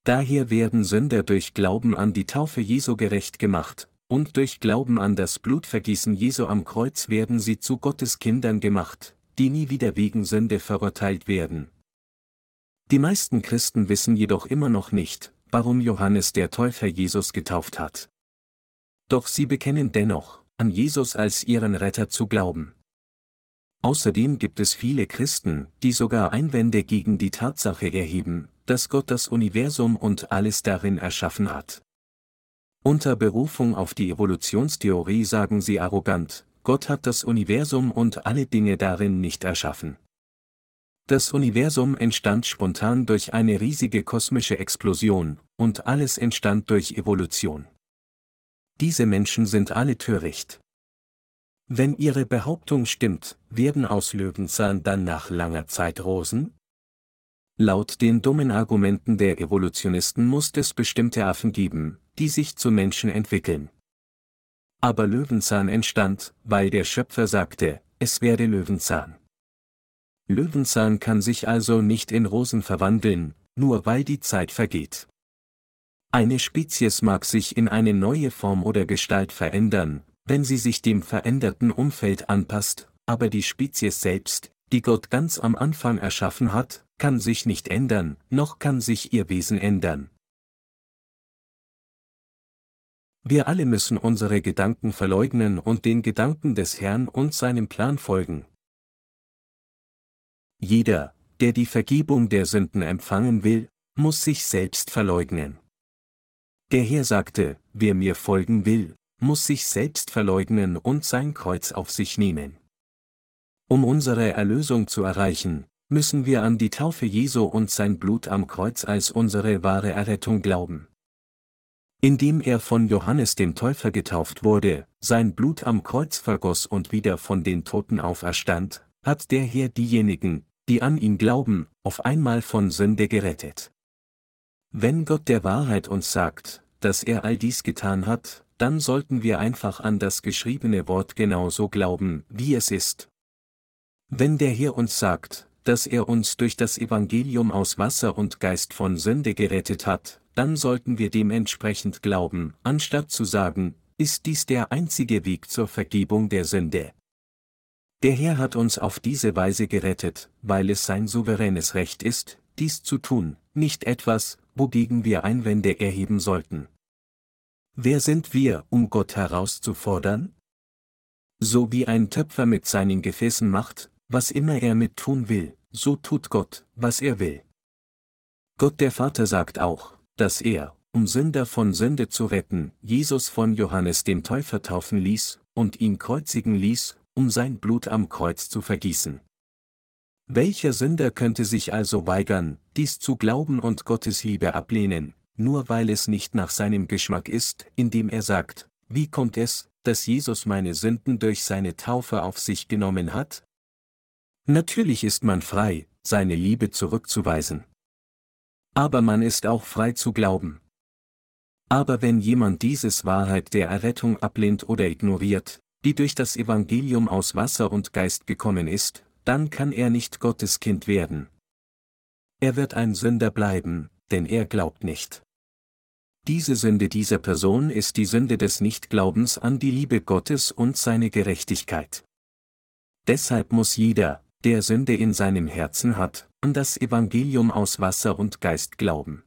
Daher werden Sünder durch Glauben an die Taufe Jesu gerecht gemacht, und durch Glauben an das Blutvergießen Jesu am Kreuz werden sie zu Gottes Kindern gemacht, die nie wieder wegen Sünde verurteilt werden. Die meisten Christen wissen jedoch immer noch nicht, warum Johannes der Täufer Jesus getauft hat. Doch sie bekennen dennoch, an Jesus als ihren Retter zu glauben. Außerdem gibt es viele Christen, die sogar Einwände gegen die Tatsache erheben, dass Gott das Universum und alles darin erschaffen hat. Unter Berufung auf die Evolutionstheorie sagen sie arrogant, Gott hat das Universum und alle Dinge darin nicht erschaffen. Das Universum entstand spontan durch eine riesige kosmische Explosion, und alles entstand durch Evolution. Diese Menschen sind alle töricht. Wenn ihre Behauptung stimmt, werden aus Löwenzahn dann nach langer Zeit Rosen? Laut den dummen Argumenten der Evolutionisten muss es bestimmte Affen geben, die sich zu Menschen entwickeln. Aber Löwenzahn entstand, weil der Schöpfer sagte, es werde Löwenzahn. Löwenzahn kann sich also nicht in Rosen verwandeln, nur weil die Zeit vergeht. Eine Spezies mag sich in eine neue Form oder Gestalt verändern, wenn sie sich dem veränderten Umfeld anpasst, aber die Spezies selbst, die Gott ganz am Anfang erschaffen hat, kann sich nicht ändern, noch kann sich ihr Wesen ändern. Wir alle müssen unsere Gedanken verleugnen und den Gedanken des Herrn und seinem Plan folgen. Jeder, der die Vergebung der Sünden empfangen will, muss sich selbst verleugnen. Der Herr sagte, wer mir folgen will, muss sich selbst verleugnen und sein Kreuz auf sich nehmen. Um unsere Erlösung zu erreichen, müssen wir an die Taufe Jesu und sein Blut am Kreuz als unsere wahre Errettung glauben. Indem er von Johannes dem Täufer getauft wurde, sein Blut am Kreuz vergoss und wieder von den Toten auferstand, hat der Herr diejenigen, die an ihn glauben, auf einmal von Sünde gerettet. Wenn Gott der Wahrheit uns sagt, dass er all dies getan hat, dann sollten wir einfach an das geschriebene Wort genauso glauben, wie es ist. Wenn der Herr uns sagt, dass er uns durch das Evangelium aus Wasser und Geist von Sünde gerettet hat, dann sollten wir dementsprechend glauben, anstatt zu sagen, ist dies der einzige Weg zur Vergebung der Sünde. Der Herr hat uns auf diese Weise gerettet, weil es sein souveränes Recht ist, dies zu tun, nicht etwas, wogegen wir Einwände erheben sollten. Wer sind wir, um Gott herauszufordern? So wie ein Töpfer mit seinen Gefäßen macht, was immer er mit tun will, so tut Gott, was er will. Gott der Vater sagt auch, dass er, um Sünder von Sünde zu retten, Jesus von Johannes dem Täufer taufen ließ und ihn kreuzigen ließ, um sein Blut am Kreuz zu vergießen. Welcher Sünder könnte sich also weigern, dies zu glauben und Gottes Liebe ablehnen, nur weil es nicht nach seinem Geschmack ist, indem er sagt, wie kommt es, dass Jesus meine Sünden durch seine Taufe auf sich genommen hat? Natürlich ist man frei, seine Liebe zurückzuweisen. Aber man ist auch frei zu glauben. Aber wenn jemand dieses Wahrheit der Errettung ablehnt oder ignoriert, die durch das Evangelium aus Wasser und Geist gekommen ist, dann kann er nicht Gottes Kind werden. Er wird ein Sünder bleiben, denn er glaubt nicht. Diese Sünde dieser Person ist die Sünde des Nichtglaubens an die Liebe Gottes und seine Gerechtigkeit. Deshalb muss jeder, der Sünde in seinem Herzen hat, an das Evangelium aus Wasser und Geist glauben.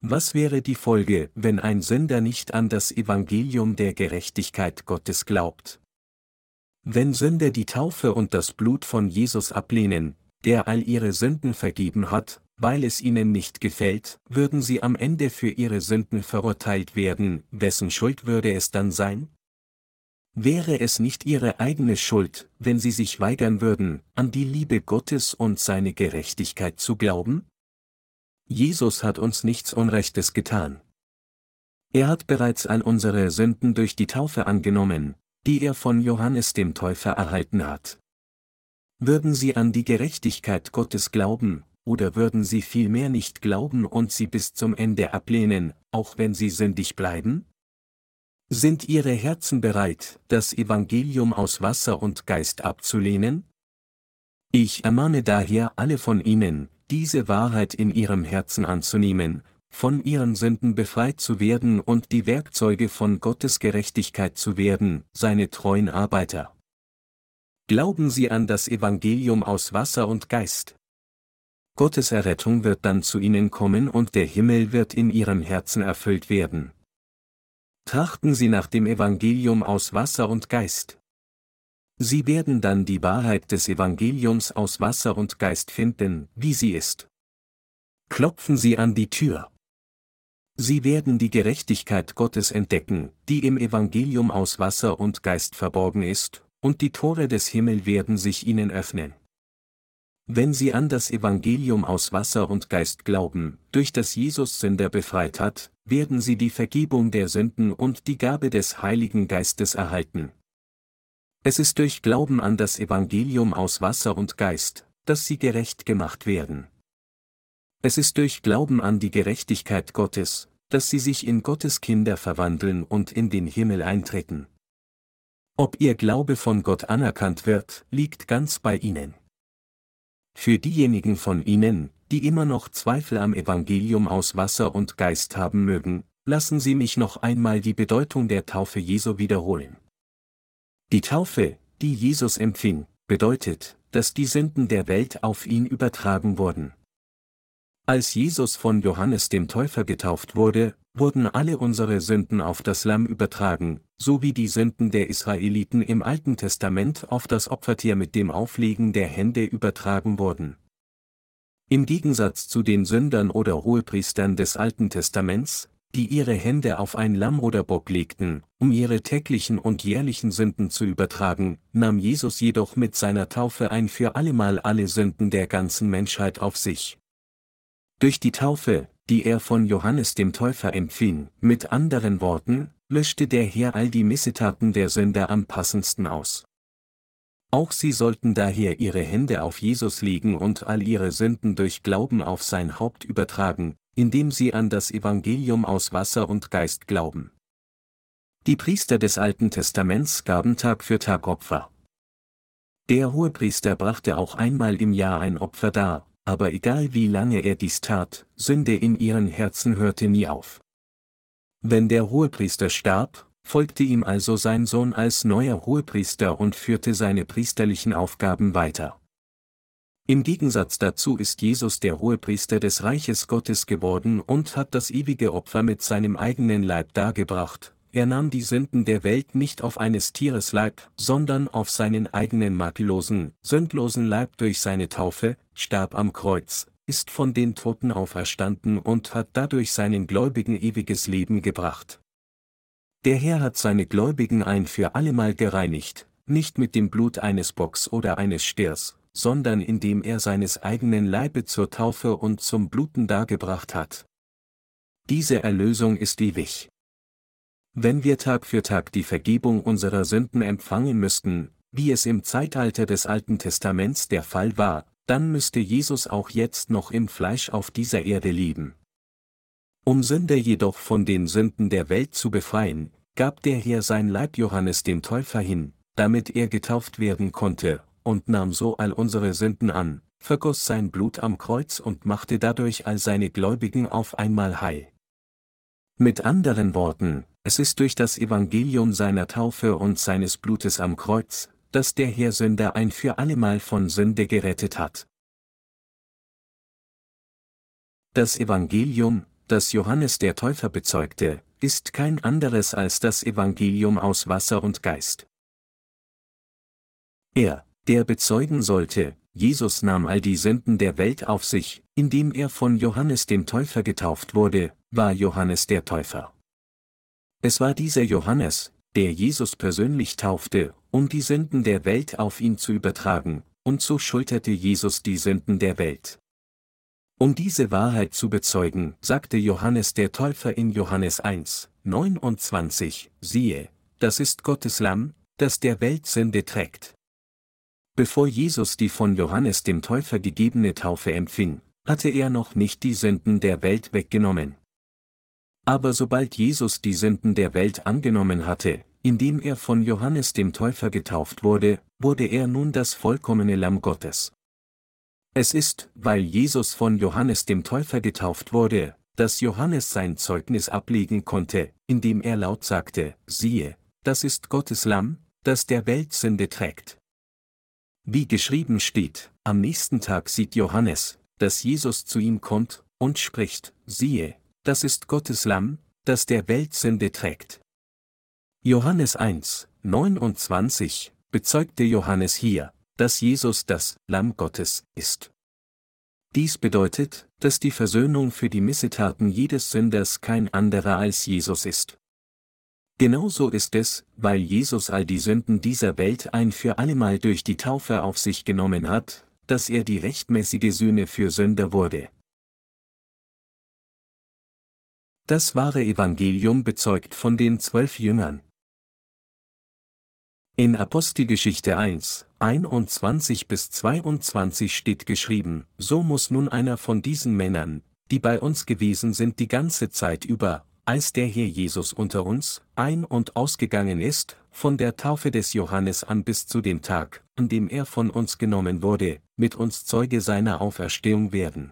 Was wäre die Folge, wenn ein Sünder nicht an das Evangelium der Gerechtigkeit Gottes glaubt? Wenn Sünder die Taufe und das Blut von Jesus ablehnen, der all ihre Sünden vergeben hat, weil es ihnen nicht gefällt, würden sie am Ende für ihre Sünden verurteilt werden, wessen Schuld würde es dann sein? Wäre es nicht ihre eigene Schuld, wenn sie sich weigern würden, an die Liebe Gottes und seine Gerechtigkeit zu glauben? Jesus hat uns nichts Unrechtes getan. Er hat bereits all unsere Sünden durch die Taufe angenommen, die er von Johannes dem Täufer erhalten hat. Würden sie an die Gerechtigkeit Gottes glauben, oder würden sie vielmehr nicht glauben und sie bis zum Ende ablehnen, auch wenn sie sündig bleiben? Sind ihre Herzen bereit, das Evangelium aus Wasser und Geist abzulehnen? Ich ermahne daher alle von ihnen, diese Wahrheit in ihrem Herzen anzunehmen, von ihren Sünden befreit zu werden und die Werkzeuge von Gottes Gerechtigkeit zu werden, seine treuen Arbeiter. Glauben Sie an das Evangelium aus Wasser und Geist. Gottes Errettung wird dann zu ihnen kommen und der Himmel wird in ihrem Herzen erfüllt werden. Trachten Sie nach dem Evangelium aus Wasser und Geist. Sie werden dann die Wahrheit des Evangeliums aus Wasser und Geist finden, wie sie ist. Klopfen Sie an die Tür. Sie werden die Gerechtigkeit Gottes entdecken, die im Evangelium aus Wasser und Geist verborgen ist, und die Tore des Himmels werden sich ihnen öffnen. Wenn sie an das Evangelium aus Wasser und Geist glauben, durch das Jesus Sünder befreit hat, werden sie die Vergebung der Sünden und die Gabe des Heiligen Geistes erhalten. Es ist durch Glauben an das Evangelium aus Wasser und Geist, dass sie gerecht gemacht werden. Es ist durch Glauben an die Gerechtigkeit Gottes, dass sie sich in Gottes Kinder verwandeln und in den Himmel eintreten. Ob ihr Glaube von Gott anerkannt wird, liegt ganz bei ihnen. Für diejenigen von Ihnen, die immer noch Zweifel am Evangelium aus Wasser und Geist haben mögen, lassen Sie mich noch einmal die Bedeutung der Taufe Jesu wiederholen. Die Taufe, die Jesus empfing, bedeutet, dass die Sünden der Welt auf ihn übertragen wurden. Als Jesus von Johannes dem Täufer getauft wurde, wurden alle unsere Sünden auf das Lamm übertragen, so wie die Sünden der Israeliten im Alten Testament auf das Opfertier mit dem Auflegen der Hände übertragen wurden. Im Gegensatz zu den Sündern oder Hohepriestern des Alten Testaments, die ihre Hände auf ein Lamm oder Bock legten, um ihre täglichen und jährlichen Sünden zu übertragen, nahm Jesus jedoch mit seiner Taufe ein für allemal alle Sünden der ganzen Menschheit auf sich. Durch die Taufe, die er von Johannes dem Täufer empfing, mit anderen Worten, löschte der Herr all die Missetaten der Sünder am passendsten aus. Auch sie sollten daher ihre Hände auf Jesus legen und all ihre Sünden durch Glauben auf sein Haupt übertragen, indem sie an das Evangelium aus Wasser und Geist glauben. Die Priester des Alten Testaments gaben Tag für Tag Opfer. Der Hohepriester brachte auch einmal im Jahr ein Opfer dar, aber egal wie lange er dies tat, Sünde in ihren Herzen hörte nie auf. Wenn der Hohepriester starb, folgte ihm also sein Sohn als neuer Hohepriester und führte seine priesterlichen Aufgaben weiter. Im Gegensatz dazu ist Jesus der Hohepriester des Reiches Gottes geworden und hat das ewige Opfer mit seinem eigenen Leib dargebracht. Er nahm die Sünden der Welt nicht auf eines Tieres Leib, sondern auf seinen eigenen makellosen, sündlosen Leib durch seine Taufe, starb am Kreuz, ist von den Toten auferstanden und hat dadurch seinen Gläubigen ewiges Leben gebracht. Der Herr hat seine Gläubigen ein für allemal gereinigt, nicht mit dem Blut eines Bocks oder eines Stiers, sondern indem er seines eigenen Leibe zur Taufe und zum Bluten dargebracht hat. Diese Erlösung ist ewig. Wenn wir Tag für Tag die Vergebung unserer Sünden empfangen müssten, wie es im Zeitalter des Alten Testaments der Fall war, dann müsste Jesus auch jetzt noch im Fleisch auf dieser Erde leben. Um Sünder jedoch von den Sünden der Welt zu befreien, gab der Herr sein Leib Johannes dem Täufer hin, damit er getauft werden konnte, und nahm so all unsere Sünden an, vergoss sein Blut am Kreuz und machte dadurch all seine Gläubigen auf einmal heil. Mit anderen Worten, es ist durch das Evangelium seiner Taufe und seines Blutes am Kreuz, dass der Herr Sünder ein für allemal von Sünde gerettet hat. Das Evangelium, das Johannes der Täufer bezeugte, ist kein anderes als das Evangelium aus Wasser und Geist. Er, der bezeugen sollte, Jesus nahm all die Sünden der Welt auf sich, indem er von Johannes dem Täufer getauft wurde, war Johannes der Täufer. Es war dieser Johannes, der Jesus persönlich taufte, um die Sünden der Welt auf ihn zu übertragen, und so schulterte Jesus die Sünden der Welt. Um diese Wahrheit zu bezeugen, sagte Johannes der Täufer in Johannes 1, 29, siehe, das ist Gottes Lamm, das der Welt Sünde trägt. Bevor Jesus die von Johannes dem Täufer gegebene Taufe empfing, hatte er noch nicht die Sünden der Welt weggenommen. Aber sobald Jesus die Sünden der Welt angenommen hatte, indem er von Johannes dem Täufer getauft wurde, wurde er nun das vollkommene Lamm Gottes. Es ist, weil Jesus von Johannes dem Täufer getauft wurde, dass Johannes sein Zeugnis ablegen konnte, indem er laut sagte, siehe, das ist Gottes Lamm, das der Welt Sünde trägt. Wie geschrieben steht, am nächsten Tag sieht Johannes, dass Jesus zu ihm kommt, und spricht, siehe, das ist Gottes Lamm, das der Welt Sünde trägt. Johannes 1, 29, bezeugte Johannes hier, dass Jesus das Lamm Gottes ist. Dies bedeutet, dass die Versöhnung für die Missetaten jedes Sünders kein anderer als Jesus ist. Genauso ist es, weil Jesus all die Sünden dieser Welt ein für allemal durch die Taufe auf sich genommen hat, dass er die rechtmäßige Sühne für Sünder wurde. Das wahre Evangelium bezeugt von den zwölf Jüngern. In Apostelgeschichte 1, 21 bis 22 steht geschrieben, so muss nun einer von diesen Männern, die bei uns gewesen sind die ganze Zeit über, als der Herr Jesus unter uns ein- und ausgegangen ist, von der Taufe des Johannes an bis zu dem Tag, an dem er von uns genommen wurde, mit uns Zeuge seiner Auferstehung werden.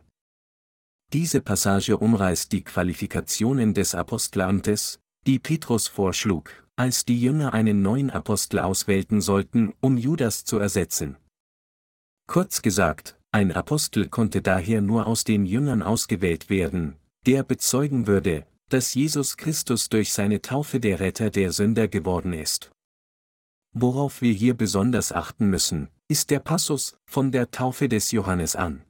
Diese Passage umreißt die Qualifikationen des Apostelamtes, die Petrus vorschlug, als die Jünger einen neuen Apostel auswählten sollten, um Judas zu ersetzen. Kurz gesagt, ein Apostel konnte daher nur aus den Jüngern ausgewählt werden, der bezeugen würde, dass Jesus Christus durch seine Taufe der Retter der Sünder geworden ist. Worauf wir hier besonders achten müssen, ist der Passus von der Taufe des Johannes an.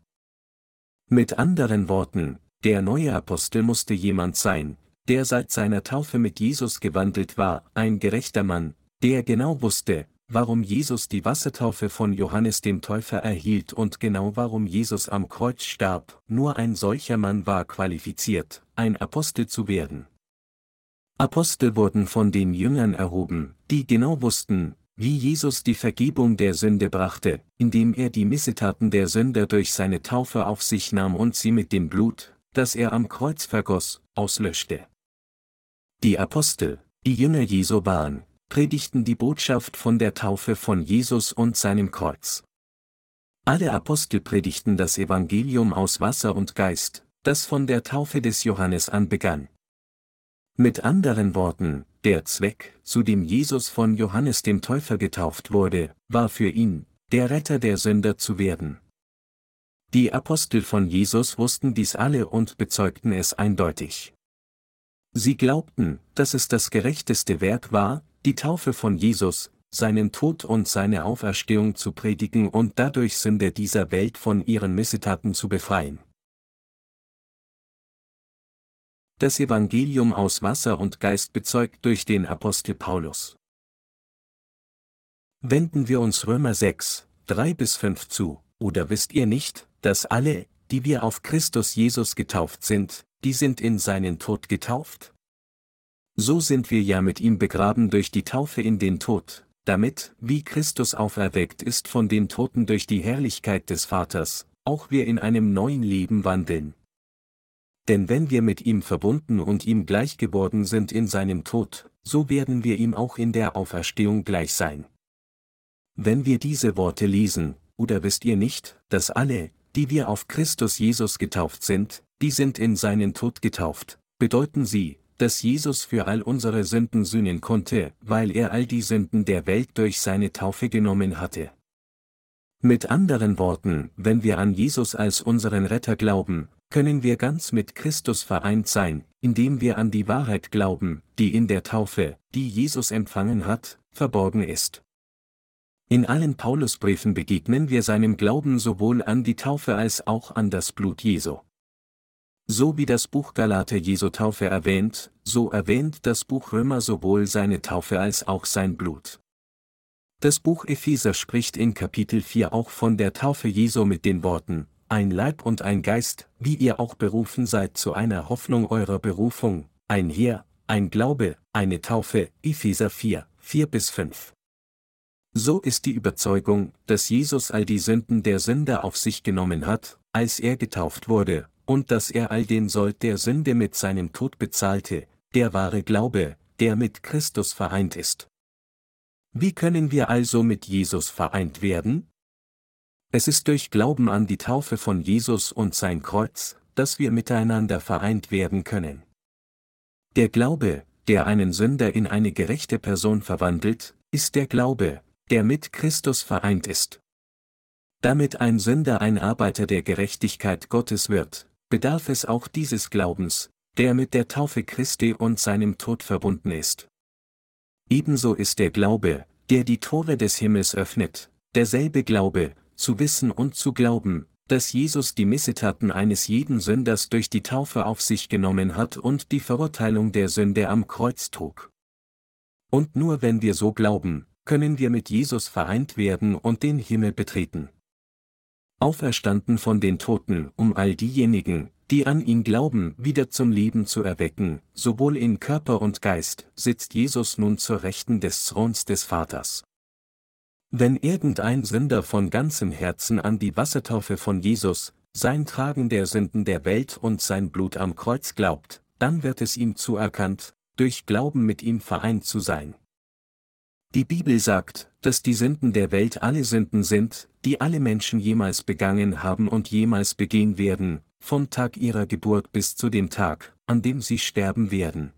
Mit anderen Worten, der neue Apostel musste jemand sein, der seit seiner Taufe mit Jesus gewandelt war, ein gerechter Mann, der genau wusste, warum Jesus die Wassertaufe von Johannes dem Täufer erhielt und genau warum Jesus am Kreuz starb, nur ein solcher Mann war qualifiziert, ein Apostel zu werden. Apostel wurden von den Jüngern erhoben, die genau wussten, wie Jesus die Vergebung der Sünde brachte, indem er die Missetaten der Sünder durch seine Taufe auf sich nahm und sie mit dem Blut, das er am Kreuz vergoss, auslöschte. Die Apostel, die Jünger Jesu waren, predigten die Botschaft von der Taufe von Jesus und seinem Kreuz. Alle Apostel predigten das Evangelium aus Wasser und Geist, das von der Taufe des Johannes an begann. Mit anderen Worten, der Zweck, zu dem Jesus von Johannes dem Täufer getauft wurde, war für ihn, der Retter der Sünder zu werden. Die Apostel von Jesus wussten dies alle und bezeugten es eindeutig. Sie glaubten, dass es das gerechteste Werk war, die Taufe von Jesus, seinen Tod und seine Auferstehung zu predigen und dadurch Sünder dieser Welt von ihren Missetaten zu befreien. Das Evangelium aus Wasser und Geist bezeugt durch den Apostel Paulus. Wenden wir uns Römer 6, 3 bis 5 zu, oder wisst ihr nicht, dass alle, die wir auf Christus Jesus getauft sind, die sind in seinen Tod getauft? So sind wir ja mit ihm begraben durch die Taufe in den Tod, damit, wie Christus auferweckt ist von den Toten durch die Herrlichkeit des Vaters, auch wir in einem neuen Leben wandeln. Denn wenn wir mit ihm verbunden und ihm gleich geworden sind in seinem Tod, so werden wir ihm auch in der Auferstehung gleich sein. Wenn wir diese Worte lesen, oder wisst ihr nicht, dass alle, die wir auf Christus Jesus getauft sind, die sind in seinen Tod getauft, bedeuten sie, dass Jesus für all unsere Sünden sühnen konnte, weil er all die Sünden der Welt durch seine Taufe genommen hatte. Mit anderen Worten, wenn wir an Jesus als unseren Retter glauben, können wir ganz mit Christus vereint sein, indem wir an die Wahrheit glauben, die in der Taufe, die Jesus empfangen hat, verborgen ist. In allen Paulusbriefen begegnen wir seinem Glauben sowohl an die Taufe als auch an das Blut Jesu. So wie das Buch Galater Jesu Taufe erwähnt, so erwähnt das Buch Römer sowohl seine Taufe als auch sein Blut. Das Buch Epheser spricht in Kapitel 4 auch von der Taufe Jesu mit den Worten, ein Leib und ein Geist, wie ihr auch berufen seid zu einer Hoffnung eurer Berufung, ein Heer, ein Glaube, eine Taufe, Epheser 4, 4 bis 5. So ist die Überzeugung, dass Jesus all die Sünden der Sünder auf sich genommen hat, als er getauft wurde, und dass er all den Sold der Sünde mit seinem Tod bezahlte, der wahre Glaube, der mit Christus vereint ist. Wie können wir also mit Jesus vereint werden? Es ist durch Glauben an die Taufe von Jesus und sein Kreuz, dass wir miteinander vereint werden können. Der Glaube, der einen Sünder in eine gerechte Person verwandelt, ist der Glaube, der mit Christus vereint ist. Damit ein Sünder ein Arbeiter der Gerechtigkeit Gottes wird, bedarf es auch dieses Glaubens, der mit der Taufe Christi und seinem Tod verbunden ist. Ebenso ist der Glaube, der die Tore des Himmels öffnet, derselbe Glaube, zu wissen und zu glauben, dass Jesus die Missetaten eines jeden Sünders durch die Taufe auf sich genommen hat und die Verurteilung der Sünde am Kreuz trug. Und nur wenn wir so glauben, können wir mit Jesus vereint werden und den Himmel betreten auferstanden von den Toten, um all diejenigen, die an ihn glauben, wieder zum Leben zu erwecken, sowohl in Körper und Geist, sitzt Jesus nun zur Rechten des Throns des Vaters. Wenn irgendein Sünder von ganzem Herzen an die Wassertaufe von Jesus, sein Tragen der Sünden der Welt und sein Blut am Kreuz glaubt, dann wird es ihm zuerkannt, durch Glauben mit ihm vereint zu sein. Die Bibel sagt, dass die Sünden der Welt alle Sünden sind, die alle Menschen jemals begangen haben und jemals begehen werden, vom Tag ihrer Geburt bis zu dem Tag, an dem sie sterben werden.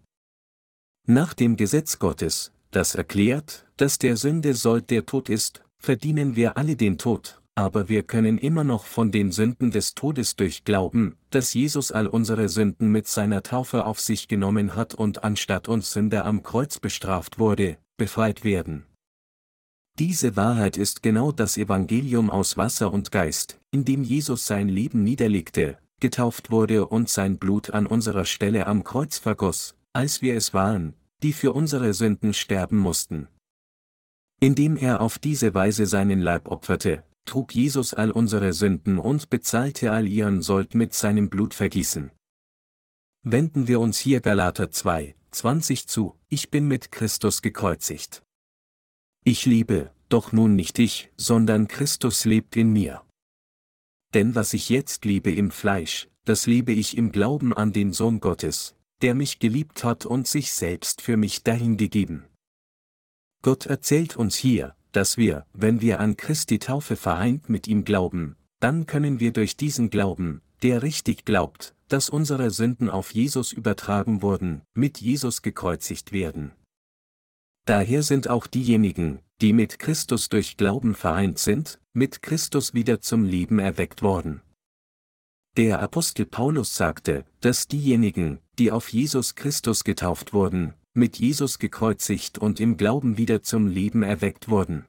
Nach dem Gesetz Gottes, das erklärt, dass der Sünde Sold der Tod ist, verdienen wir alle den Tod, aber wir können immer noch von den Sünden des Todes durch Glauben, dass Jesus all unsere Sünden mit seiner Taufe auf sich genommen hat und anstatt uns Sünder am Kreuz bestraft wurde, befreit werden. Diese Wahrheit ist genau das Evangelium aus Wasser und Geist, in dem Jesus sein Leben niederlegte, getauft wurde und sein Blut an unserer Stelle am Kreuz vergoss, als wir es waren, die für unsere Sünden sterben mussten. Indem er auf diese Weise seinen Leib opferte, trug Jesus all unsere Sünden und bezahlte all ihren Sold mit seinem Blutvergießen. Wenden wir uns hier Galater 2, 20 zu, ich bin mit Christus gekreuzigt. Ich liebe, doch nun nicht ich, sondern Christus lebt in mir. Denn was ich jetzt liebe im Fleisch, das liebe ich im Glauben an den Sohn Gottes, der mich geliebt hat und sich selbst für mich dahingegeben. Gott erzählt uns hier, dass wir, wenn wir an Christi Taufe vereint mit ihm glauben, dann können wir durch diesen Glauben, der richtig glaubt, dass unsere Sünden auf Jesus übertragen wurden, mit Jesus gekreuzigt werden. Daher sind auch diejenigen, die mit Christus durch Glauben vereint sind, mit Christus wieder zum Leben erweckt worden. Der Apostel Paulus sagte, dass diejenigen, die auf Jesus Christus getauft wurden, mit Jesus gekreuzigt und im Glauben wieder zum Leben erweckt wurden.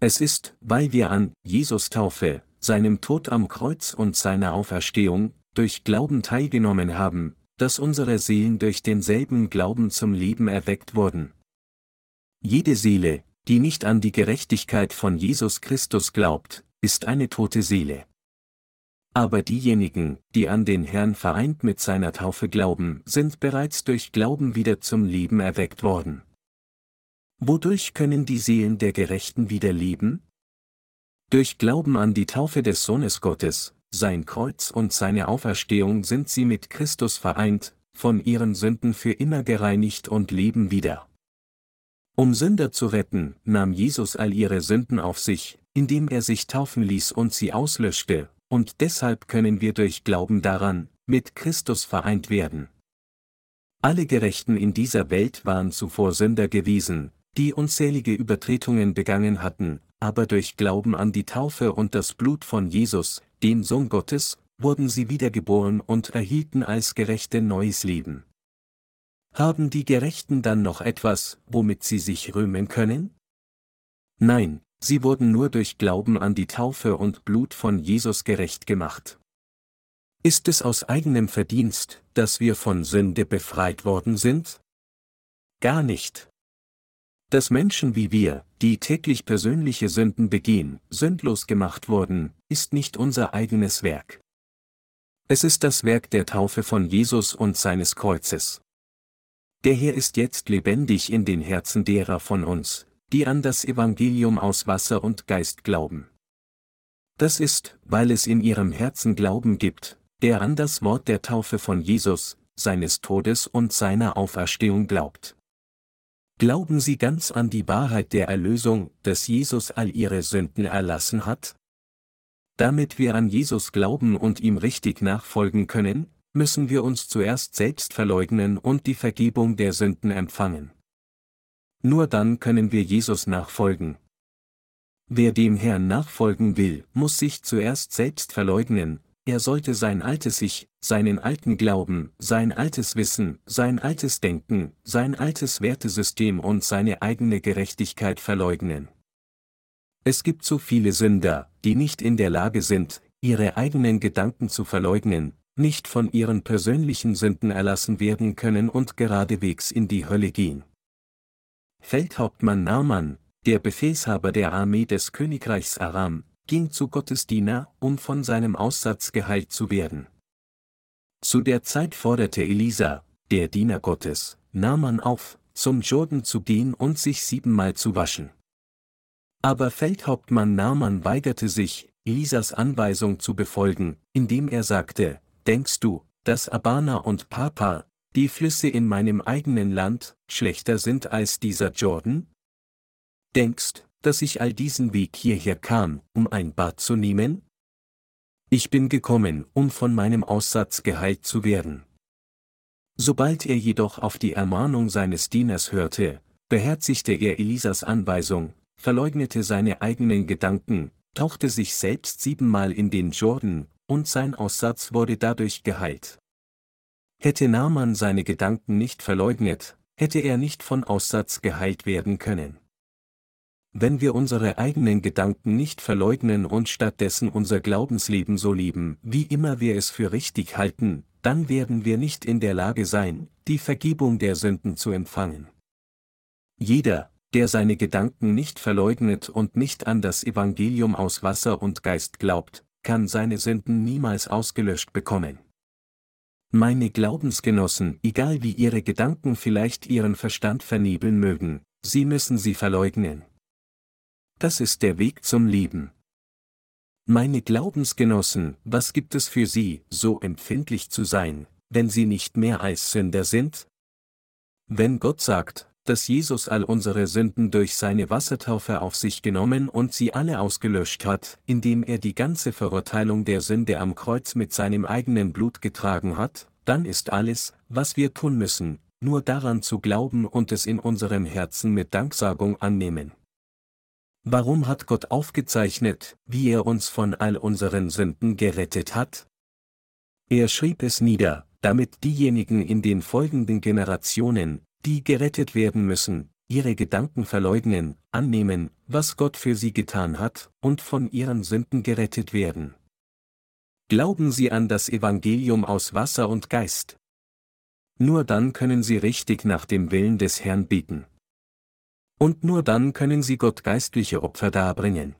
Es ist, weil wir an Jesus Taufe, seinem Tod am Kreuz und seiner Auferstehung, durch Glauben teilgenommen haben, dass unsere Seelen durch denselben Glauben zum Leben erweckt wurden. Jede Seele, die nicht an die Gerechtigkeit von Jesus Christus glaubt, ist eine tote Seele. Aber diejenigen, die an den Herrn vereint mit seiner Taufe glauben, sind bereits durch Glauben wieder zum Leben erweckt worden. Wodurch können die Seelen der Gerechten wieder leben? Durch Glauben an die Taufe des Sohnes Gottes, sein Kreuz und seine Auferstehung sind sie mit Christus vereint, von ihren Sünden für immer gereinigt und leben wieder. Um Sünder zu retten, nahm Jesus all ihre Sünden auf sich, indem er sich taufen ließ und sie auslöschte, und deshalb können wir durch Glauben daran, mit Christus vereint werden. Alle Gerechten in dieser Welt waren zuvor Sünder gewesen, die unzählige Übertretungen begangen hatten, aber durch Glauben an die Taufe und das Blut von Jesus, den Sohn Gottes, wurden sie wiedergeboren und erhielten als Gerechte neues Leben. Haben die Gerechten dann noch etwas, womit sie sich rühmen können? Nein, Sie wurden nur durch Glauben an die Taufe und Blut von Jesus gerecht gemacht. Ist es aus eigenem Verdienst, dass wir von Sünde befreit worden sind? Gar nicht. Dass Menschen wie wir, die täglich persönliche Sünden begehen, sündlos gemacht wurden, ist nicht unser eigenes Werk. Es ist das Werk der Taufe von Jesus und seines Kreuzes. Der Herr ist jetzt lebendig in den Herzen derer von uns, die an das Evangelium aus Wasser und Geist glauben. Das ist, weil es in ihrem Herzen Glauben gibt, der an das Wort der Taufe von Jesus, seines Todes und seiner Auferstehung glaubt. Glauben Sie ganz an die Wahrheit der Erlösung, dass Jesus all Ihre Sünden erlassen hat? Damit wir an Jesus glauben und ihm richtig nachfolgen können, müssen wir uns zuerst selbst verleugnen und die Vergebung der Sünden empfangen. Nur dann können wir Jesus nachfolgen. Wer dem Herrn nachfolgen will, muss sich zuerst selbst verleugnen, er sollte sein altes Ich, seinen alten Glauben, sein altes Wissen, sein altes Denken, sein altes Wertesystem und seine eigene Gerechtigkeit verleugnen. Es gibt so viele Sünder, die nicht in der Lage sind, ihre eigenen Gedanken zu verleugnen, nicht von ihren persönlichen Sünden erlassen werden können und geradewegs in die Hölle gehen. Feldhauptmann Naaman, der Befehlshaber der Armee des Königreichs Aram, ging zu Gottes Diener, um von seinem Aussatz geheilt zu werden. Zu der Zeit forderte Elisa, der Diener Gottes, Naaman auf, zum Jordan zu gehen und sich siebenmal zu waschen. Aber Feldhauptmann Naaman weigerte sich, Elisas Anweisung zu befolgen, indem er sagte, Denkst du, dass Abana und Papa, die Flüsse in meinem eigenen Land, schlechter sind als dieser Jordan? Denkst, dass ich all diesen Weg hierher kam, um ein Bad zu nehmen? Ich bin gekommen, um von meinem Aussatz geheilt zu werden. Sobald er jedoch auf die Ermahnung seines Dieners hörte, beherzigte er Elisas Anweisung, verleugnete seine eigenen Gedanken, tauchte sich selbst siebenmal in den Jordan, und sein Aussatz wurde dadurch geheilt. Hätte Naaman seine Gedanken nicht verleugnet, hätte er nicht von Aussatz geheilt werden können. Wenn wir unsere eigenen Gedanken nicht verleugnen und stattdessen unser Glaubensleben so leben, wie immer wir es für richtig halten, dann werden wir nicht in der Lage sein, die Vergebung der Sünden zu empfangen. Jeder, der seine Gedanken nicht verleugnet und nicht an das Evangelium aus Wasser und Geist glaubt, kann seine Sünden niemals ausgelöscht bekommen. Meine Glaubensgenossen, egal wie ihre Gedanken vielleicht ihren Verstand vernebeln mögen, sie müssen sie verleugnen. Das ist der Weg zum Leben. Meine Glaubensgenossen, was gibt es für Sie, so empfindlich zu sein, wenn Sie nicht mehr als Sünder sind? Wenn Gott sagt, dass Jesus all unsere Sünden durch seine Wassertaufe auf sich genommen und sie alle ausgelöscht hat, indem er die ganze Verurteilung der Sünde am Kreuz mit seinem eigenen Blut getragen hat, dann ist alles, was wir tun müssen, nur daran zu glauben und es in unserem Herzen mit Danksagung annehmen. Warum hat Gott aufgezeichnet, wie er uns von all unseren Sünden gerettet hat? Er schrieb es nieder, damit diejenigen in den folgenden Generationen, die gerettet werden müssen, ihre Gedanken verleugnen, annehmen, was Gott für sie getan hat, und von ihren Sünden gerettet werden. Glauben Sie an das Evangelium aus Wasser und Geist. Nur dann können Sie richtig nach dem Willen des Herrn beten. Und nur dann können sie Gott geistliche Opfer darbringen.